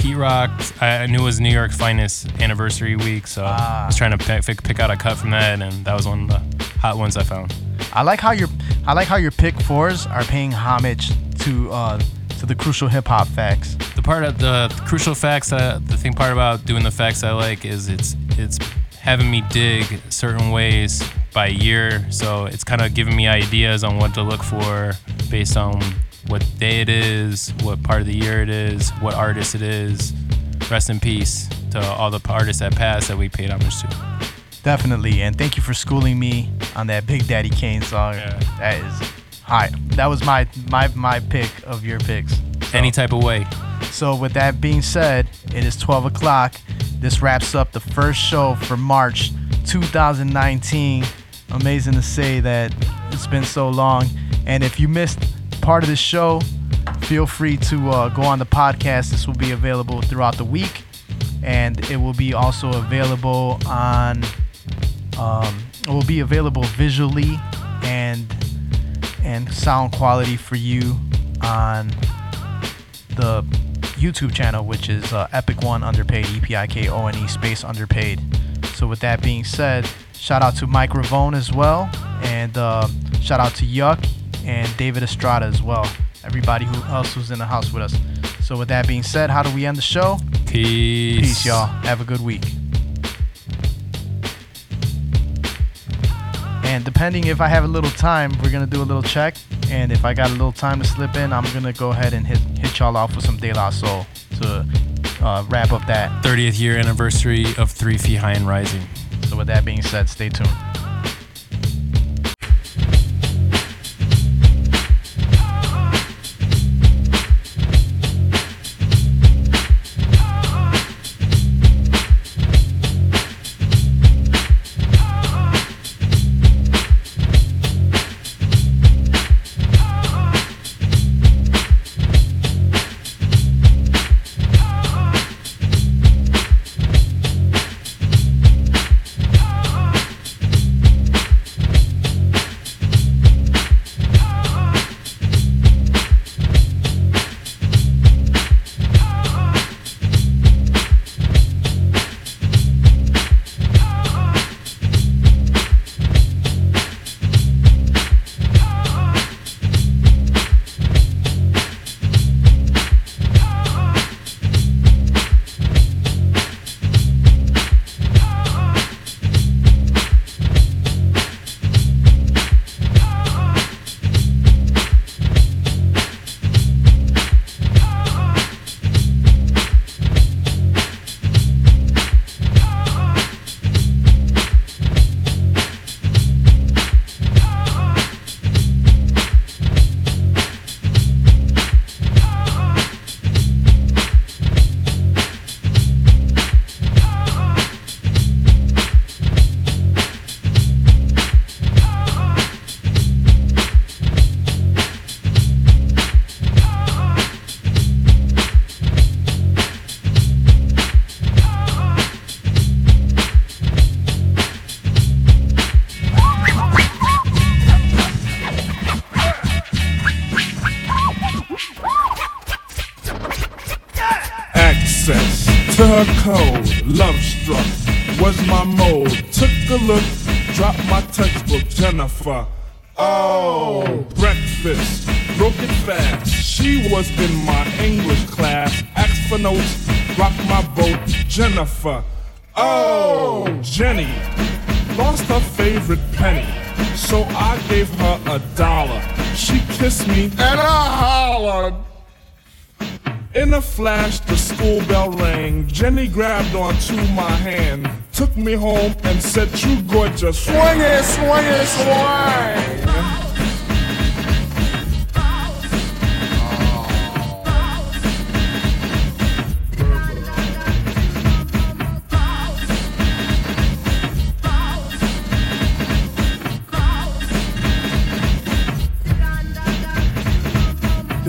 Pete Rock. I knew it was New York Finest anniversary week, so I was trying to pick, pick, pick out a cut from that, and that was one of the hot ones I found. I like how your I like how your pick fours are paying homage to uh, to the crucial hip hop facts. The part of the crucial facts, uh, the thing part about doing the facts I like is it's it's having me dig certain ways by year. So it's kind of giving me ideas on what to look for based on what day it is, what part of the year it is, what artist it is. Rest in peace to all the artists that passed that we paid homage to. Definitely, and thank you for schooling me on that Big Daddy Kane song. That is high. That was my my my pick of your picks. Any type of way. So with that being said, it is 12 o'clock. This wraps up the first show for March 2019. Amazing to say that it's been so long. And if you missed part of the show, feel free to uh, go on the podcast. This will be available throughout the week, and it will be also available on. Um, it will be available visually and and sound quality for you on the YouTube channel, which is uh, Epic One Underpaid, E P I K O N E space Underpaid. So with that being said, shout out to Mike Ravone as well, and uh, shout out to Yuck and David Estrada as well. Everybody who else who's in the house with us. So with that being said, how do we end the show? Peace. Peace, y'all. Have a good week. And depending if I have a little time, we're gonna do a little check. And if I got a little time to slip in, I'm gonna go ahead and hit hit y'all off with some De La Soul to uh, wrap up that. 30th year anniversary of Three Feet High and Rising. So with that being said, stay tuned.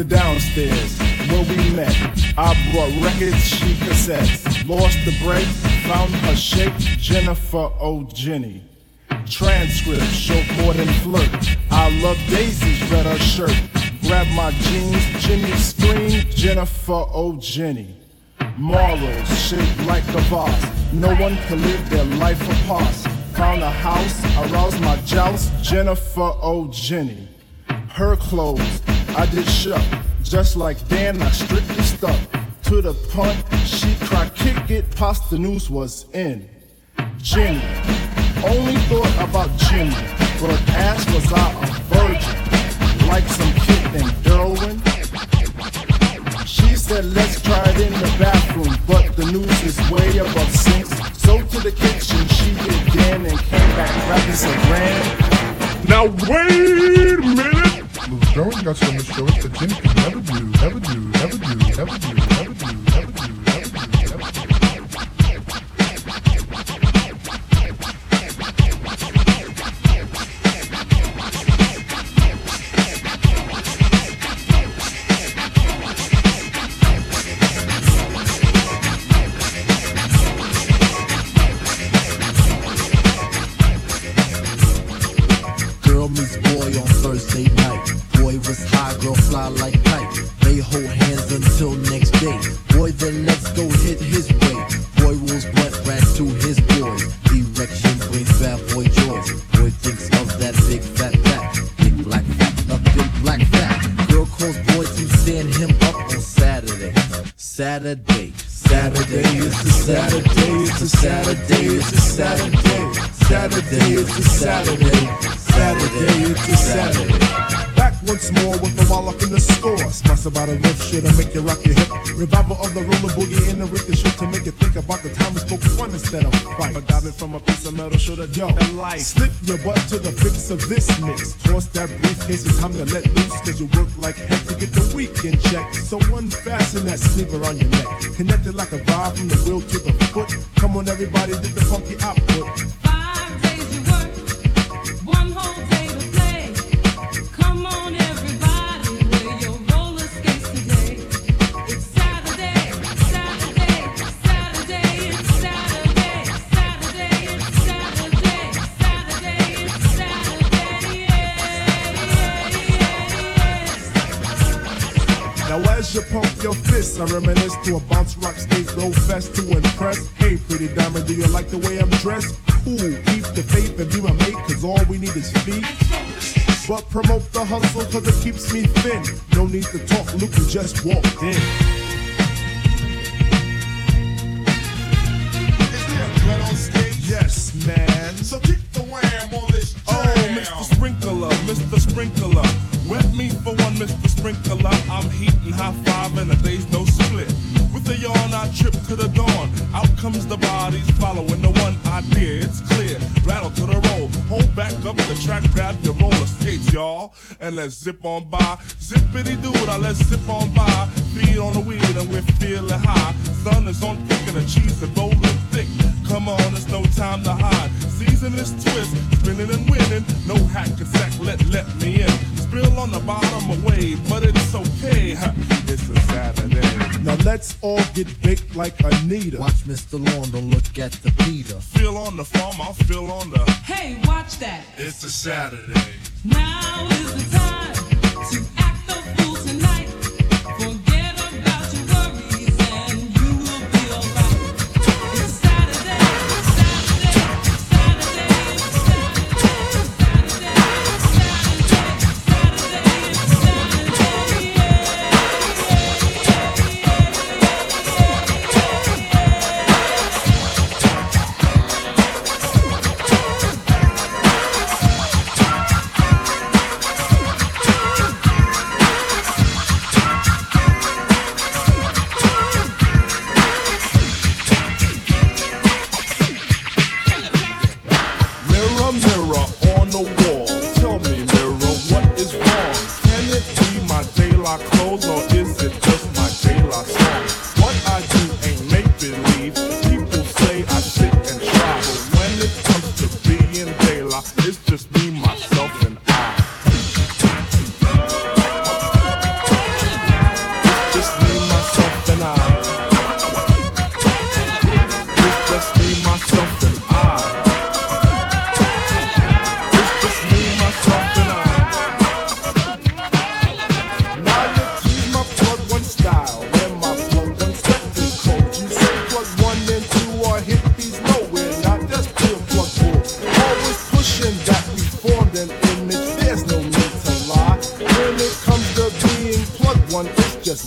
the downstairs where we met. I brought records, she cassettes. Lost the break, found her shape. Jennifer O'Jenny. Transcript, show more than flirt. I love daisies, red her shirt. Grab my jeans, Jimmy scream, Jennifer O'Jenny. Marlowe's shaped like a boss. No one can live their life apart. Found a house, aroused my joust, Jennifer O'Jenny. Her clothes, I did shut. Just like Dan, I strictly stuck to the punt. She cried, kick it, pasta news was in. Jimmy only thought about Jimmy. but ass was I a virgin, like some kid in Derwin. She said, let's try it in the bathroom, but the news is way above sinks. So to the kitchen, she did Dan and came back rapping some ram. Now wait a minute moves. No one got so much choice that Jim could never do, never do, never do, never do.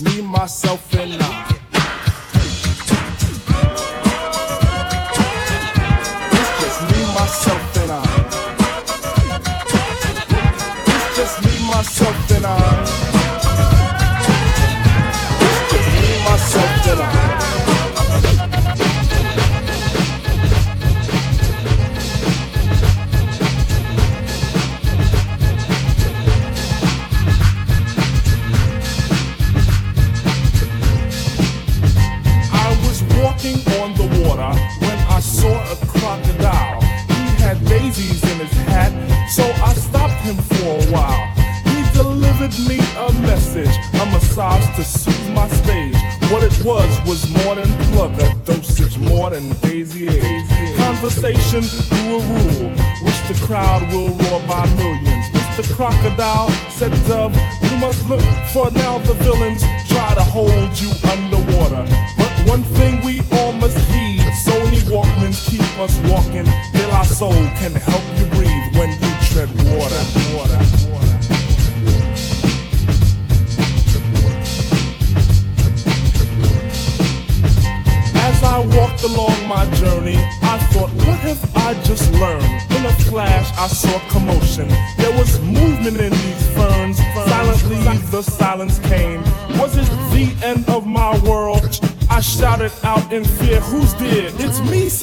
Me, myself, and I. Conversation grew a rule, which the crowd will roar by millions. Mr. Crocodile said, Dove, you must look for now the villains try to hold you underwater. But one thing we all must heed Sony Walkmans keep us walking. till our Soul can help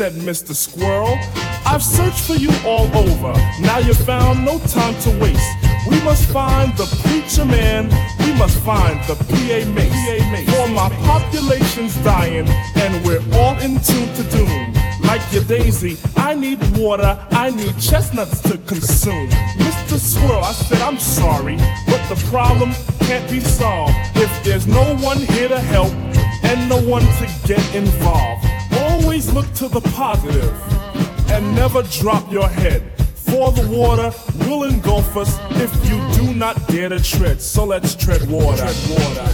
said Mr. Squirrel. I've searched for you all over. Now you found no time to waste. We must find the preacher man. We must find the PA Mase. For my population's dying, and we're all in tune to doom. Like your daisy, I need water, I need chestnuts to consume. Mr. Squirrel, I said I'm sorry, but the problem can't be solved if there's no one here to help and no one to get involved. Always look to the positive and never drop your head. For the water will engulf us if you do not dare to tread. So let's tread water. Tread water.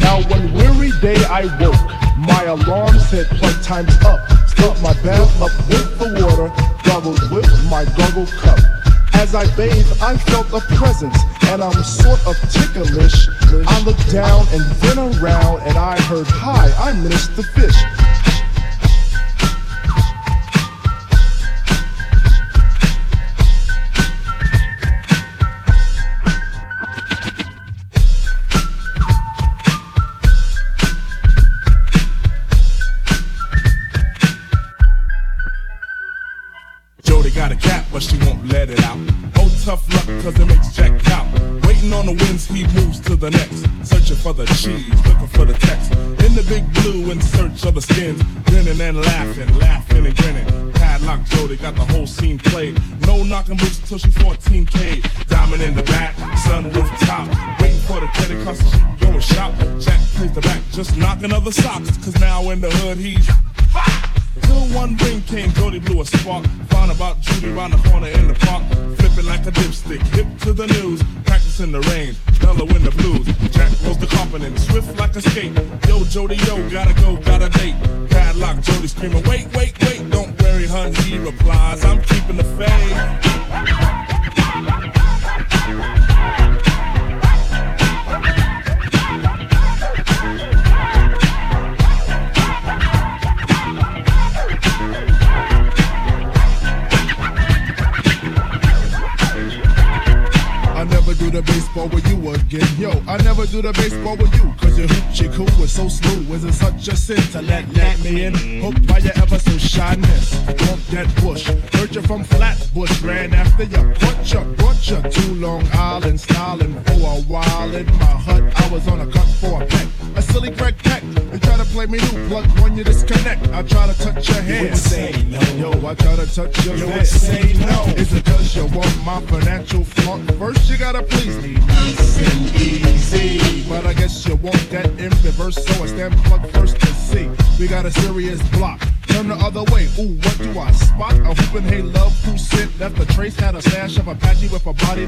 Now one weary day I woke. My alarm said plug time's up. Filled my bath up with the water, doubled with my goggle cup. As I bathed, I felt a presence, and I'm sort of ticklish. I looked down and then around, and I heard, Hi, I'm Mr. Fish. Till she's 14K. Diamond in the back, sunroof top. Waiting for the credit card so she can go and shop. Jack plays the back, just knocking other socks. Cause now in the hood, he's.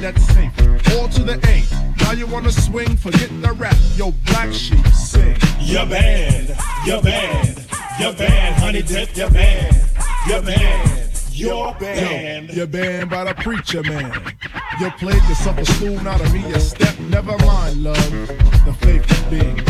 That's safe. All to the A. Now you wanna swing? Forget the rap. Yo, black sheep sing. Your band, your band, your band, honey dip, your band, your band, your band. You're banned by the preacher man. You played the sucker spoon out of me, you step, never mind, love. The faith is being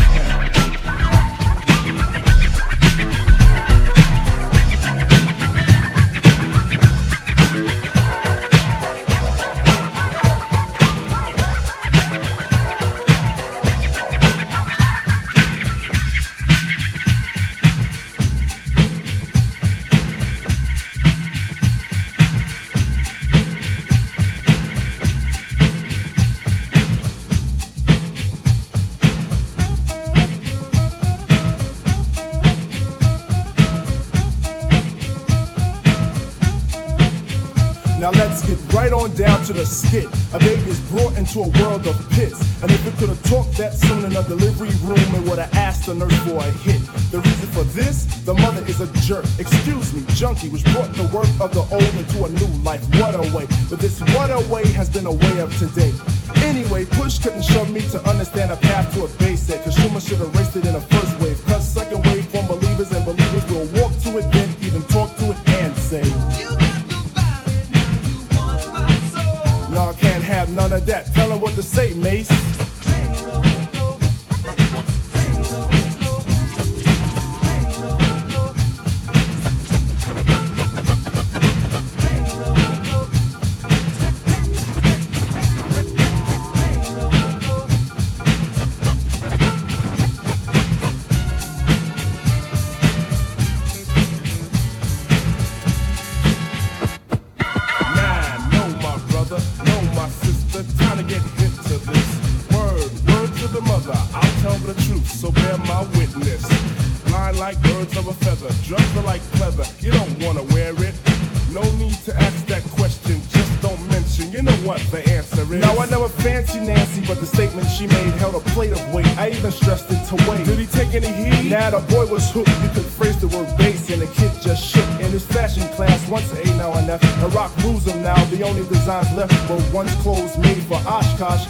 get right on down to the skit. A baby is brought into a world of pits. And if it could have talked that soon in a delivery room, it would have asked the nurse for a hit. The reason for this, the mother is a jerk. Excuse me, junkie, which brought the work of the old into a new life. What a way. But this what a way has been a way of today. Anyway, push couldn't shove me to understand a path to a basic. Cause Schumer should have raced it in a first wave. Cause second wave of that. Tell her what to say, Mase. Nah, the boy was hooked. You could phrase the word bass, and the kid just shook. In his fashion class, once A now and F. Rock rules him now. The only designs left were once clothes made for Oshkosh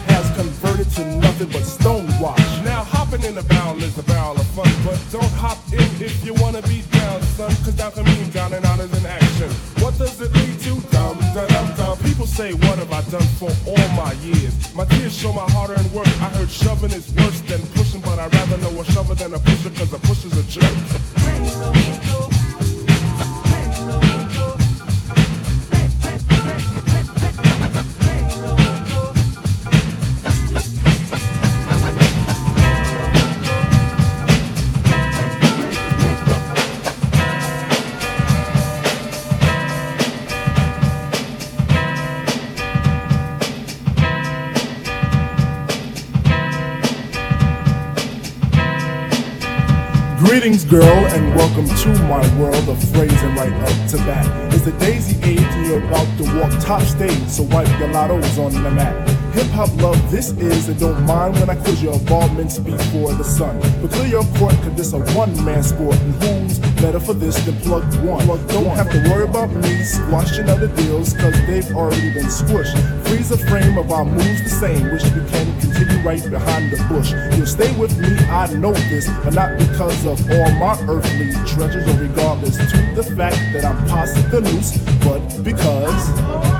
girl, and welcome to my world of phrasing right up to bat. It's the daisy age, and you're about to walk top stage, so wipe your lottos on the mat. Hip hop love, this is, and don't mind when I quiz your involvements before the sun. But clear your court, cause this a one man sport, and who's better for this than plug one? Plug Don't have to worry about me squashing other deals, cause they've already been squished. Freeze the frame of our moves the same, which we can continue right behind the bush. You'll stay with me, I know this, but not because of all my earthly treasures, or regardless to the fact that I'm past the noose, but because.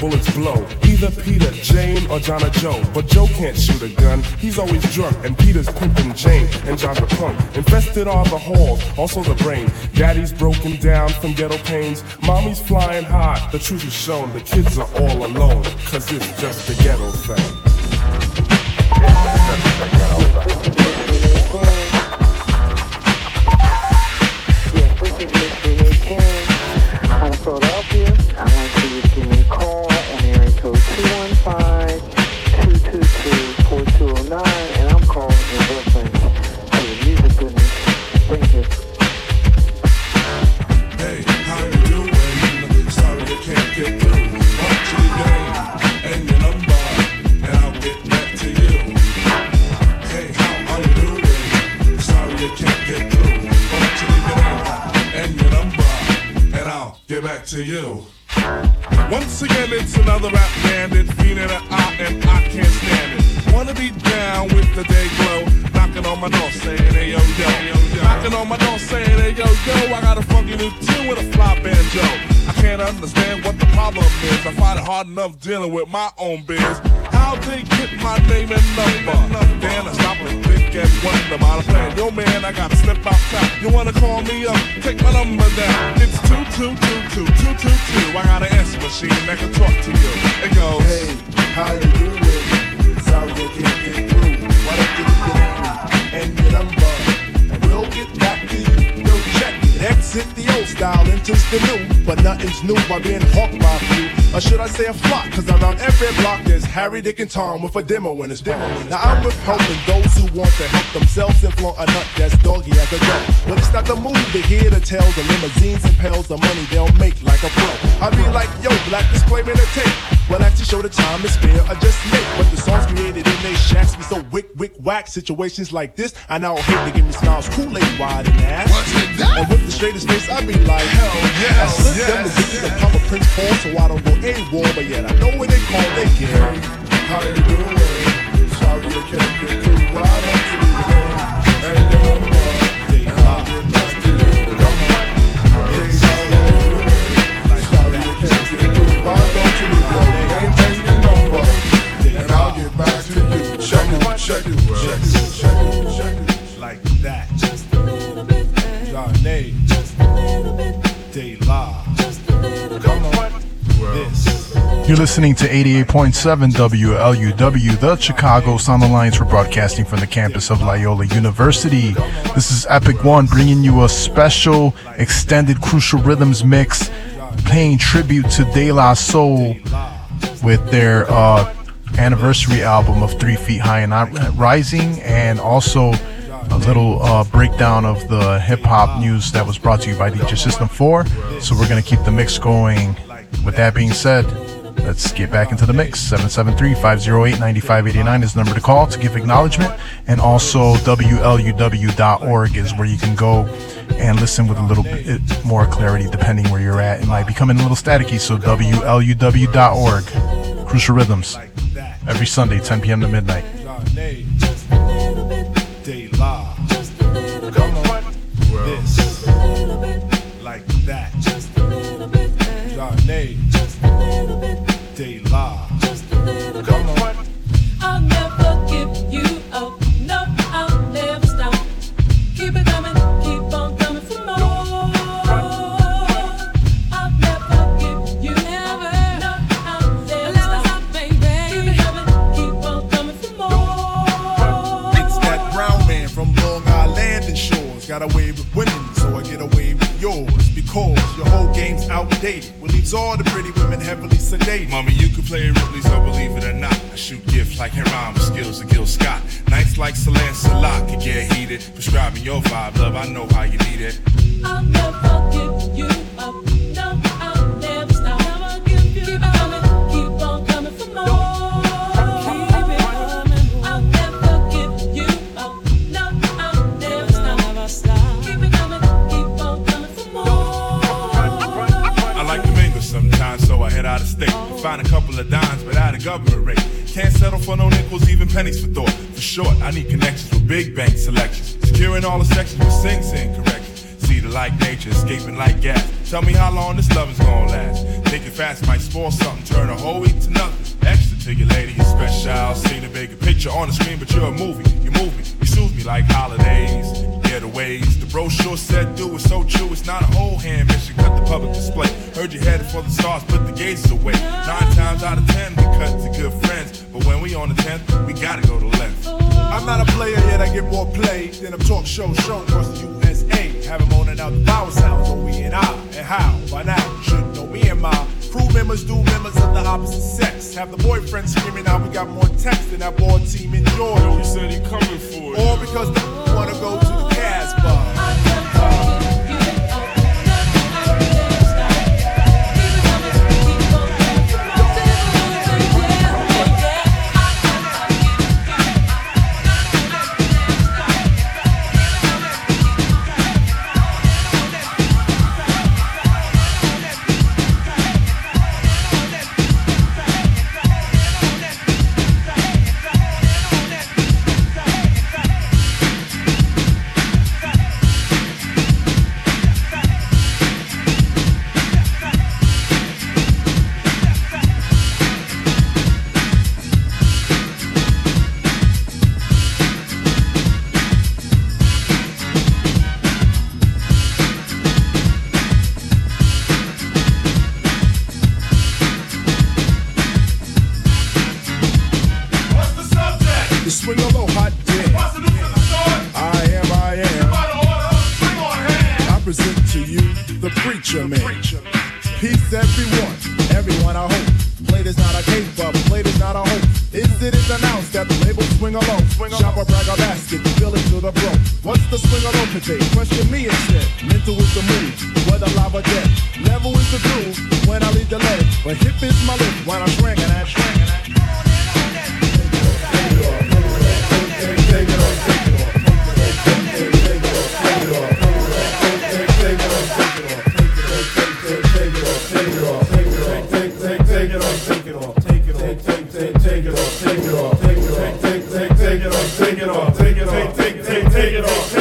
Bullets blow? Either Peter, Jane, or John or Joe. But Joe can't shoot a gun, he's always drunk. And Peter's pimping Jane, and John's a punk. Infested are the halls, also the brain. Daddy's broken down from ghetto pains. Mommy's flying high, the truth is shown. The kids are all alone, cause it's just a ghetto thing. I get through. Want your name and your number, and I'll get back to you. Once again, it's another rap bandit, feeling an eye, and I can't stand it. Wanna be down with the day glow, knocking on my door saying, hey yo yo, knocking on my door saying, hey yo yo, I got a funky new tune with a fly banjo. I can't understand what the problem is. I find it hard enough dealing with my own biz. How they get my name and number? Then I stop and think and wonder a plan. Yo man, I gotta step outside. You wanna call me up? Take my number down. It's two two two two two two two. I got an answer machine that can talk to you. It goes, Hey, how you doing? Sorry I can't get through. Why don't you me and your number, Exit the old style, enters the new, but nothing's new by being hawked by a few. Or should I say a flock? Cause around every block there's Harry, Dick, and Tom with a demo in his demo. Now I'm with helping those who want to help themselves and flaunt a nut that's doggy as a dog. But it's not the move to hear the tales of limousines and pals the money they'll make like a pro. I be like, yo, black disclaimer a tape. Well, actually show the time is spare, I just make. But the songs created in they shacks be so wick, wick, whack. Situations like this, I now hate to give me smiles, Kool-Aid wide and ass. And with the straightest face, I be like, hell yeah. I slip them yes. to get the proper Prince Paul so I don't go AWOL, but yet I know when they call, they get. How you doing? Sorry I can't get through. Why don't you leave me? And your number, they lie. Come on. Yes, Sorry I can't get through. Why don't you leave me? And take your number, and I'll get back to you. Check it, check it, check it, check it, check it. Like that. Just a little bit. Eh? Johnny. You're listening to 88.7 WLUW, the Chicago Sound Alliance. We're broadcasting from the campus of Loyola University. This is Epic One bringing you a special extended Crucial Rhythms mix, paying tribute to De La Soul with their uh, anniversary album of Three Feet High and Rising, and also a little uh, breakdown of the hip hop news that was brought to you by DJ System 4. So we're going to keep the mix going. With that being said, let's get back into the mix. 773 508 9589 is the number to call to give acknowledgement. And also, WLUW.org is where you can go and listen with a little bit more clarity depending where you're at. It might be coming a little staticky, so WLUW.org. Crucial Rhythms. Every Sunday, 10 p.m. to midnight. Outdated. What leaves all the pretty women heavily sedated. Mommy, you can play Ripley, so believe it or not. I shoot gifts like Heron with skills of Gil Scott. Nights like Celine Salak can get heated. Prescribing your vibe, love, I know how you need it. I'll never give you up. No, like to mingle sometimes, so I head lines, but at a government rate. Can't settle for no nickels, even pennies for thought. For short, I need connections with big bank selections. Securing all the sections with Sing Sing correction. See the like nature, escaping like gas. Tell me how long this love is gonna last. Thinking fast might spoil something, turn a whole week to nothing. To your lady, you special. Seen a bigger picture on the screen, but you're a movie. You move me, you soothe me like holidays. Yeah, the ways. The brochure said do it's so true. It's not a whole hand mission, cut the public display. Heard you headed for the stars, put the gazes away. Nine times out of ten, we cut to good friends. But when we on the tenth, we gotta go to length. I'm not a player yet, I get more play than a talk show shown across the USA. Have 'em moaning out the power sounds on we and I. And how? By now, should know me and my crew members do members of the opposite sex. Have the boyfriend screaming out, we got more text than that board team in Georgia. He said he coming for it. All because they wanna go to the Casbah. The swing a low hot dick. I am, I am. I present to you the preacher man. Peace, everyone. Everyone, I hope. Plate is not a but plate is not a hope. Is it is announced that the label swing alone. Shop a brag a basket, fill it to the bro. What's the swing alone today? Question me instead. Mental is the move, whether live or dead. Level is the groove when I lead the leg. But hip is my lift when I shrink and I shrink Take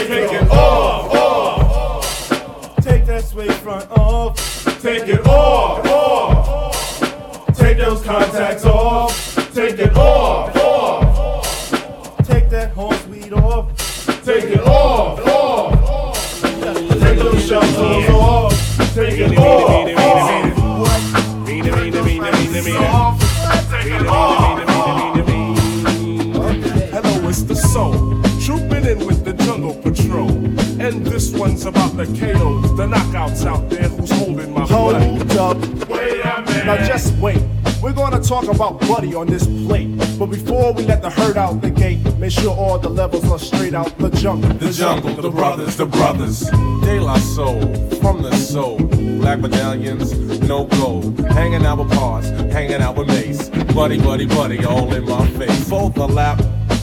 the KOs, the knockouts out there who's holding my Hold blood. up. Wait a minute. Now just wait. We're gonna talk about Buddy on this plate. But before we let the herd out the gate, make sure all the levels are straight out the jungle. The jungle, the brothers, the brothers. De La Soul, from the soul. Black medallions, no gold. Hanging out with Pars, hanging out with Mase. Buddy, buddy, buddy, all in my face. Fold the lap.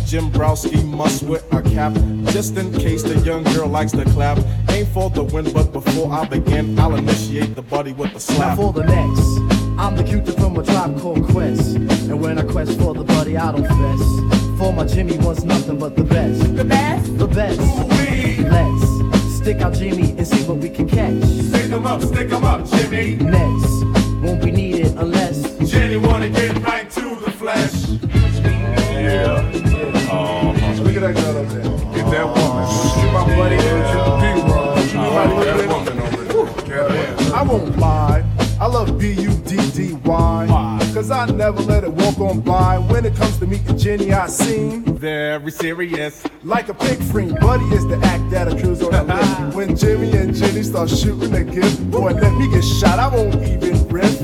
Jim Browski must wear a cap just in case the young girl likes to clap. Ain't for the win, but before I begin, I'll initiate the buddy with a Now slap. for the next, I'm the cutie from a tribe called Quest. And when I quest for the buddy, I don't fess. For my Jimmy wants nothing but the best. The best? The best. Let's stick out Jimmy and see what we can catch. Stick 'em up, stick 'em up, Jimmy. Next, won't be needed unless Jenny wanna get right B-U-D-D-Y. Cause I never let it walk on by. When it comes to meeting Jenny, I seem very serious. Like a pig friend, Buddy is the act that accrues on the list. When Jimmy and Jenny start shooting a gift, boy, let me get shot. I won't even riff.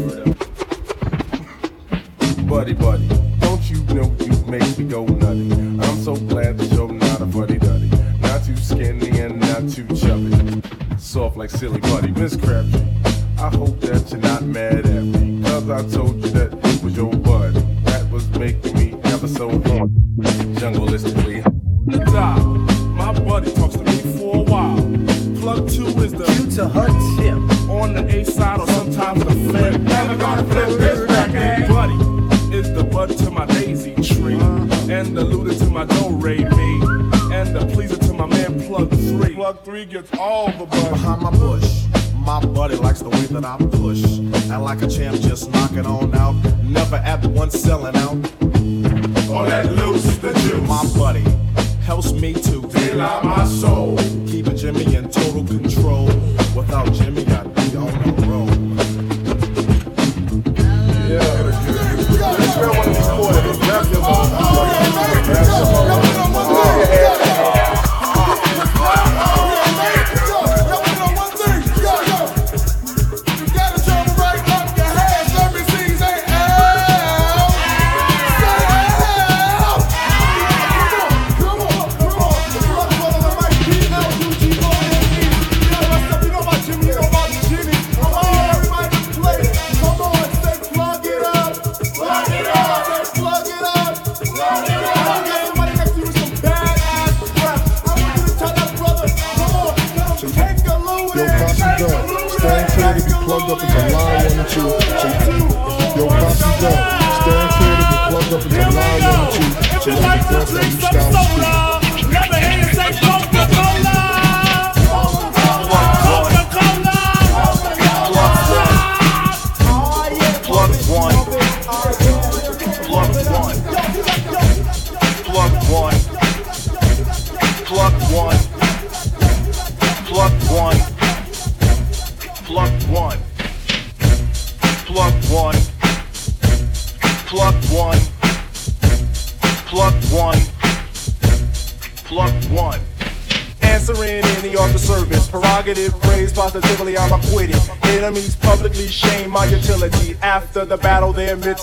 Buddy, buddy, don't you know you make me go nutty? I'm so glad that you're not a buddy duddy. Not too skinny and not too chubby. Soft like silly buddy, Miss Crabtree. I hope that you're not mad at me. Cause I told you that it was your buddy. That was making me ever so horny. Jungleistically. The top. My buddy talks to me for a while. Plug two is the Due to her tip on the A side or sometimes the flip. Never gonna flip this back, record. Buddy is the bud to my daisy tree. And the looter to my do re me. And the pleaser to my man plug three. Plug three gets all the bud. Behind my bush. My buddy likes the way that I champ, just knock it on out. Never at once selling out.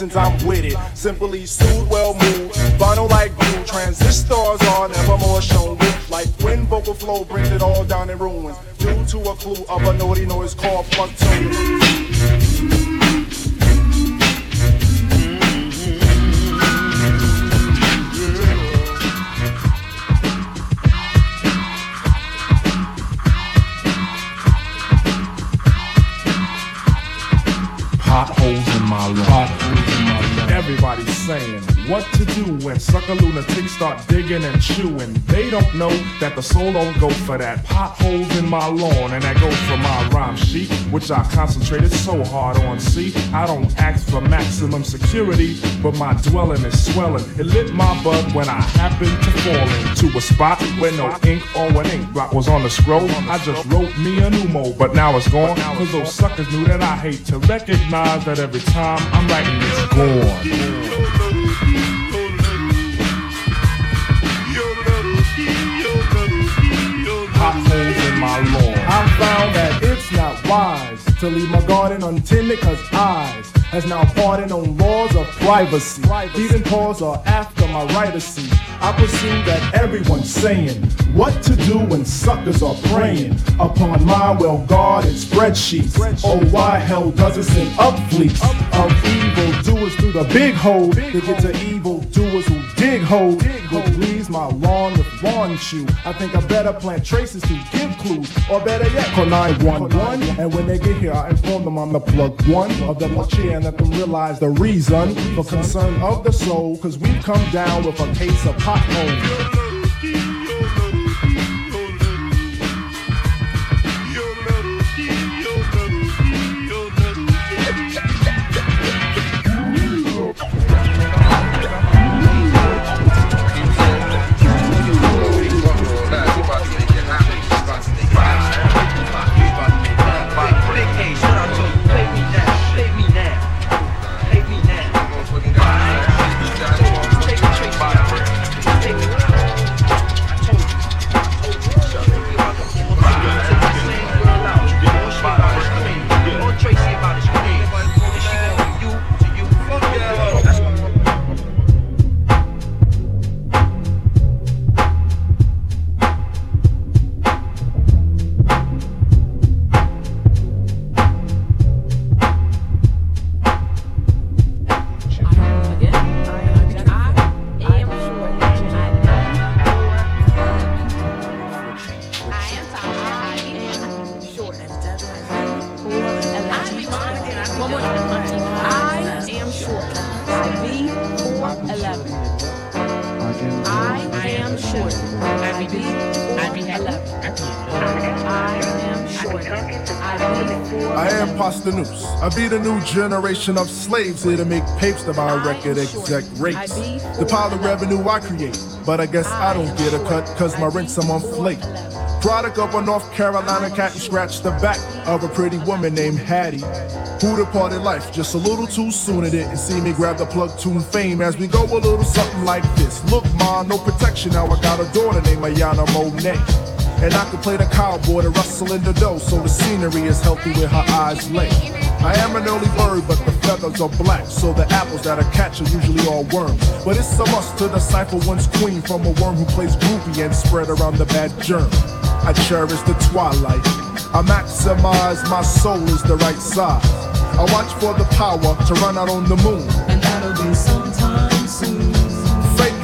Mittens, I'm with it. Simply sued, well moved, vinyl like glue. Transistors are never more shown like when vocal flow brings it all down in ruins. Due to a clue of a naughty noise called two. Potholes in my lawn. Everybody's saying what to do when sucker lunatics start digging and chewing. They don't know that the soul don't go for that. Potholes in my lawn, and that goes for my rhyme sheet, which I concentrated so hard on. See, I don't ask for maximum security, but my dwelling is swelling. It lit my bud when I happened to fall into a spot where no ink or an ink block was on the scroll. I just wrote me a pneumo, but now it's gone. Cause those suckers knew that I hate to recognize that every time I'm writing it's gone. I found that it's not wise to leave my garden untended cause eyes has now pardoned on laws of privacy. Even pause are after my rightacy. I perceive that everyone's saying what to do when suckers are preying upon my well guarded spreadsheets. Oh, why hell does it send up fleets of evil doers through the big hole to get to evil doers who dig holes? My lawn with lawn chew. I think I better plant traces to give clues, or better yet, call 911. And when they get here, I inform them I'm the plug one of the chair and let them realize the reason for concern of the soul. Cause we've come down with a case of potholes. New generation of slaves here to make papes to my record exec rates. The pile of revenue I create, but I guess I don't get a cut cause my rent's a month late. Product of a North Carolina cat and scratched the back of a pretty woman named Hattie. Who departed life just a little too soon and didn't see me grab the plug tune fame as we go a little something like this. Look, ma, no protection now. I got a daughter named Ayana Monet. And I can play the cowboy to rustle in the dough so the scenery is healthy where her eyes lay. I am an early bird, but the feathers are black, so the apples that I catch are usually all worms. But it's a must to decipher one's queen from a worm who plays groupie and spread around the bad germ. I cherish the twilight. I maximize my soul is the right size. I watch for the power to run out on the moon. And that'll be sometime.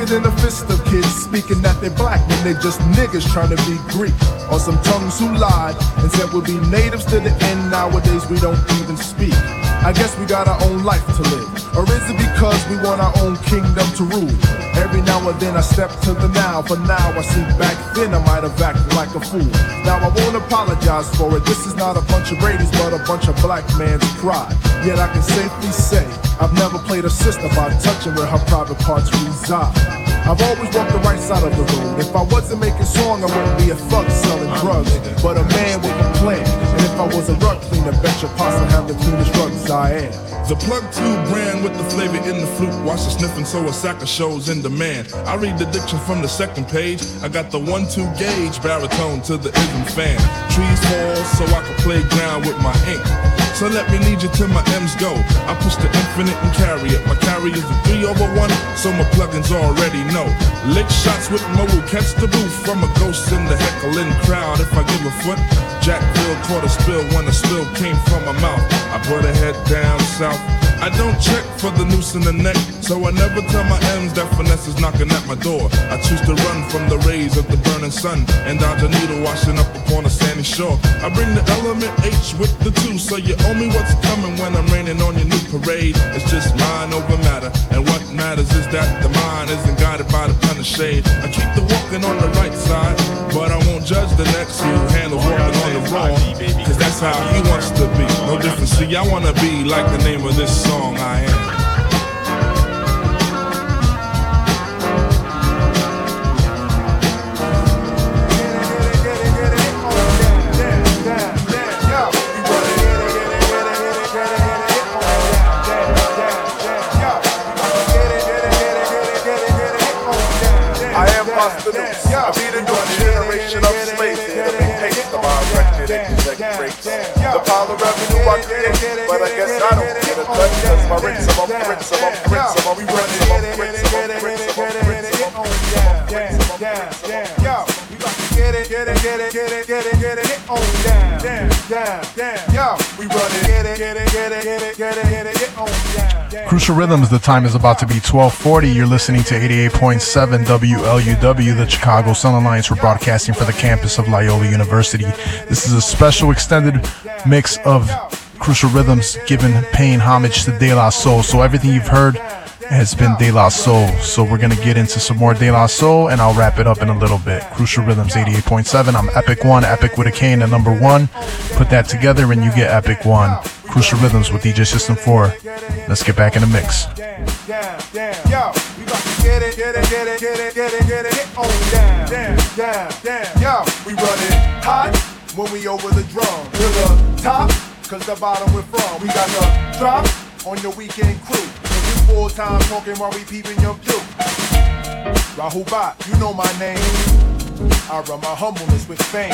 Faking in the fist of kids speaking that they're black when they're just niggas trying to be Greek. Or some tongues who lied and said we'll be natives to the end. Nowadays we don't even speak. I guess we got our own life to live. Or is it because we want our own kingdom to rule? Every now and then I step to the now, but now I see back then I might have acted like a fool. Now I won't apologize for it. This is not a bunch of Brady's, but a bunch of black man's pride. Yet I can safely say I've never played a sister by touching where her private parts reside. I've always walked the right side of the road. If I wasn't making song, I wouldn't be a thug selling drugs. But a man with a plan. And if I was a rug cleaner, bet your pasta have the cleanest drugs I am. The plug tube brand with the flavor in the flute. Watch the sniffing, so a sack of shows in demand. I read the diction from the second page. I got the one-two gauge baritone to the ism fan. Trees fall so I can play ground with my ink. So let me lead you till my M's go. I push the infinite and carry it. My carry is a three over one, so my plugins already know. Lick shots with Mo will catch the booth from a ghost in the heckling crowd. If I give a foot, Jackville caught a spill when a spill came from my mouth. I put a head down south. I don't check for the noose in the neck, so I never tell my M's that finesse is knocking at my door. I choose to run from the rays of the burning sun and dodge a needle washing up upon a sandy shore. I bring the element H with the two, so you owe me what's coming when I'm raining on your new parade. It's just mind over matter, and what matters is that the mind isn't guided by the pen of shade. I keep the walking on the right side, but I won't judge the next who handles walking on the wrong, cause that's how he wants to be. No different, see, I wanna be like the name of this song I am. Posdnuos. I be the new generation of slaves here to make tapes to my record exec rates. The pile of revenue I create, but I guess I don't get a cut cause my rents are up, rents are up, rents are up, rents are up, Yo, we about to get it, get it, get it, get it, get it, get it, get on down, down, down, down. Yo, we run it, get it, get it, get it, get it, get it, get it, get on down, down. Crucial Rhythms, the time is about to be 1240. You're listening to 88.7 WLUW, the Chicago Sound Alliance. We're broadcasting for the campus of Loyola University. This is a special extended mix of Crucial Rhythms giving, paying homage to De La Soul. So everything you've heard has been De La Soul. So we're to get into some more De La Soul and I'll wrap it up in a little bit. Crucial Rhythms 88.7. I'm Epik One, Epic with a K and a number one. Put that together and you get Epik One. Crucial Rhythms with DJ System 4. Let's get back in the mix. get it, get it, get it, get it, get it, get it, get on down, down, down, down. Yo, we run it hot when we over the drum to the top, cause the bottom we're from. We got the drop on your weekend crew. Full time talking while we peeping your view. Rahul Bhat, you know my name. I run my humbleness with fame.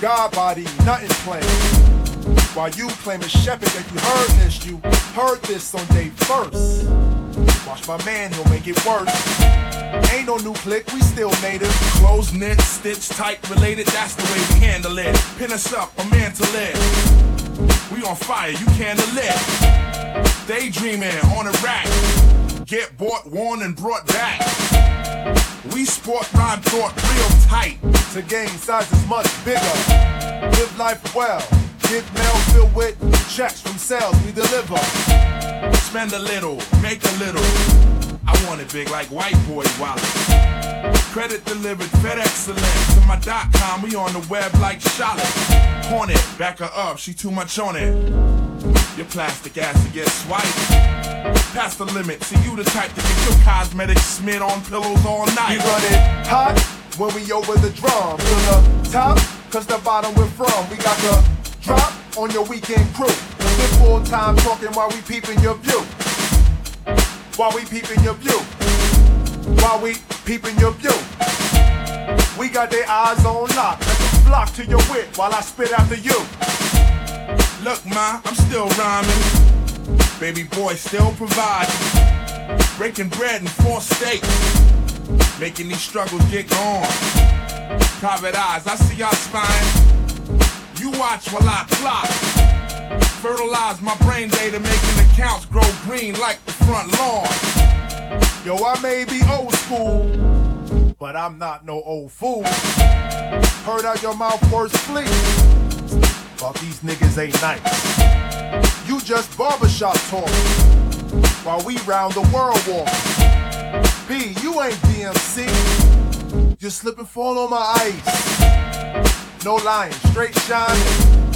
God body, nothing plain. While you claiming Shepherd that you heard this, you heard this on day first. Watch my man, he'll make it worse. Ain't no new click, we still native. Close knit, stitch tight, related, that's the way we handle it. Pin us up, a man to live. We on fire, you can't live. Daydreaming on a rack. Get bought, worn, and brought back. We sport rhyme thought real tight. To gain size is much bigger. Live life well. Get mail filled with checks from sales we deliver. Spend a little, make a little. Want it big like white boy wallet. Credit delivered, FedEx select to my dot com. We on the web like Charlotte. Hornet, back her up, she too much on it. Your plastic ass to get swiped. Past the limit, see you the type to get your cosmetics smeared on pillows all night. We run it hot when we over the drum. To the top, cause the bottom we're from. We got the drop on your weekend crew. We're full time talking while we peeping your view. While we peeping your view. While we peeping your view. We got their eyes on lock. Flock to your wit while I spit after you. Look, ma, I'm still rhyming. Baby boy still providing. Breaking bread in four states. Making these struggles get gone. Private eyes, I see y'all spying. You watch while I plot. Fertilize my brain data, making accounts grow green like the front lawn. Yo, I may be old school, but I'm not no old fool. Heard out your mouth words flee. But these niggas ain't nice. You just barbershop talk while we round the world walk. B, you ain't DMC. You slip and fall on my ice. No lying, straight shining.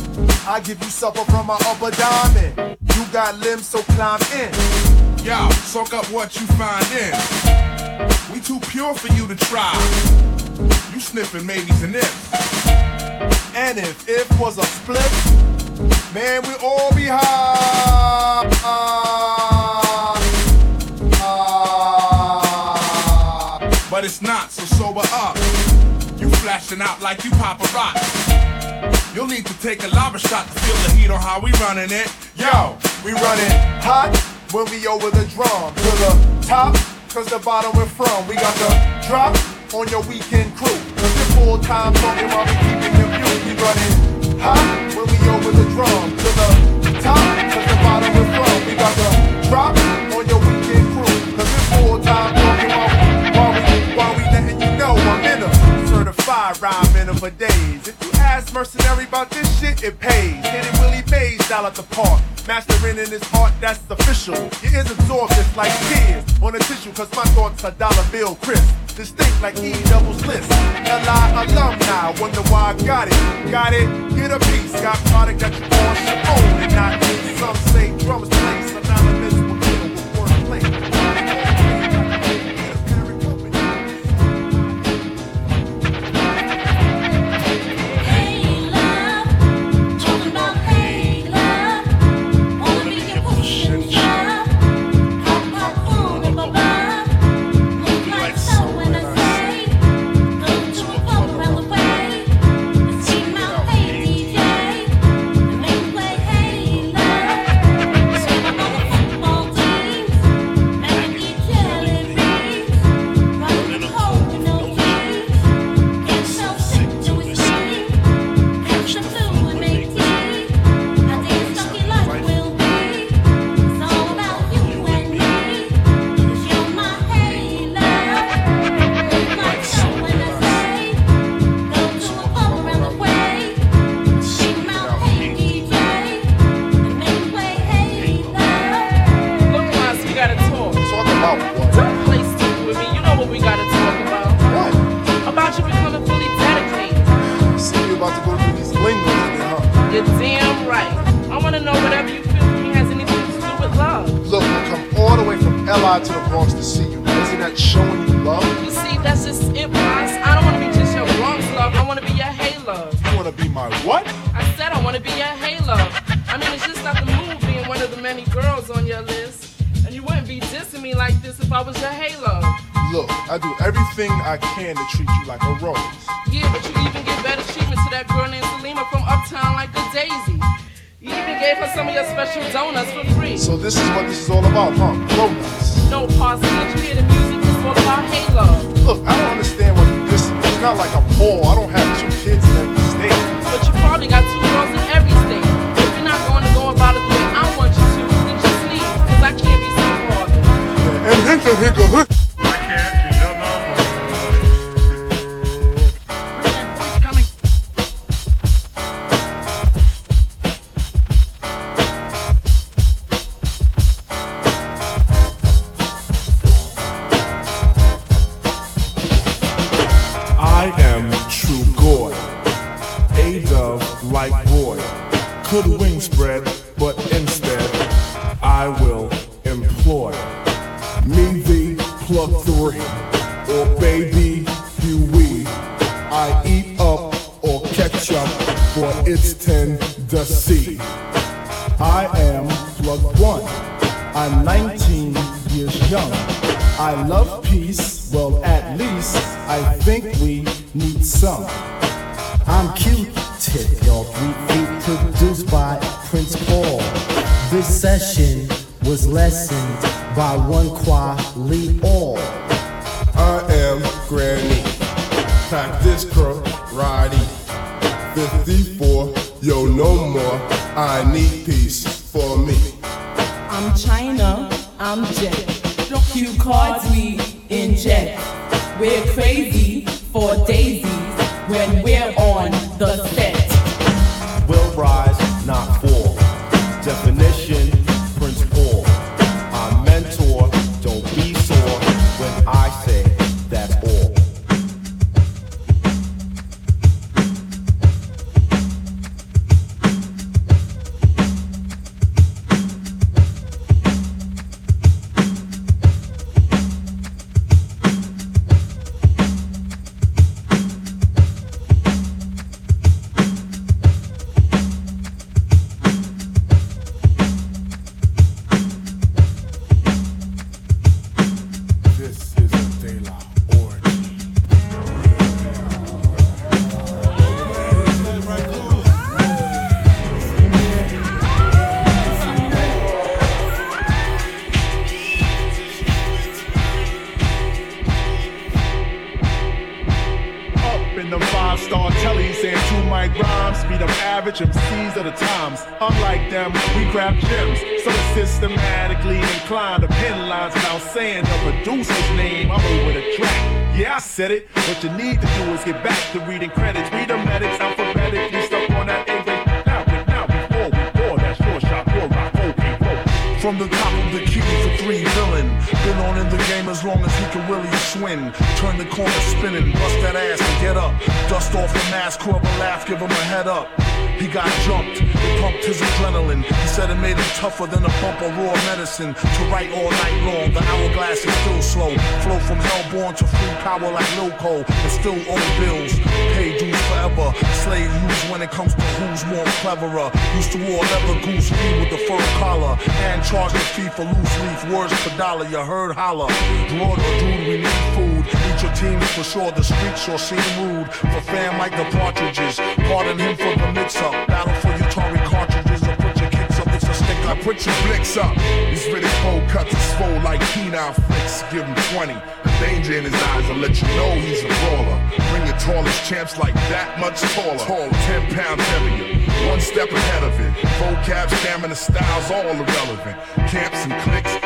I give you supper from my upper diamond. You got limbs, so climb in. Yo, soak up what you find in. We too pure for you to try. You sniffing maybes and ifs. And if if was a split, man, we all be high. But it's not, so sober up. You flashing out like you pop a rock. You'll need to take a lava shot to feel the heat on how we running it. Yo, we running hot when we over the drum. To the top, cause the bottom we're from. We got the drop on your weekend crew. Cause it's full time talking while we keeping your view. We running hot when we over the drum. To the top, cause the bottom we're from. We got the drop on your weekend crew. Cause it's full time a rhyme in for days. If you ask mercenary about this shit, it pays. Hit it Willie Mays style at the park. Mastering in his heart, that's official. Your ears absorb this like tears on a tissue, cause my thoughts are dollar bill crisp. Distinct like E doubles list. LI alumni, wonder why I got it. Got it, get a piece. Got product that you want your own and not me. Some say drummers play synonymous can to treat you like a rose. Yeah, but you even give better treatment to that girl named Salima from Uptown like a daisy. You even gave her some of your special donuts for free. So this is what this is all about, huh? Sure seem rude. For fam like the partridges. Pardon him for the mix up. Battle for Tory cartridges or put your kicks up. It's a stick I put your blicks up. These really cold cuts is swole like penile flicks. Give him 20. The danger in his eyes will let you know he's a brawler. Bring your tallest champs like that much taller. Tall, 10 pounds heavier. One step ahead of it. Vocab, stamina, styles, all irrelevant. Camps and cliques,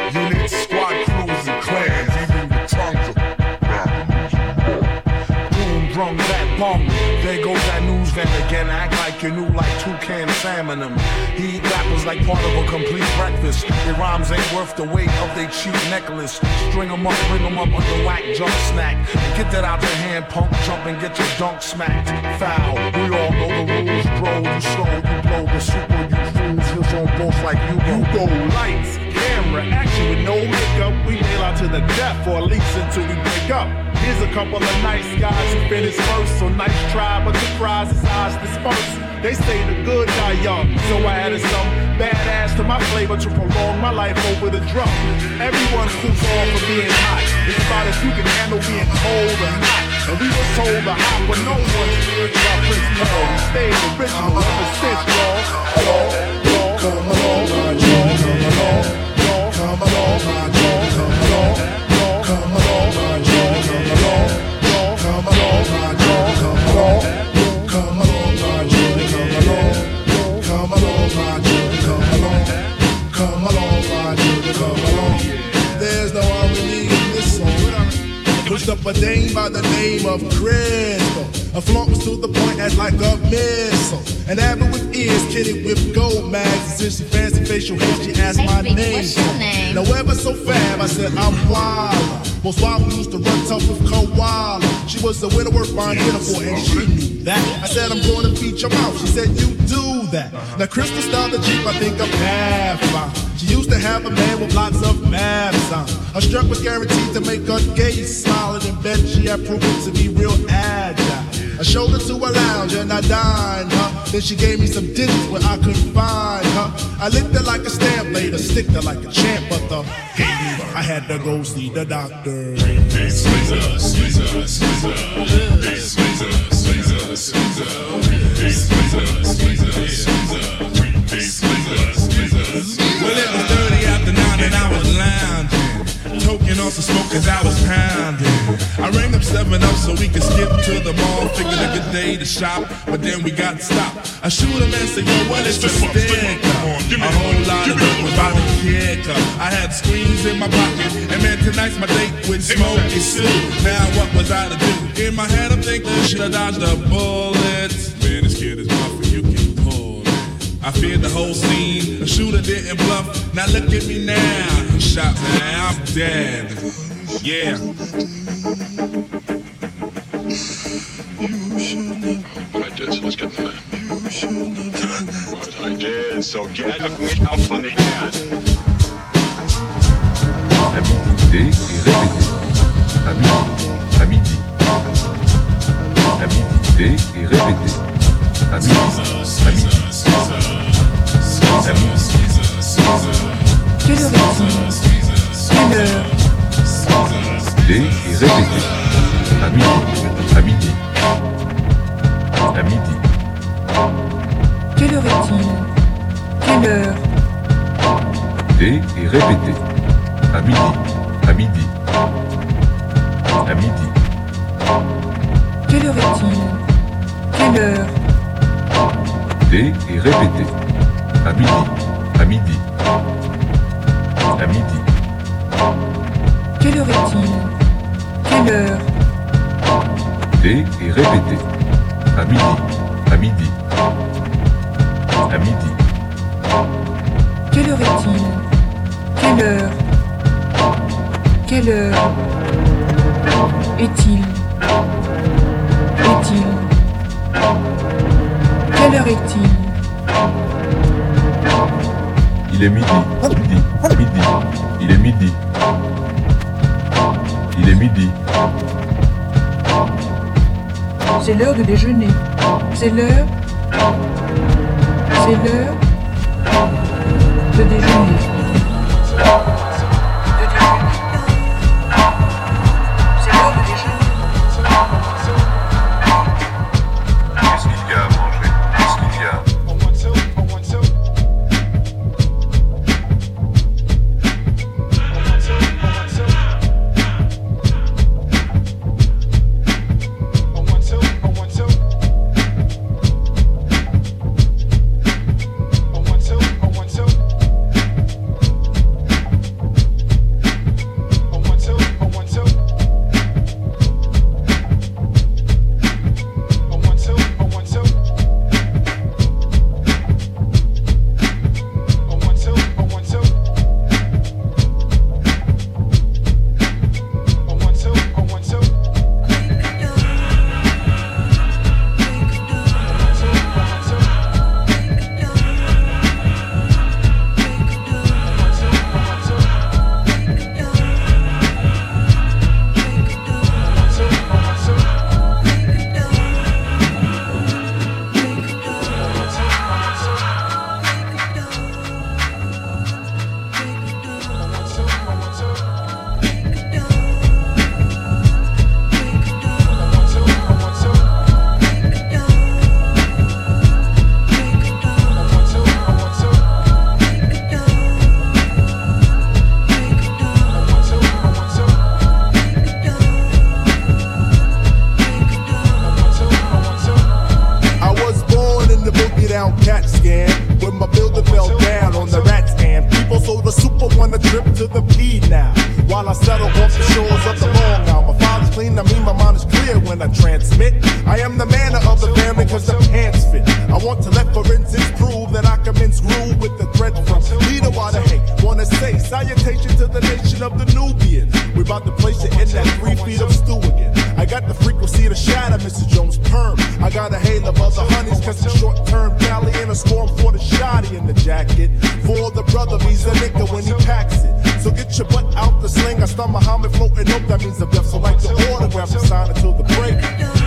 van again. Act like you knew like toucan salmon them. He rappers like part of a complete breakfast. Their rhymes ain't worth the weight of their cheap necklace. String 'em up, bring 'em up under whack jump snack. Get that out your hand, punk, jump and get your dunk smacked. Foul, we all know the rules, bro. You slow, you blow the super, you fools. Heels on both like you go. You go lights, camera, action with no makeup. We nail out to the death or at least until we break up. Here's a couple of nice guys who finished first. So nice try, but the prize is eyes dispersed. They say the good die young, so I added some badass to my flavor to prolong my life over the drum. Everyone cools off for being hot. It's about if you can handle being cold or not. And we were told to hop when no one's heard about Prince. We stayed original ever since, y'all. Up a dame by the name of Crystal. A flaunt was to the point as like a missile. An avid with ears, kitted with gold mags. Since she fancy facial hair, she asked my name. what's your name? Now ever so fab, I said I'm wild. Most wild used to run tough with Koala. She was the winner worth buying dinner for, and she knew that. I said, I'm going to feature mouth. She said, You do that. Now, Crystal styled the Jeep, I think I'm half fine. She used to have a man with lots of maps on. Her strut was guaranteed to make her gaze smile, and in bed she had proven to be real agile. I showed her to a lounge and I dined her. Then she gave me some digits where I couldn't find her. I licked her like a stamp, laid her, sticked her like a champ, but the I had to go see the doctor. Well, On some smoke as I was pounding. I rang up 7 up so we could skip to the mall. Figured a good day to shop, but then we got stopped. I shoot him and say, yo, what is the stick? A whole lot of it was about to kick up. I had screens in my pocket, and man, tonight's my date with Smokey Sue. Now, what was I to do? In my head, I'm thinking, should I dodge the bullets? Man, this kid is I feared the whole scene. The shooter didn't bluff. Now look at me now. He shot me. I'm dead. Yeah. What I did, so let's get in there. What I did, so get me out from the end. Dé et. À midi. À midi. À midi. Dé et répété. À midi. À midi et répétez. À midi, à midi, à. Que le rythme, et répétez. À midi, à midi, à midi. Que le rythme, que l'heure. Dès et répétez. À midi. À midi. À midi. Quelle heure est-il? Quelle heure? Dé et répété. À midi. À midi. À midi. Quelle heure est-il? Quelle heure? Quelle heure? Est-il? Est-il? Quelle heure est-il? Il est midi. Midi. Midi. Il est midi. Il est midi. C'est l'heure de déjeuner. C'est l'heure. C'est l'heure de déjeuner. Can mince with the threat from leader while the hate. Wanna say salutation to the nation of the Nubians. We about to place it in that three feet of stew again. I got the frequency to shatter Mrs. Jones' perm. I got a hail of other honeys, cause it's short term Cali and a storm for the shoddy in the jacket. For the brother, he's a nigga when he packs it. So get your butt out the sling. I start Muhammad floating up, that means the. So like the autograph, and sign until the break.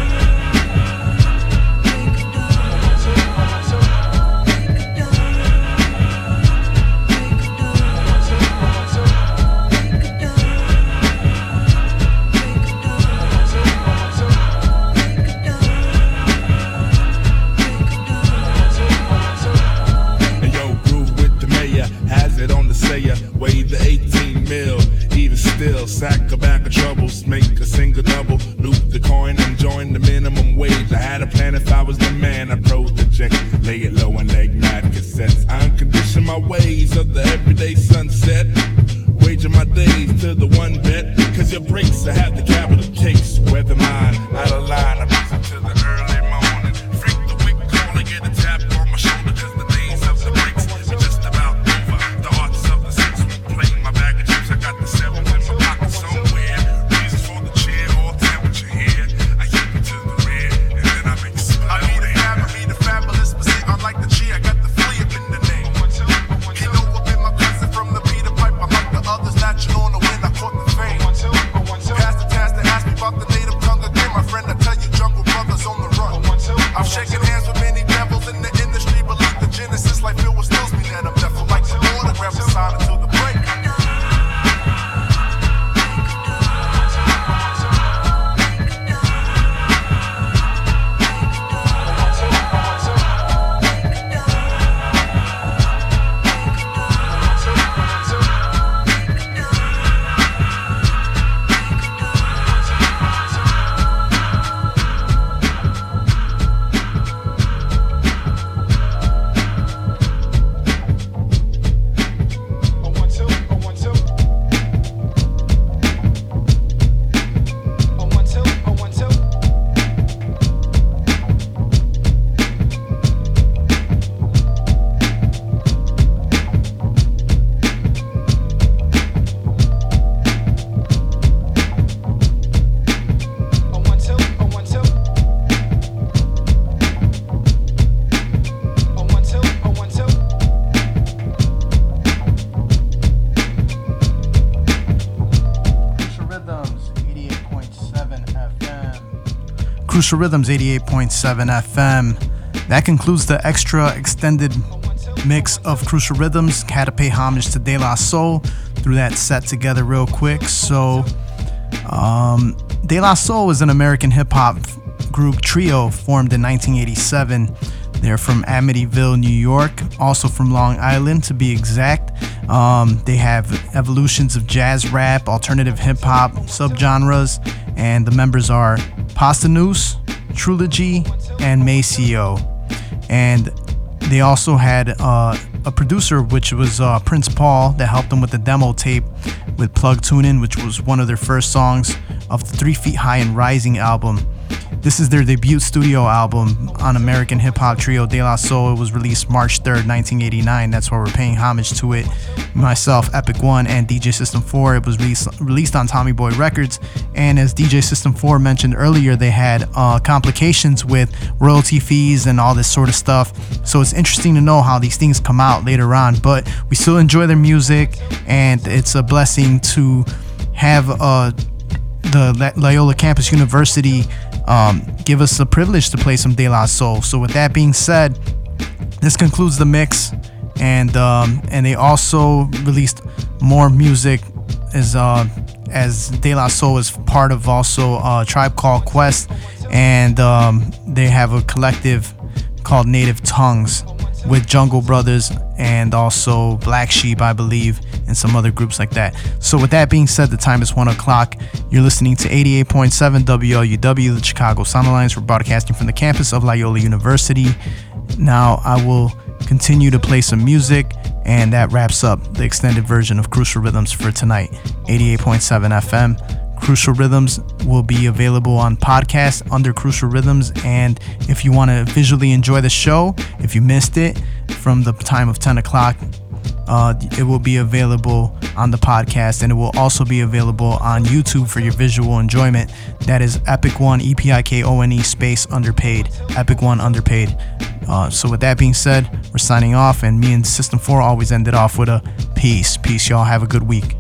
Crucial Rhythms 88.7 FM. That concludes the extra extended mix of Crucial Rhythms. Had to pay homage to De La Soul. Threw that set together real quick. So, um, De La Soul is an American hip hop group trio formed in 1987. They're from Amityville, New York, also from Long Island to be exact. Um, they have evolutions of jazz rap, alternative hip hop subgenres, and the members are Posdnuos, Trugoy, and Maseo. And they also had uh, a producer, which was uh, Prince Paul, that helped them with the demo tape with Plug Tunin', which was one of their first songs of the Three Feet High and Rising album. This is their debut studio album on American hip hop trio De La Soul. It was released March 3rd, 1989. That's why we're paying homage to it. Myself, Epik One, and DJ System 4. It was released, released on Tommy Boy Records. And as DJ System 4 mentioned earlier, they had uh, complications with royalty fees and all this sort of stuff. So it's interesting to know how these things come out later on. But we still enjoy their music, and it's a blessing to have uh, the Loyola Campus University um, give us the privilege to play some De La Soul. So with that being said, this concludes the mix, and um, and they also released more music as uh, as De La Soul is part of also uh, Tribe Called Quest, and um, they have a collective called Native Tongues with Jungle Brothers and also Black Sheep, I believe, and some other groups like that. So, with that being said, the time is 1 o'clock. You're listening to 88.7 WLUW, the Chicago Sound Alliance. We're broadcasting from the campus of Loyola University. Now, I will continue to play some music, and that wraps up the extended version of Crucial Rhythms for tonight 88.7 FM. Crucial Rhythms will be available on podcast under Crucial Rhythms. And if you want to visually enjoy the show, if you missed it from the time of 10 o'clock, uh, it will be available on the podcast and it will also be available on YouTube for your visual enjoyment. That is Epik One, E P I K O N E space underpaid. Epik One underpaid. Uh, so, with that being said, we're signing off, and me and System 4 always ended off with a peace. Peace, y'all. Have a good week.